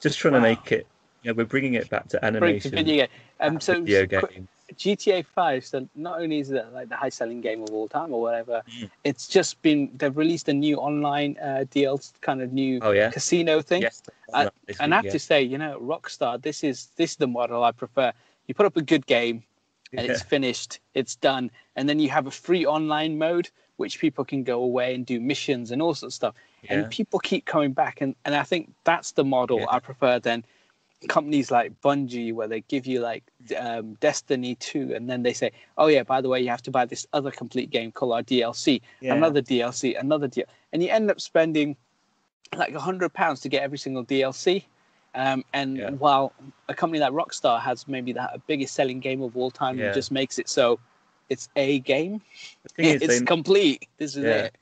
Just trying to make it. Yeah, we're bringing it back to Bring to animation. video game. Um, and so video quick- game. GTA 5, so not only is it like the high selling game of all time or whatever, Mm. it's just been, they've released a new online uh, DLC, kind of new Oh yeah. casino thing. Yes. Uh, and I have to say, you know, Rockstar, this is this is the model I prefer. You put up a good game yeah. and it's finished, it's done, and then you have a free online mode which people can go away and do missions and all sorts of stuff. yeah. And people keep coming back, and, and I think that's the model Yeah. I prefer than companies like Bungie, where they give you like um, Destiny 2, and then they say, oh, yeah, by the way, you have to buy this other complete game called our DLC, Yeah. another DLC, another DLC. And you end up spending like a hundred pounds to get every single DLC. Um, and Yeah. while a company like Rockstar has maybe the biggest selling game of all time Yeah. and just makes it so it's a game, The it's they, complete. This is Yeah. it.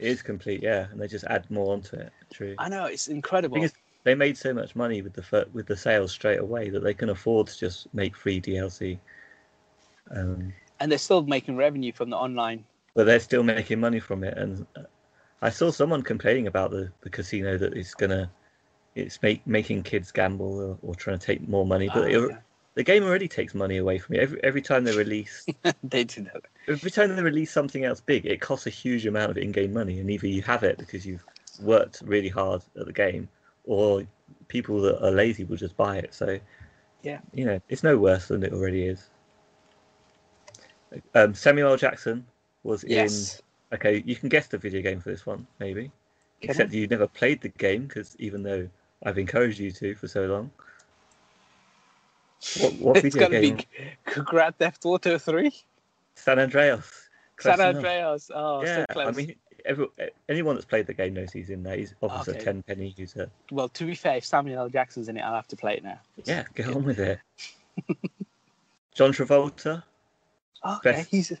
it is complete. Yeah, and they just add more onto it. True. I know it's incredible. Is, they made so much money with the with the sales straight away that they can afford to just make free DLC. Um, and they're still making revenue from the online. but they're still making money from it. And I saw someone complaining about the, the casino that it's gonna it's make, making kids gamble or, or trying to take more money. But Ah, it, yeah. the game already takes money away from you every every time they release they do that. every time they release something else big. It costs a huge amount of in-game money, and either you have it because you've worked really hard at the game, or people that are lazy will just buy it. So Yeah. you know it's no worse than it already is. Um, Samuel L. Jackson was Yes. in. Okay, you can guess the video game for this one, maybe. Can Except you never played the game because even though I've encouraged you to for so long. What, what it's video gonna game? be Grand Theft Auto 3? San Andreas. San. Andreas. Oh, yeah, so close. I mean, every, anyone that's played the game knows he's in there. He's Officer Okay. Tenpenny user. well, to be fair, if Samuel L. Jackson's in it, I'll have to play it now. Yeah, get on with it. John Travolta, Okay, Best- he's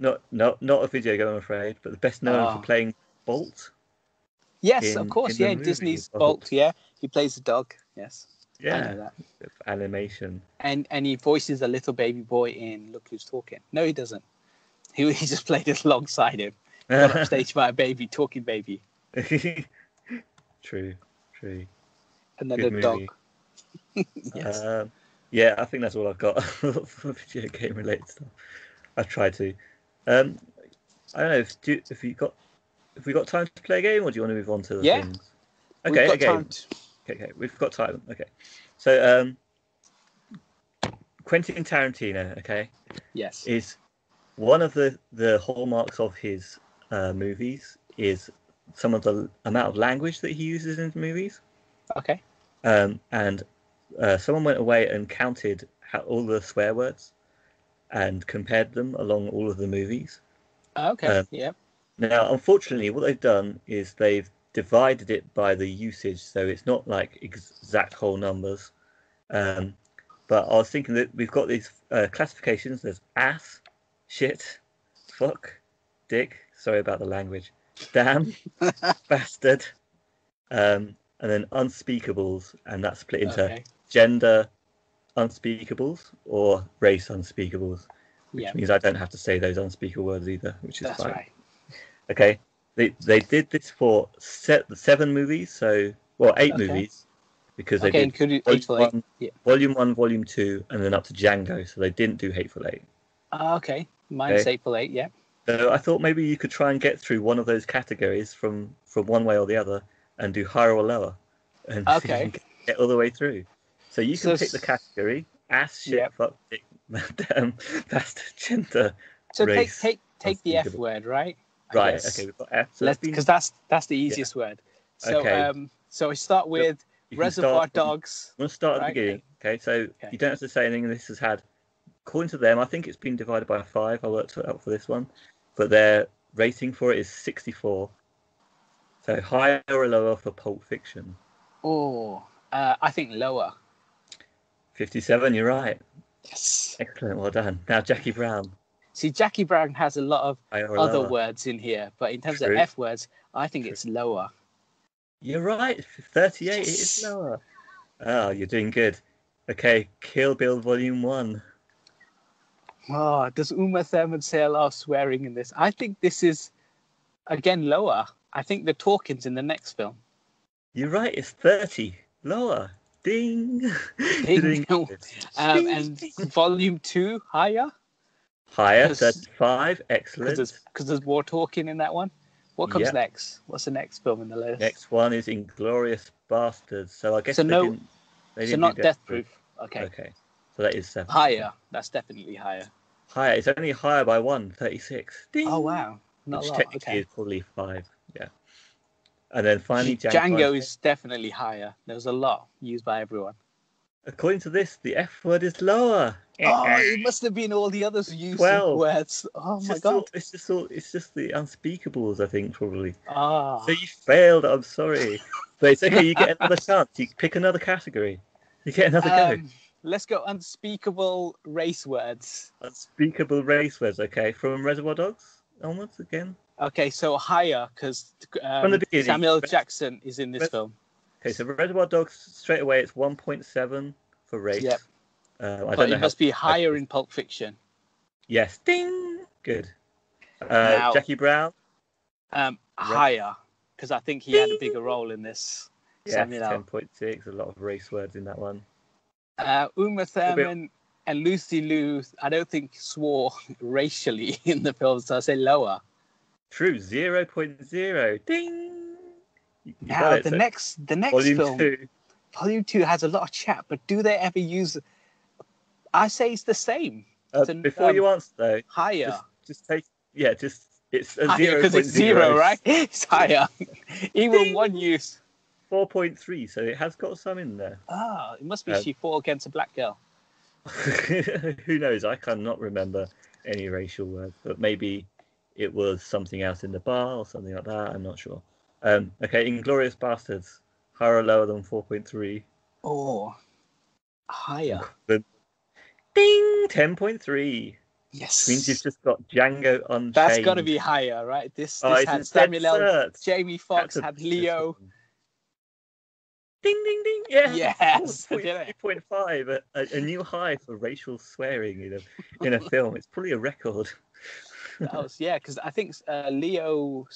not not not a video game, I'm afraid, but the best known Oh. for playing Bolt. Yes, of course, yeah. Disney's Bolt. Bolt, yeah. He plays the dog. Yes, Yeah, that. animation. And and he voices a little baby boy in Look Who's Talking. No, he doesn't. He he just played it alongside him. Got upstaged by a baby, talking baby, true, true. another dog. yes. Um, yeah, I think that's all I've got for video game related stuff. I've tried to. Um, I don't know if do, if you got if we got time to play a game, or do you want to move on to the Yeah. things? Okay, okay, to- okay, okay. We've got time. Okay, so um, Quentin Tarantino, okay, Yes. is one of the the hallmarks of his uh, movies is some of the amount of language that he uses in movies. Okay. um, and uh, someone went away and counted how, all the swear words and compared them along all of the movies. Okay. Um, yeah. Now, unfortunately, what they've done is they've divided it by the usage, so it's not like exact whole numbers. Um, but I was thinking that we've got these uh, classifications. There's ass, shit, fuck, dick. Sorry about the language. Damn, bastard, um, and then unspeakables, and that's split into Okay. gender unspeakables or race unspeakables, which Yeah. means I don't have to say those unspeakable words either, which is That's fine. right. Okay, they they did this for set the seven movies, so well eight Okay. movies because they Okay, did including volume Hateful Eight. one, Yeah. volume one, volume two, and then up to Django. So they didn't do Hateful Eight. Ah, okay. Mine's Okay. Hateful Eight. Yeah. So I thought maybe you could try and get through one of those categories from from one way or the other, and do higher or lower, and you Okay. get, get all the way through. So you can So pick the category: ass, shit, fuck, dick, damn, bastard, gender. So take Race. take take the F word, right? Right. guess. Okay. We've got F. So Let's that's been- because that's that's the easiest word. So Okay. um so we start with you Reservoir start Dogs. We'll start at Right, the beginning. Okay, so Okay. you don't have to say anything. This has had, according to them, I think it's been divided by five. I worked it out for this one, but their rating for it is 64. So higher or lower for Pulp Fiction? Oh, uh, I think lower. 57. You're right. Yes. Excellent. Well done. Now Jackie Brown. See, Jackie Brown has a lot of other lower? words in here, but in terms True. of F words, I think True. it's lower. You're right. 38. Yes. is lower. Oh, you're doing good. Okay, Kill Bill Volume One. Oh, does Uma Thurman say a lot of swearing in this? I think this is again lower. I think the talking's in the next film. You're right. It's 30. Lower. Ding. Ding. Um, Ding, and volume two higher Higher, 'Cause- 35. because Excellent. there's because there's more talking in that one. What comes Yep. next? What's the next film in the list? Next one is Inglourious Basterds. So I guess So they no- didn't. They so didn't not Death Proof. Okay. Okay. So that is seven. Higher. That's definitely higher. Higher. It's only higher by one, 36. Ding. Oh wow. Not Which a lot. technically Okay. is probably five. Yeah. And then finally, Django. Django is definitely higher. There's a lot used by everyone. According to this, the F word is lower. Oh, it must have been all the others used Twelve. words. Oh It's my just all- god. it's just all, it's just the unspeakables, I think, probably. Ah. So you failed. I'm sorry, but it's okay. You get another chance. You pick another category. You get another go. Um, let's go unspeakable race words. Unspeakable race words. Okay, from Reservoir Dogs onwards again. Okay, so higher because um, From the beginning. Samuel Jackson is in this Res- film. Okay, so Reservoir Dogs straight away it's 1.7 for race. Yep. Uh, I But don't know it how. must be higher in Pulp Fiction. Yes. Ding. Good. Uh, Now- Jackie Brown. Um, higher because I think he had a bigger role in this. L. 10.6. A lot of race words in that one. Uh, Uma bit- Thurman and Lucy Liu, I don't think swore racially in the film, so I say lower. True. 0.0. Ding. You you Now the next the next volume film, two. Volume Two, has a lot of chat, but do they ever use? I say it's the same, Uh, It's an- before you um, answer though, higher, just, just take. Yeah, just it's a higher because it's 0.0. right? It's higher, even one use. 4.3, so it has got some in there. Ah, it must be Um, she fought against a black girl. Who knows? I cannot remember any racial word, but maybe it was something else in the bar or something like that. I'm not sure. Um, okay, Inglourious Basterds, higher or lower than 4.3? Oh, higher. Ding, 10.3. Yes, Means you've just got Django Unchained. that's got to be higher, right? This Oh, this had Samuel L. Jamie Foxx had Leo. Ding, ding, ding. Yeah. Yes, I 3.5, a, a, a new high for racial swearing in a, in a film. It's probably a record. That was yeah, because I think uh, Leo.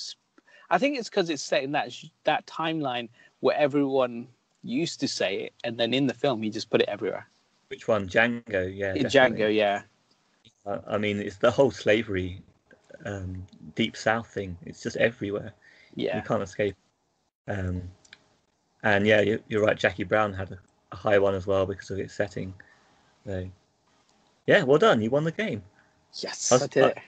I think it's because it's set in that that timeline where everyone used to say it, and then in the film he just put it everywhere. Which one? Django, yeah. In. Django, yeah, I I mean, it's the whole slavery, um, deep south thing. It's just everywhere. Yeah, You can't escape. Um, and yeah, you, you're right. Jackie Brown had a, high one as well because of its setting. So, yeah, well done. You won the game. Yes, I was- I did it.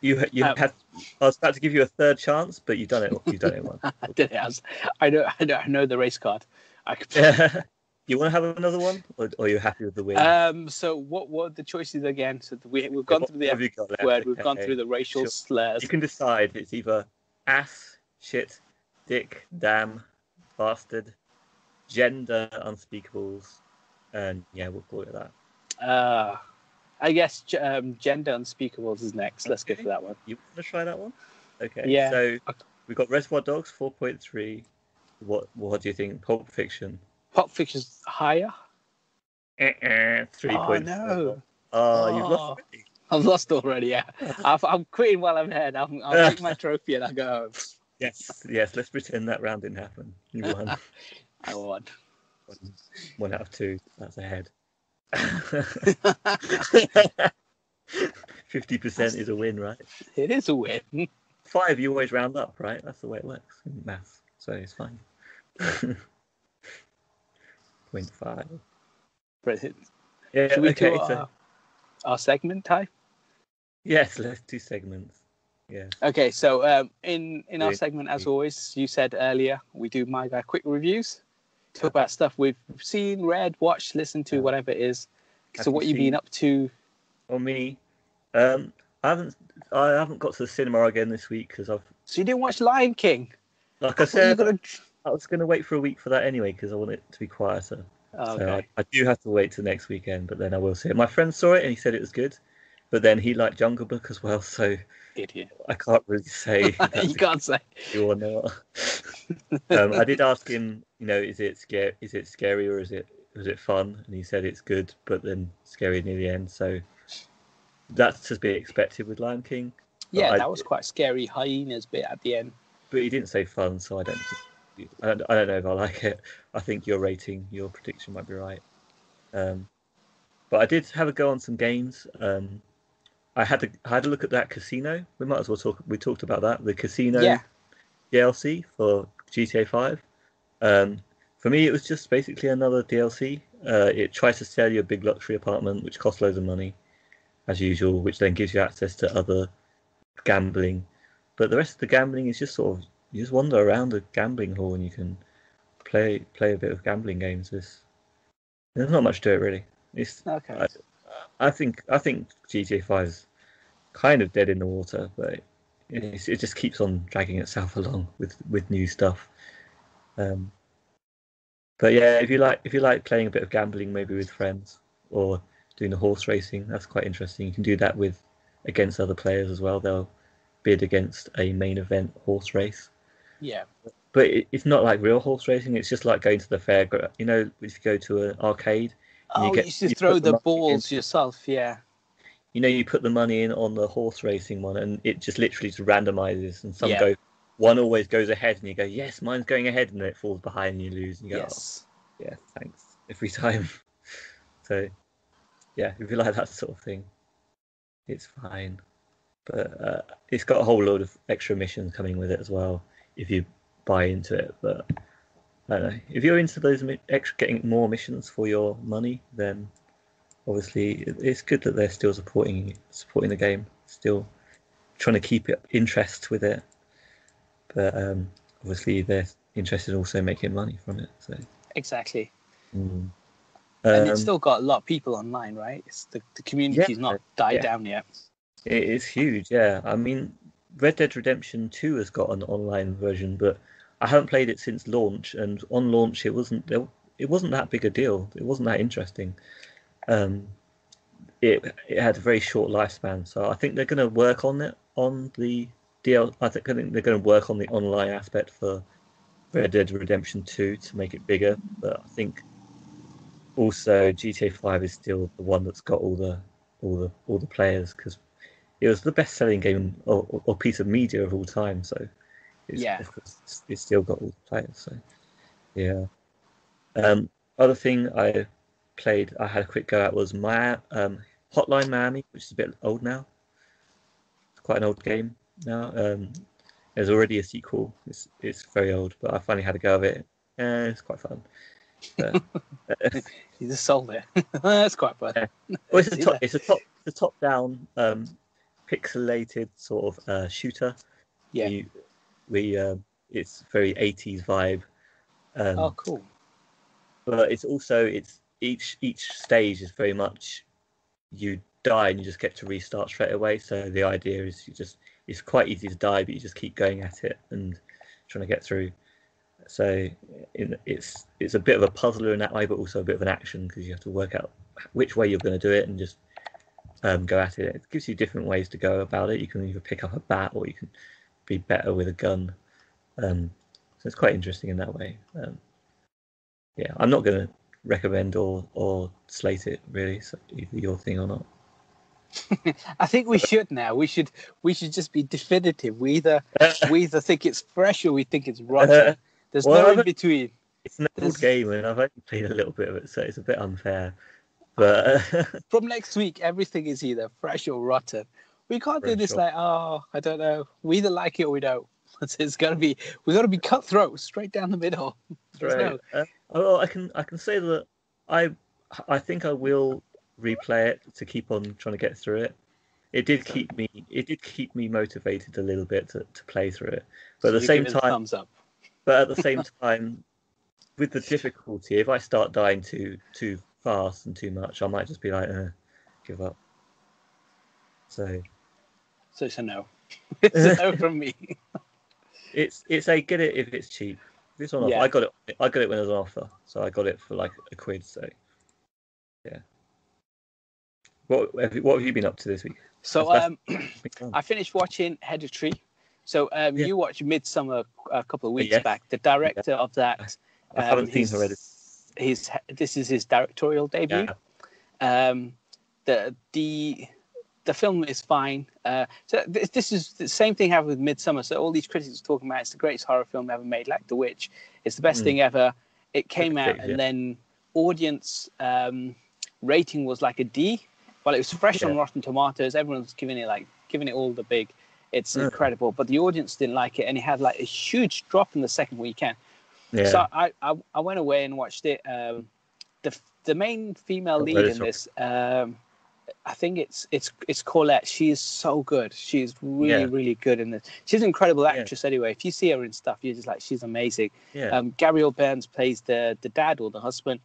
You you Um, had. I was about to give you a third chance, but you've done it. You've done it once. I did it. I, was, I know. I know. I know the race card. I could. you want to have another one, or, or are you happy with the win? Um. So what? What the choices again? So we we've gone What- through the F got left? word. We've gone through the racial Sure. slurs. You can decide. It's either ass, shit, dick, damn, bastard, gender unspeakables, and yeah, we'll call it that. Uh, I guess g- um, gender unspeakables is next. Let's go for that one. You want to try that one? Okay. Yeah. So we've got Reservoir Dogs, four point three. What What do you think? Pulp Fiction, Pop Fiction's higher. Eh, eh, three Oh point. no. Ah, oh, you've Oh. lost. already. I've lost already. Yeah, I've, I'm quitting while I'm ahead. I'm, I'll take my trophy and I'll go home. Yes, yes. Let's pretend that round didn't happen. You won. I won. one, one out of two. That's ahead. Fifty percent is a win, right? It is a win. Five, you always round up, right? That's the way it works in maths, so it's fine. Point five. Brilliant. Yeah. Should we okay. do our, So our segment type? yes, let's do segments. Yeah. Okay, so um, in in our Yeah. segment, as always, you said earlier, we do my guy quick reviews. Talk about stuff we've seen, read, watched, listened to, whatever it is. So, what you seen- been up to? Or me. Um, I haven't. I haven't got to the cinema again this week because I've, So you didn't watch Lion King? like I said, gonna... I was going to wait for a week for that anyway because I want it to be quieter. Oh, So okay. I, I do have to wait till next weekend, but then I will see it. My friend saw it and he said it was good, but then he liked Jungle Book as well, so Idiot. I can't really say you can't say. true or not. um, I did ask him, you know, is it scary? Is it scary or is it was it fun? And he said it's good, but then scary near the end. So that's to be expected with Lion King. Yeah, I- that was quite scary. Hyenas bit at the end. But he didn't say fun, so I don't. I don't, I don't know if I like it. I think your rating, your prediction might be right. Um, but I did have a go on some games. Um, I had to I had a look at that casino. We might as well talk. We talked about that. The casino Yeah. DLC for GTA Five. Um, for me, it was just basically another DLC. Uh, it tries to sell you a big luxury apartment, which costs loads of money, as usual, which then gives you access to other gambling. But the rest of the gambling is just sort of you just wander around the gambling hall and you can play play a bit of gambling games. There's there's not much to it really. It's Okay. I, I think I think GTA Five is kind of dead in the water, but it's, it just keeps on dragging itself along with with new stuff. Um, but yeah, if you like if you like playing a bit of gambling, maybe with friends or doing the horse racing, that's quite interesting. You can do that with against other players as well. They'll bid against a main event horse race, yeah. but it, it's not like real horse racing. It's just like going to the fair. You know, if you go to an arcade, And you Oh, get- you should you throw the the balls in. yourself. Yeah. you know, you put the money in on the horse racing one, and it just literally just randomizes, and some Yeah. go, one always goes ahead, and you go, yes, mine's going ahead, and then it falls behind, and you lose, and you go, Yes. oh, yeah, thanks, every time. so, yeah, if you like that sort of thing, it's fine. But uh, it's got a whole load of extra missions coming with it as well, if you buy into it. But I don't know, if you're into those extra getting more missions for your money, then obviously it's good that they're still supporting supporting the game, still trying to keep it interest with it. But um, obviously they're interested in also making money from it. So Exactly. mm. and Um, it's still got a lot of people online, right? It's the, the community's not died yeah. down yet. It is huge, yeah. I mean, Red Dead Redemption 2 has got an online version, but I haven't played it since launch, and on launch it wasn't it wasn't that big a deal. It wasn't that interesting. Um, it it had a very short lifespan, so I think they're going to work on it on the DL. I think they're going to work on the online aspect for Red Dead Redemption 2 to make it bigger. But I think also GTA 5 is still the one that's got all the all the all the players because it was the best selling game or, or piece of media of all time. So it's, Yeah. it's, it's still got all the players. So yeah. Um, other thing I played, I had a quick go at was my um, Hotline Miami, which is a bit old now. It's quite an old game now. Um, there's already a sequel. It's it's very old, but I finally had a go of it. Uh, it's quite fun. But, You just sold it. That's quite fun. Yeah. well, it's a top. It's a top. It's a top-down, um, pixelated sort of uh, shooter. Yeah. You, we. Um, it's very 80s vibe. Um, Oh, cool. but it's also it's each each stage is very much you die and you just get to restart straight away. So the idea is you just it's quite easy to die, but you just keep going at it and trying to get through. So in, it's it's a bit of a puzzler in that way, but also a bit of an action because you have to work out which way you're going to do it and just um, go at it. It gives you different ways to go about it. You can either pick up a bat or you can be better with a gun. Um, so it's quite interesting in that way. Um, yeah, I'm not going to recommend or or slate it really, so either your thing or not. I think we should now. We should we should just be definitive. We either we either think it's fresh or we think it's rotten. There's Well, no in between. It's an old game, and I've only played a little bit of it, so it's a bit unfair. But From next week, everything is either fresh or rotten. We can't do this or- like, oh, I don't know. We either like it or we don't. It's, it's gotta be. We gotta be cutthroat, straight down the middle. Right. no- Uh, well, I can I can say that I I think I will replay it to keep on trying to get through it. It did So- keep me it did keep me motivated a little bit to, to play through it. But So at the same give it a time, thumbs up. but at the same time, with the difficulty, if I start dying too too fast and too much, I might just be like, uh, give up. So So it's a no. it's a no from me. it's it's a get it if it's cheap. This one. Yeah. I got it. I got it when it was offer, so I got it for like a quid. So, yeah. What have you, what have you been up to this week? So um, I finished watching Hereditary. So um, Yeah. you watched Midsommar a couple of weeks Yes. back. The director of that, I haven't seen his, Hereditary. His this is his directorial debut. Yeah. Um, the the the film is fine. Uh, so this, this is the same thing happened with Midsommar. So all these critics are talking about it's the greatest horror film ever made, like The Witch. It's the best Mm. thing ever. It came out, Critics, and then audience um, rating was like a D. Well, it was fresh on Rotten Tomatoes. Everyone's giving it like giving it all the big. It's Mm. incredible, but the audience didn't like it, and it had like a huge drop in the second weekend. Yeah. So I, I I went away and watched it. Um, the the main female lead in this, um, I think it's it's it's Collette. She is so good. She's really Yeah. really good in this. She's an incredible Yeah. actress. Anyway, if you see her in stuff, you're just like she's amazing. yeah. Um, Gabriel Burns plays the the dad or the husband,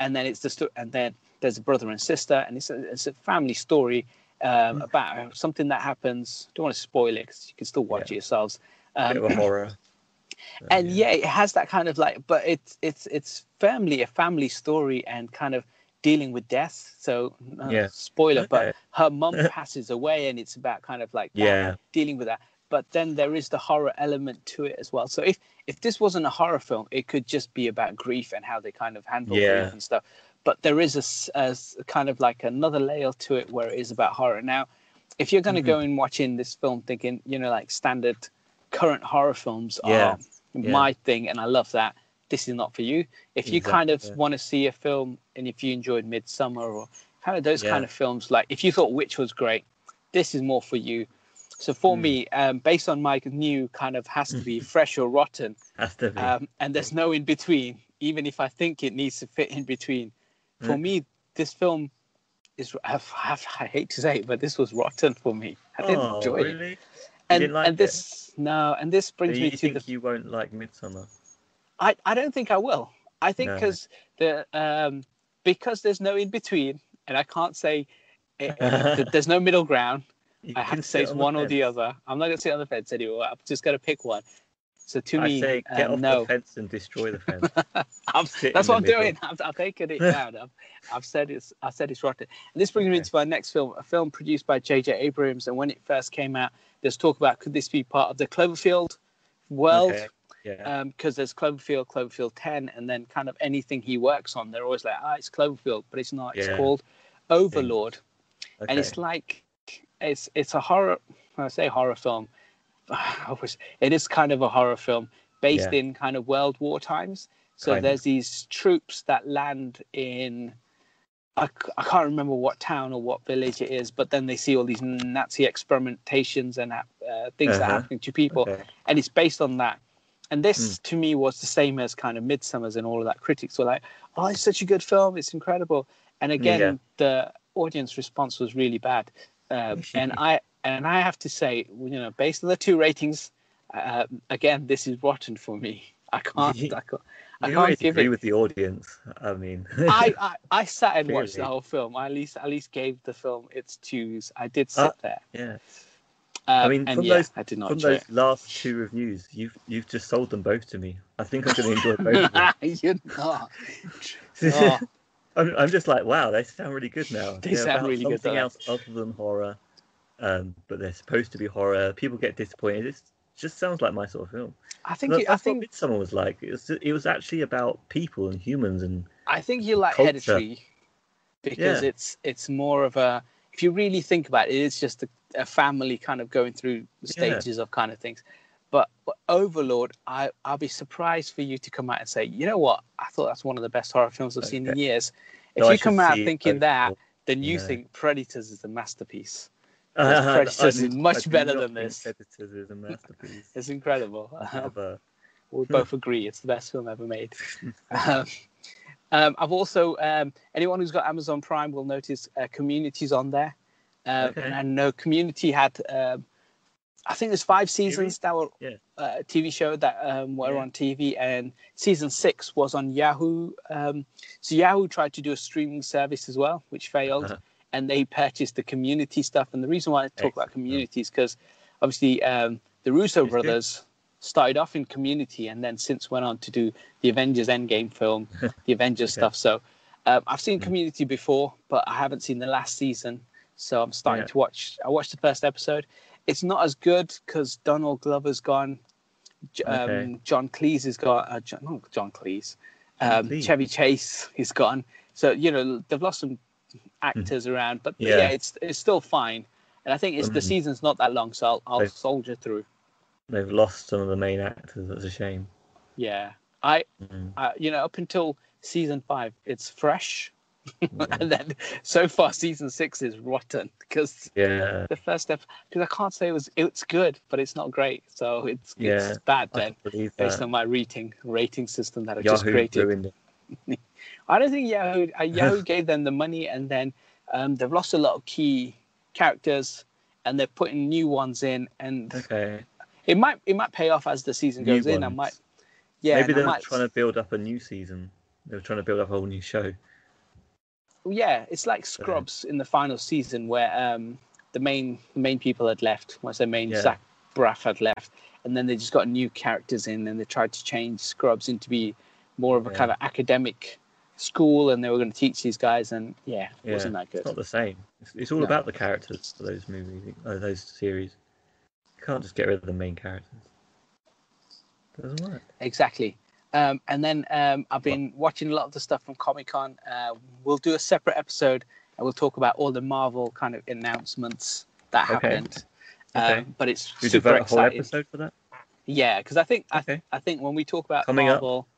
and then it's the sto- and then there's a brother and sister, and it's a, it's a family story um, Mm. about something that happens. Don't want to spoil it because you can still watch Yeah. it yourselves. bit of Um, a horror. And yeah, it has that kind of like, but it's it's it's firmly a family story and kind of dealing with death. So uh, Yeah. spoiler, but her mum passes away, and it's about kind of like Yeah. dealing with that. But then there is the horror element to it as well. So if if this wasn't a horror film, it could just be about grief and how they kind of handle Yeah. grief and stuff. But there is a, a kind of like another layer to it where it is about horror. Now, if you're going to Mhm. go in watching this film thinking, you know, like standard current horror films Yeah. are Yeah. my thing, and I love that. This is not for you. If you kind of Exactly. want to see a film, and if you enjoyed Midsommar or kind of those Yeah. kind of films, like if you thought Witch was great, this is more for you. So for Hmm. me, um, based on my new kind of has to be fresh or rotten, Has to be. um, and there's no in between. Even if I think it needs to fit in between, for Mm. me, this film is. I, I, I hate to say it, but this was rotten for me. I didn't oh, enjoy it. really? You And like and this no, and this brings So me you to think the you won't like Midsommar? I, I don't think I will. I think No. because the um because there's no in between, and I can't say it, there's no middle ground. You I have to say it's on one or the other. I'm not gonna sit on the fence anymore. I'm just gonna pick one. So to I me, say get um, off no. the fence and destroy the fence. I'm, that's what I'm middle. doing. I'm, I'm taking it down. I've, I've said it's I said it's rotten. And this brings me Okay. into my next film, a film produced by J.J. Abrams. And when it first came out, there's talk about could this be part of the Cloverfield world? Okay. Yeah. because there's Cloverfield, Cloverfield 10, and then kind of anything he works on, they're always like, ah, it's Cloverfield, but it's not. It's Yeah. called Overlord, okay. and it's like it's it's a horror. When I say horror film, I wish it is kind of a horror film based Yeah. in kind of World War times. So Kind of. there's these troops that land in. I, I, can't remember what town or what village it is, but then they see all these Nazi experimentations and uh, things that are Uh-huh. happening to people Okay. and it's based on that. And this Hmm. to me was the same as kind of Midsommar's and all of that. Critics were like, "Oh, it's such a good film! It's incredible." And again, Yeah. the audience response was really bad. Um, and I and I have to say, you know, based on the two ratings, uh, again, this is rotten for me. I can't. I can't, I You can't always give agree it. with the audience. I mean, I, I I sat and watched the whole film. I at least at least gave the film its dues. I did sit Uh, there. yeah. Um, mean, from yeah, those- I From those last two reviews, you've you've just sold them both to me. I think I'm going to enjoy both of them. You're not. Oh. I'm, I'm just like, wow, they sound really good now. They They're sound really good, Something else other than horror, um, but they're supposed to be horror. People get disappointed. It just sounds like my sort of film. I think That- you, I think Midsommar was like. It was it was actually about people and humans and I think you like culture. Hereditary because Yeah. it's it's more of a if you really think about it, it's just a, a family kind of going through the Yeah. stages of kind of things. But Overlord, I I'll be surprised for you to come out and say, you know what, I thought that's one of the best horror films I've seen in years. If I you come out thinking that, then you Yeah. think Predators is a masterpiece. Uh, Predators I is much better than this. Predators is a masterpiece. It's incredible. We both agree it's the best film ever made. um, um, I've also um, anyone who's got Amazon Prime will notice uh, Communities on there, uh, Okay. and I know Community had um, I think there's five seasons that were Yeah. uh, TV show that um, were Yeah. on TV, and season six was on Yahoo. Um, so Yahoo tried to do a streaming service as well, which failed, Uh-huh. and they purchased the Community stuff. And the reason why I talk about. Community is because obviously um, the Russo brothers started off in Community and then since went on to do the Avengers Endgame film, the Avengers Okay. stuff. So um, I've seen Mm. Community before, but I haven't seen the last season. So I'm starting Yeah. to watch. I watched the first episode. It's not as good because Donald Glover's gone. Um, Okay. John Cleese is gone. Uh, John, not John Cleese. Um, Cleese. Chevy Chase is gone. So you know they've lost some actors around, but yeah. Yeah. it's it's still fine. And I think it's the Mhm. season's not that long, so I'll, I'll soldier through. They've lost some of the main actors. That's a shame. Yeah, I Mm. uh, you know, up until season five, it's fresh, Yeah. and then so far season six is rotten because Yeah, the first step. Because I can't say it was it's good, but it's not great, so it's Yeah, it's bad then based on my rating rating system that I just created. I don't think Yahoo uh, Yahoo gave them the money, and then um, they've lost a lot of key characters, and they're putting new ones in, and Okay. It might it might pay off as the season New goes in. I might. Yeah, Maybe they're might- trying to build up a new season. They were trying to build up a whole new show. yeah, it's like Scrubs in the final season where um, the main main people had left. Once their main Yeah. Zach Braff had left, and then they just got new characters in, and they tried to change Scrubs into be more of a Yeah. kind of academic school, and they were going to teach these guys, and yeah, it Yeah, wasn't that It's good. not the same. It's, it's all No. about the characters for those movies, uh, those series. You can't just get rid of the main characters. doesn't work. Exactly. Um, and then um, I've been watching a lot of the stuff from Comic Con. Uh, we'll do a separate episode and we'll talk about all the Marvel kind of announcements that Okay. happened. Okay. Um, but it's We super devote a whole exciting. episode for that. Yeah, because I think Okay. I, I think when we talk about Coming up. Marvel,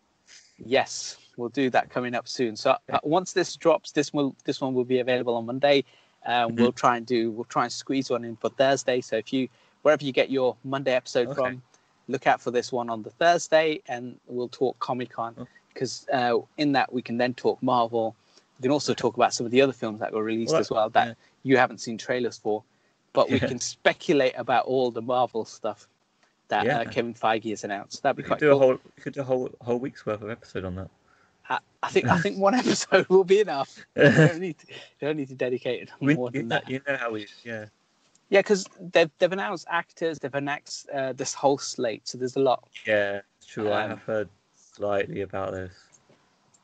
yes, we'll do that coming up soon. So uh, once this drops, this will this one will be available on Monday. Um, Mhm. We'll try and do we'll try and squeeze one in for Thursday. So if you wherever you get your Monday episode Okay. from, look out for this one on the Thursday, and we'll talk Comic Con because uh, in that we can then talk Marvel. We can also talk about some of the other films that were released Well, as well that yeah. you haven't seen trailers for, but we Yeah. can speculate about all the Marvel stuff that uh, Yeah. Kevin Feige has announced. That'd be We quite could do a cool. whole we could do a whole whole week's worth of episode on that. I, I think I think one episode will be enough. You don't need to, you don't need to dedicate it We- more you, than know, that. you know how we yeah Yeah, because they've they've announced actors, they've announced uh, this whole slate, so there's a lot. yeah true. I Um, have heard slightly about this,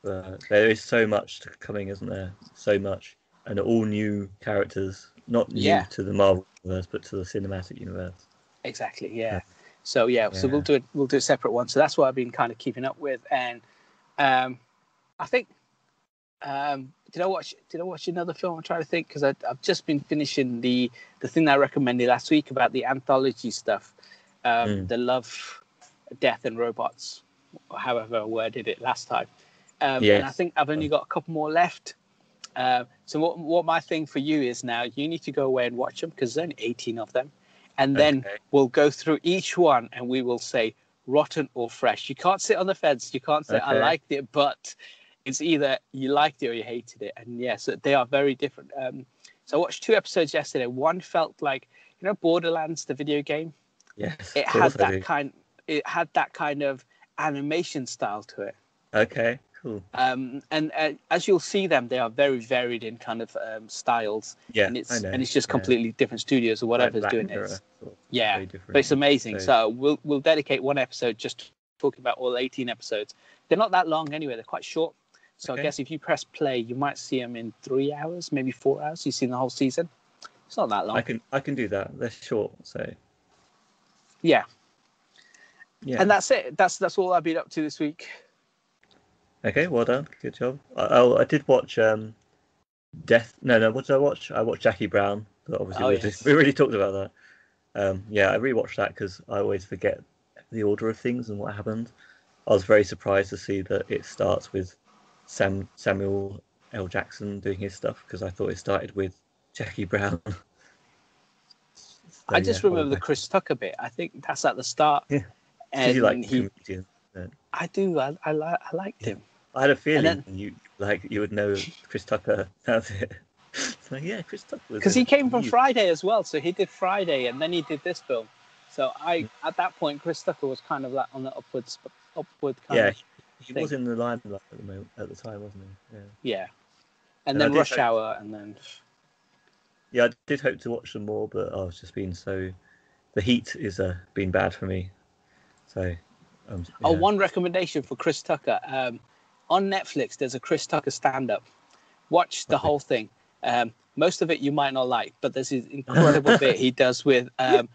but there is so much coming, isn't there? So much, and all new characters, not new Yeah. to the Marvel universe, but to the cinematic universe. Exactly. Yeah. Yeah. So yeah, so we'll do it. We'll do a separate one. So that's what I've been kind of keeping up with, and um, I think. Um, did I watch? Did I watch another film? I'm trying to think because I've just been finishing the the thing that I recommended last week about the anthology stuff, um, Mm. the love, death, and robots, or however I worded it last time. Um, And I think I've only got a couple more left. Uh, so what what my thing for you is now you need to go away and watch them because there's only 18 of them, and then Okay. we'll go through each one and we will say rotten or fresh. You can't sit on the fence. You can't say I liked it, but it's either you liked it or you hated it. And yes, they are very different. Um, so I watched two episodes yesterday. One felt like you know Borderlands, the video game. Yes, It had that do. kind. It had that kind of animation style to it. Okay, cool. Um, and uh, as you'll see them, they are very varied in kind of um, styles, Yeah, and it's I know. and it's just yeah. completely different studios or Like whatever's Black doing it. Yeah, but it's amazing. So- So we'll we'll dedicate one episode just talking about all 18 episodes. They're not that long anyway. They're quite short. So I guess if you press play, you might see them in three hours, maybe four hours. You've seen the whole season. It's not that long. I can I can do that. They're short, so Yeah, yeah. and that's it. That's that's all I've been up to this week. Okay, well done. Good job. I, oh, I did watch um, Death. No, no. What did I watch? I watched Jackie Brown. But obviously, Oh, we, yes. just, we already talked about that. Um, yeah, I rewatched that because I always forget the order of things and what happened. I was very surprised to see that it starts with Sam Samuel L. Jackson doing his stuff because I thought it started with Jackie Brown. I just yeah, remember the Chris Tucker bit. I think that's at the start. Yeah. And you like he, comedians, then. I do. I, I, li- I liked him. I had a feeling then- you like you would know Chris Tucker. That's it. so yeah, Chris Tucker. because he came from. Friday as well. So he did Friday, and then he did this film. So I, hmm. at that point, Chris Tucker was kind of like on the upward, upward kind Yeah, of, he thing. was in the limelight at the moment at the time, wasn't he? Yeah. yeah. And And then Rush hope- Hour, and then Yeah, I did hope to watch them more, but I was just being so. The heat is uh, been bad for me, so. Um, oh, yeah. one recommendation for Chris Tucker um, on Netflix. There's a Chris Tucker stand-up. Watch the Okay. whole thing. Um, most of it you might not like, but there's this incredible bit he does with. Um,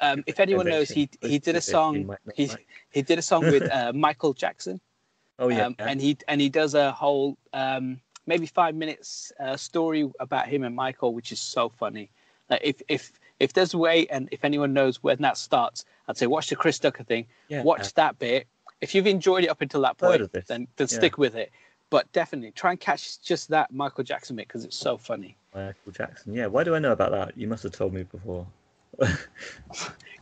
um, if anyone knows, he he did a song. He he did a song with uh, Michael Jackson. Oh yeah, um, and he and he does a whole um, maybe five minutes uh, story about him and Michael, which is so funny. Like if if if there's a way, and if anyone knows when that starts, I'd say watch the Chris Tucker thing. yeah. Watch that bit. If you've enjoyed it up until that point, then then yeah. stick with it. But definitely try and catch just that Michael Jackson bit because it's so funny. Michael Jackson. Yeah, why do I know about that? You must have told me before.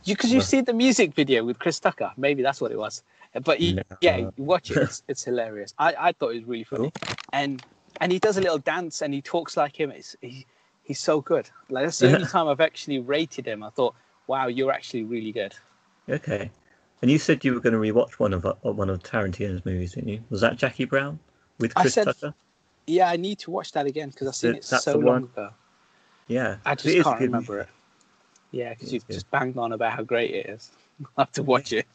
You because you've Well- seen the music video with Chris Tucker. Maybe that's what it was. But you, No. yeah, you watch it. It's, it's hilarious. I, I thought it was really funny, and and he does a little dance and he talks like him. It's he, he's so good. Like that's the only time I've actually rated him. I thought, wow, you're actually really good. Okay. And you said you were going to rewatch one of uh, one of Tarantino's movies, didn't you? Was that Jackie Brown with Chris said- Tucker? Yeah, I need to watch that again because I've seen it so long one. ago. Yeah. I just can't remember it. Yeah, because you've good. just banged on about how great it is. I'll have to watch it.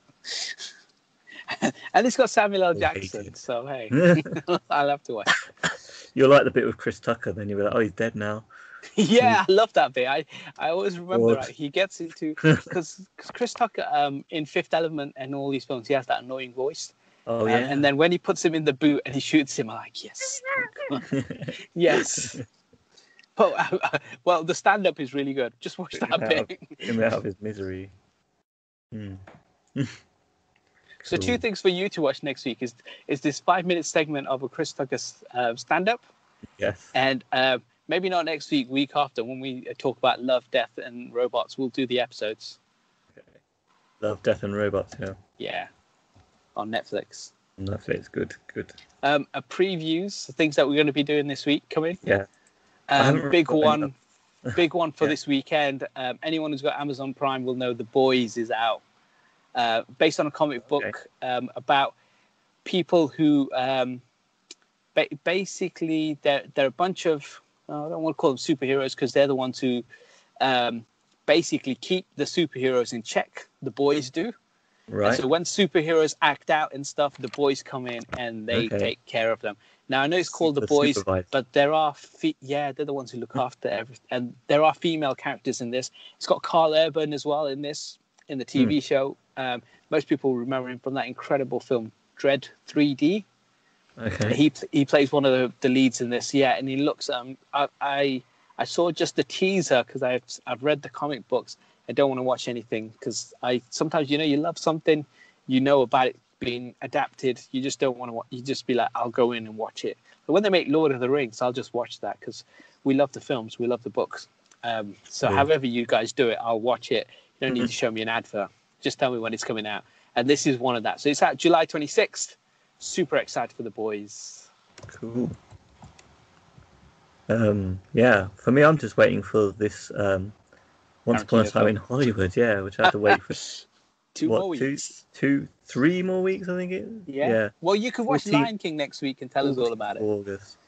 and it's got Samuel L. Jackson, so hey, I'll have to watch. it. You're like the bit with Chris Tucker, then you're like, oh, he's dead now. yeah, I love that bit. I, I always remember uh, he gets into because Chris Tucker um in Fifth Element and all these films he has that annoying voice. Oh Um, yeah. and then when he puts him in the boot and he shoots him, I'm like, yes, yes. But uh, well, the stand-up is really good. Just watch that bit. him out of his misery. Hmm. So two things for you to watch next week is is this five-minute segment of a Chris Tucker uh, stand-up, Yes. and uh, maybe not next week, week after when we talk about love, death, and robots. We'll do the episodes. Okay. Love, Death and Robots. Yeah. Yeah, on Netflix. Netflix. Good. Good. Um, uh, previews, the things that we're going to be doing this week coming. Yeah. Um, big one, big one for Yeah. this weekend. Um, anyone who's got Amazon Prime will know The Boys is out, uh, based on a comic Okay. book um, about people who um, ba- basically they're they're a bunch of uh, I don't want to call them superheroes because they're the ones who um, basically keep the superheroes in check. The boys do. And so when superheroes act out and stuff, the boys come in and they Okay. take care of them. Now I know it's called the The boys, but there are fe- yeah, they're the ones who look after everything. And there are female characters in this. It's got Karl Urban as well in this in the TV Hmm. show. Um, most people remember him from that incredible film Dredd 3D. Okay. He he plays one of the, the leads in this. Yeah, and he looks. Um, I I, I saw just the teaser because I've I've read the comic books. I don't want to watch anything because I sometimes you know you love something, you know about it being adapted. You just don't want to. watch. You just be like, I'll go in and watch it. But when they make Lord of the Rings, I'll just watch that because we love the films, we love the books. Um, so Cool. however you guys do it, I'll watch it. You don't need to show me an advert. Just tell me when it's coming out. And this is one of that. So it's out July 26th. Super excited for the boys. Cool. Um, yeah, for me, I'm just waiting for this um, Once Upon a Time in Hollywood, yeah, which I have to wait for Two what, more two, weeks. two, three more weeks, I think it. Yeah. Well, you could watch 14 Lion King next week and tell us all about it. August.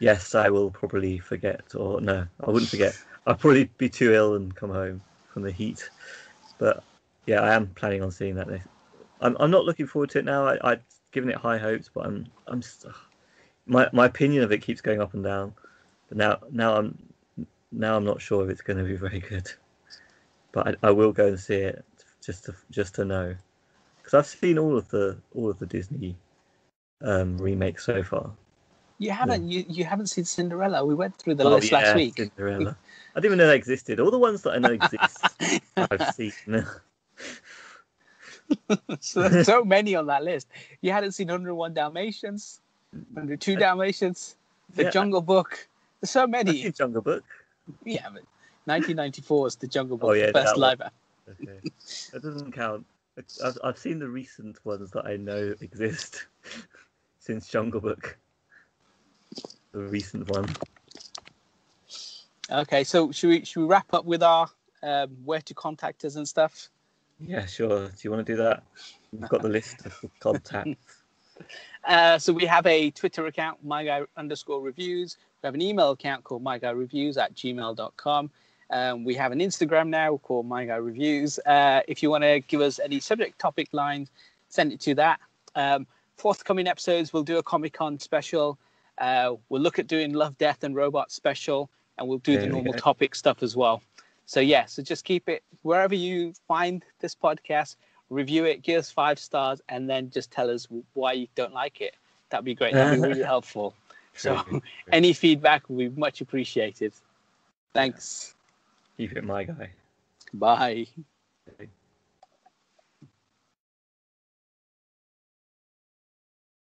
Yes, I will probably forget, or no, I wouldn't forget. I'll probably be too ill and come home from the heat. But yeah, I am planning on seeing that. Next. I'm I'm not looking forward to it now. I, I've given it high hopes, but I'm I'm st- my my opinion of it keeps going up and down. But now now I'm now I'm not sure if it's going to be very good. But I, I will go and see it just to just to know, because I've seen all of the all of the Disney um, remakes so far. You haven't you, you haven't seen Cinderella. We went through the Oh, list last week. Cinderella. I didn't even know they existed. All the ones that I know exist, I've seen. so so many on that list. You hadn't seen 101 Dalmatians, 102 Dalmatians, The Yeah. Jungle Book. There's so many. seen Jungle Book. Yeah, but 1994 is The Jungle Book, Oh, yeah, the best live. Okay. that doesn't count. I've, I've seen the recent ones that I know exist since Jungle Book. The recent one. Okay, so should we should we wrap up with our um, where to contact us and stuff? Yeah, sure. Do you want to do that? We've got the list of contacts. Uh, so we have a Twitter account, myguy underscore reviews. We have an email account called myguyreviews at gmail.com. Um, we have an Instagram now called myguyreviews. Uh, if you want to give us any subject topic lines, send it to that. Um, forthcoming episodes, we'll do a Comic Con special. Uh, we'll look at doing Love, Death, and Robots special, and we'll do There the normal go. topic stuff as well. So yeah, so just keep it wherever you find this podcast, review it, give us five stars, and then just tell us why you don't like it. That'd be great. That'd be really helpful. So any feedback would be much appreciated. Thanks. Keep it my guy. Bye. Okay.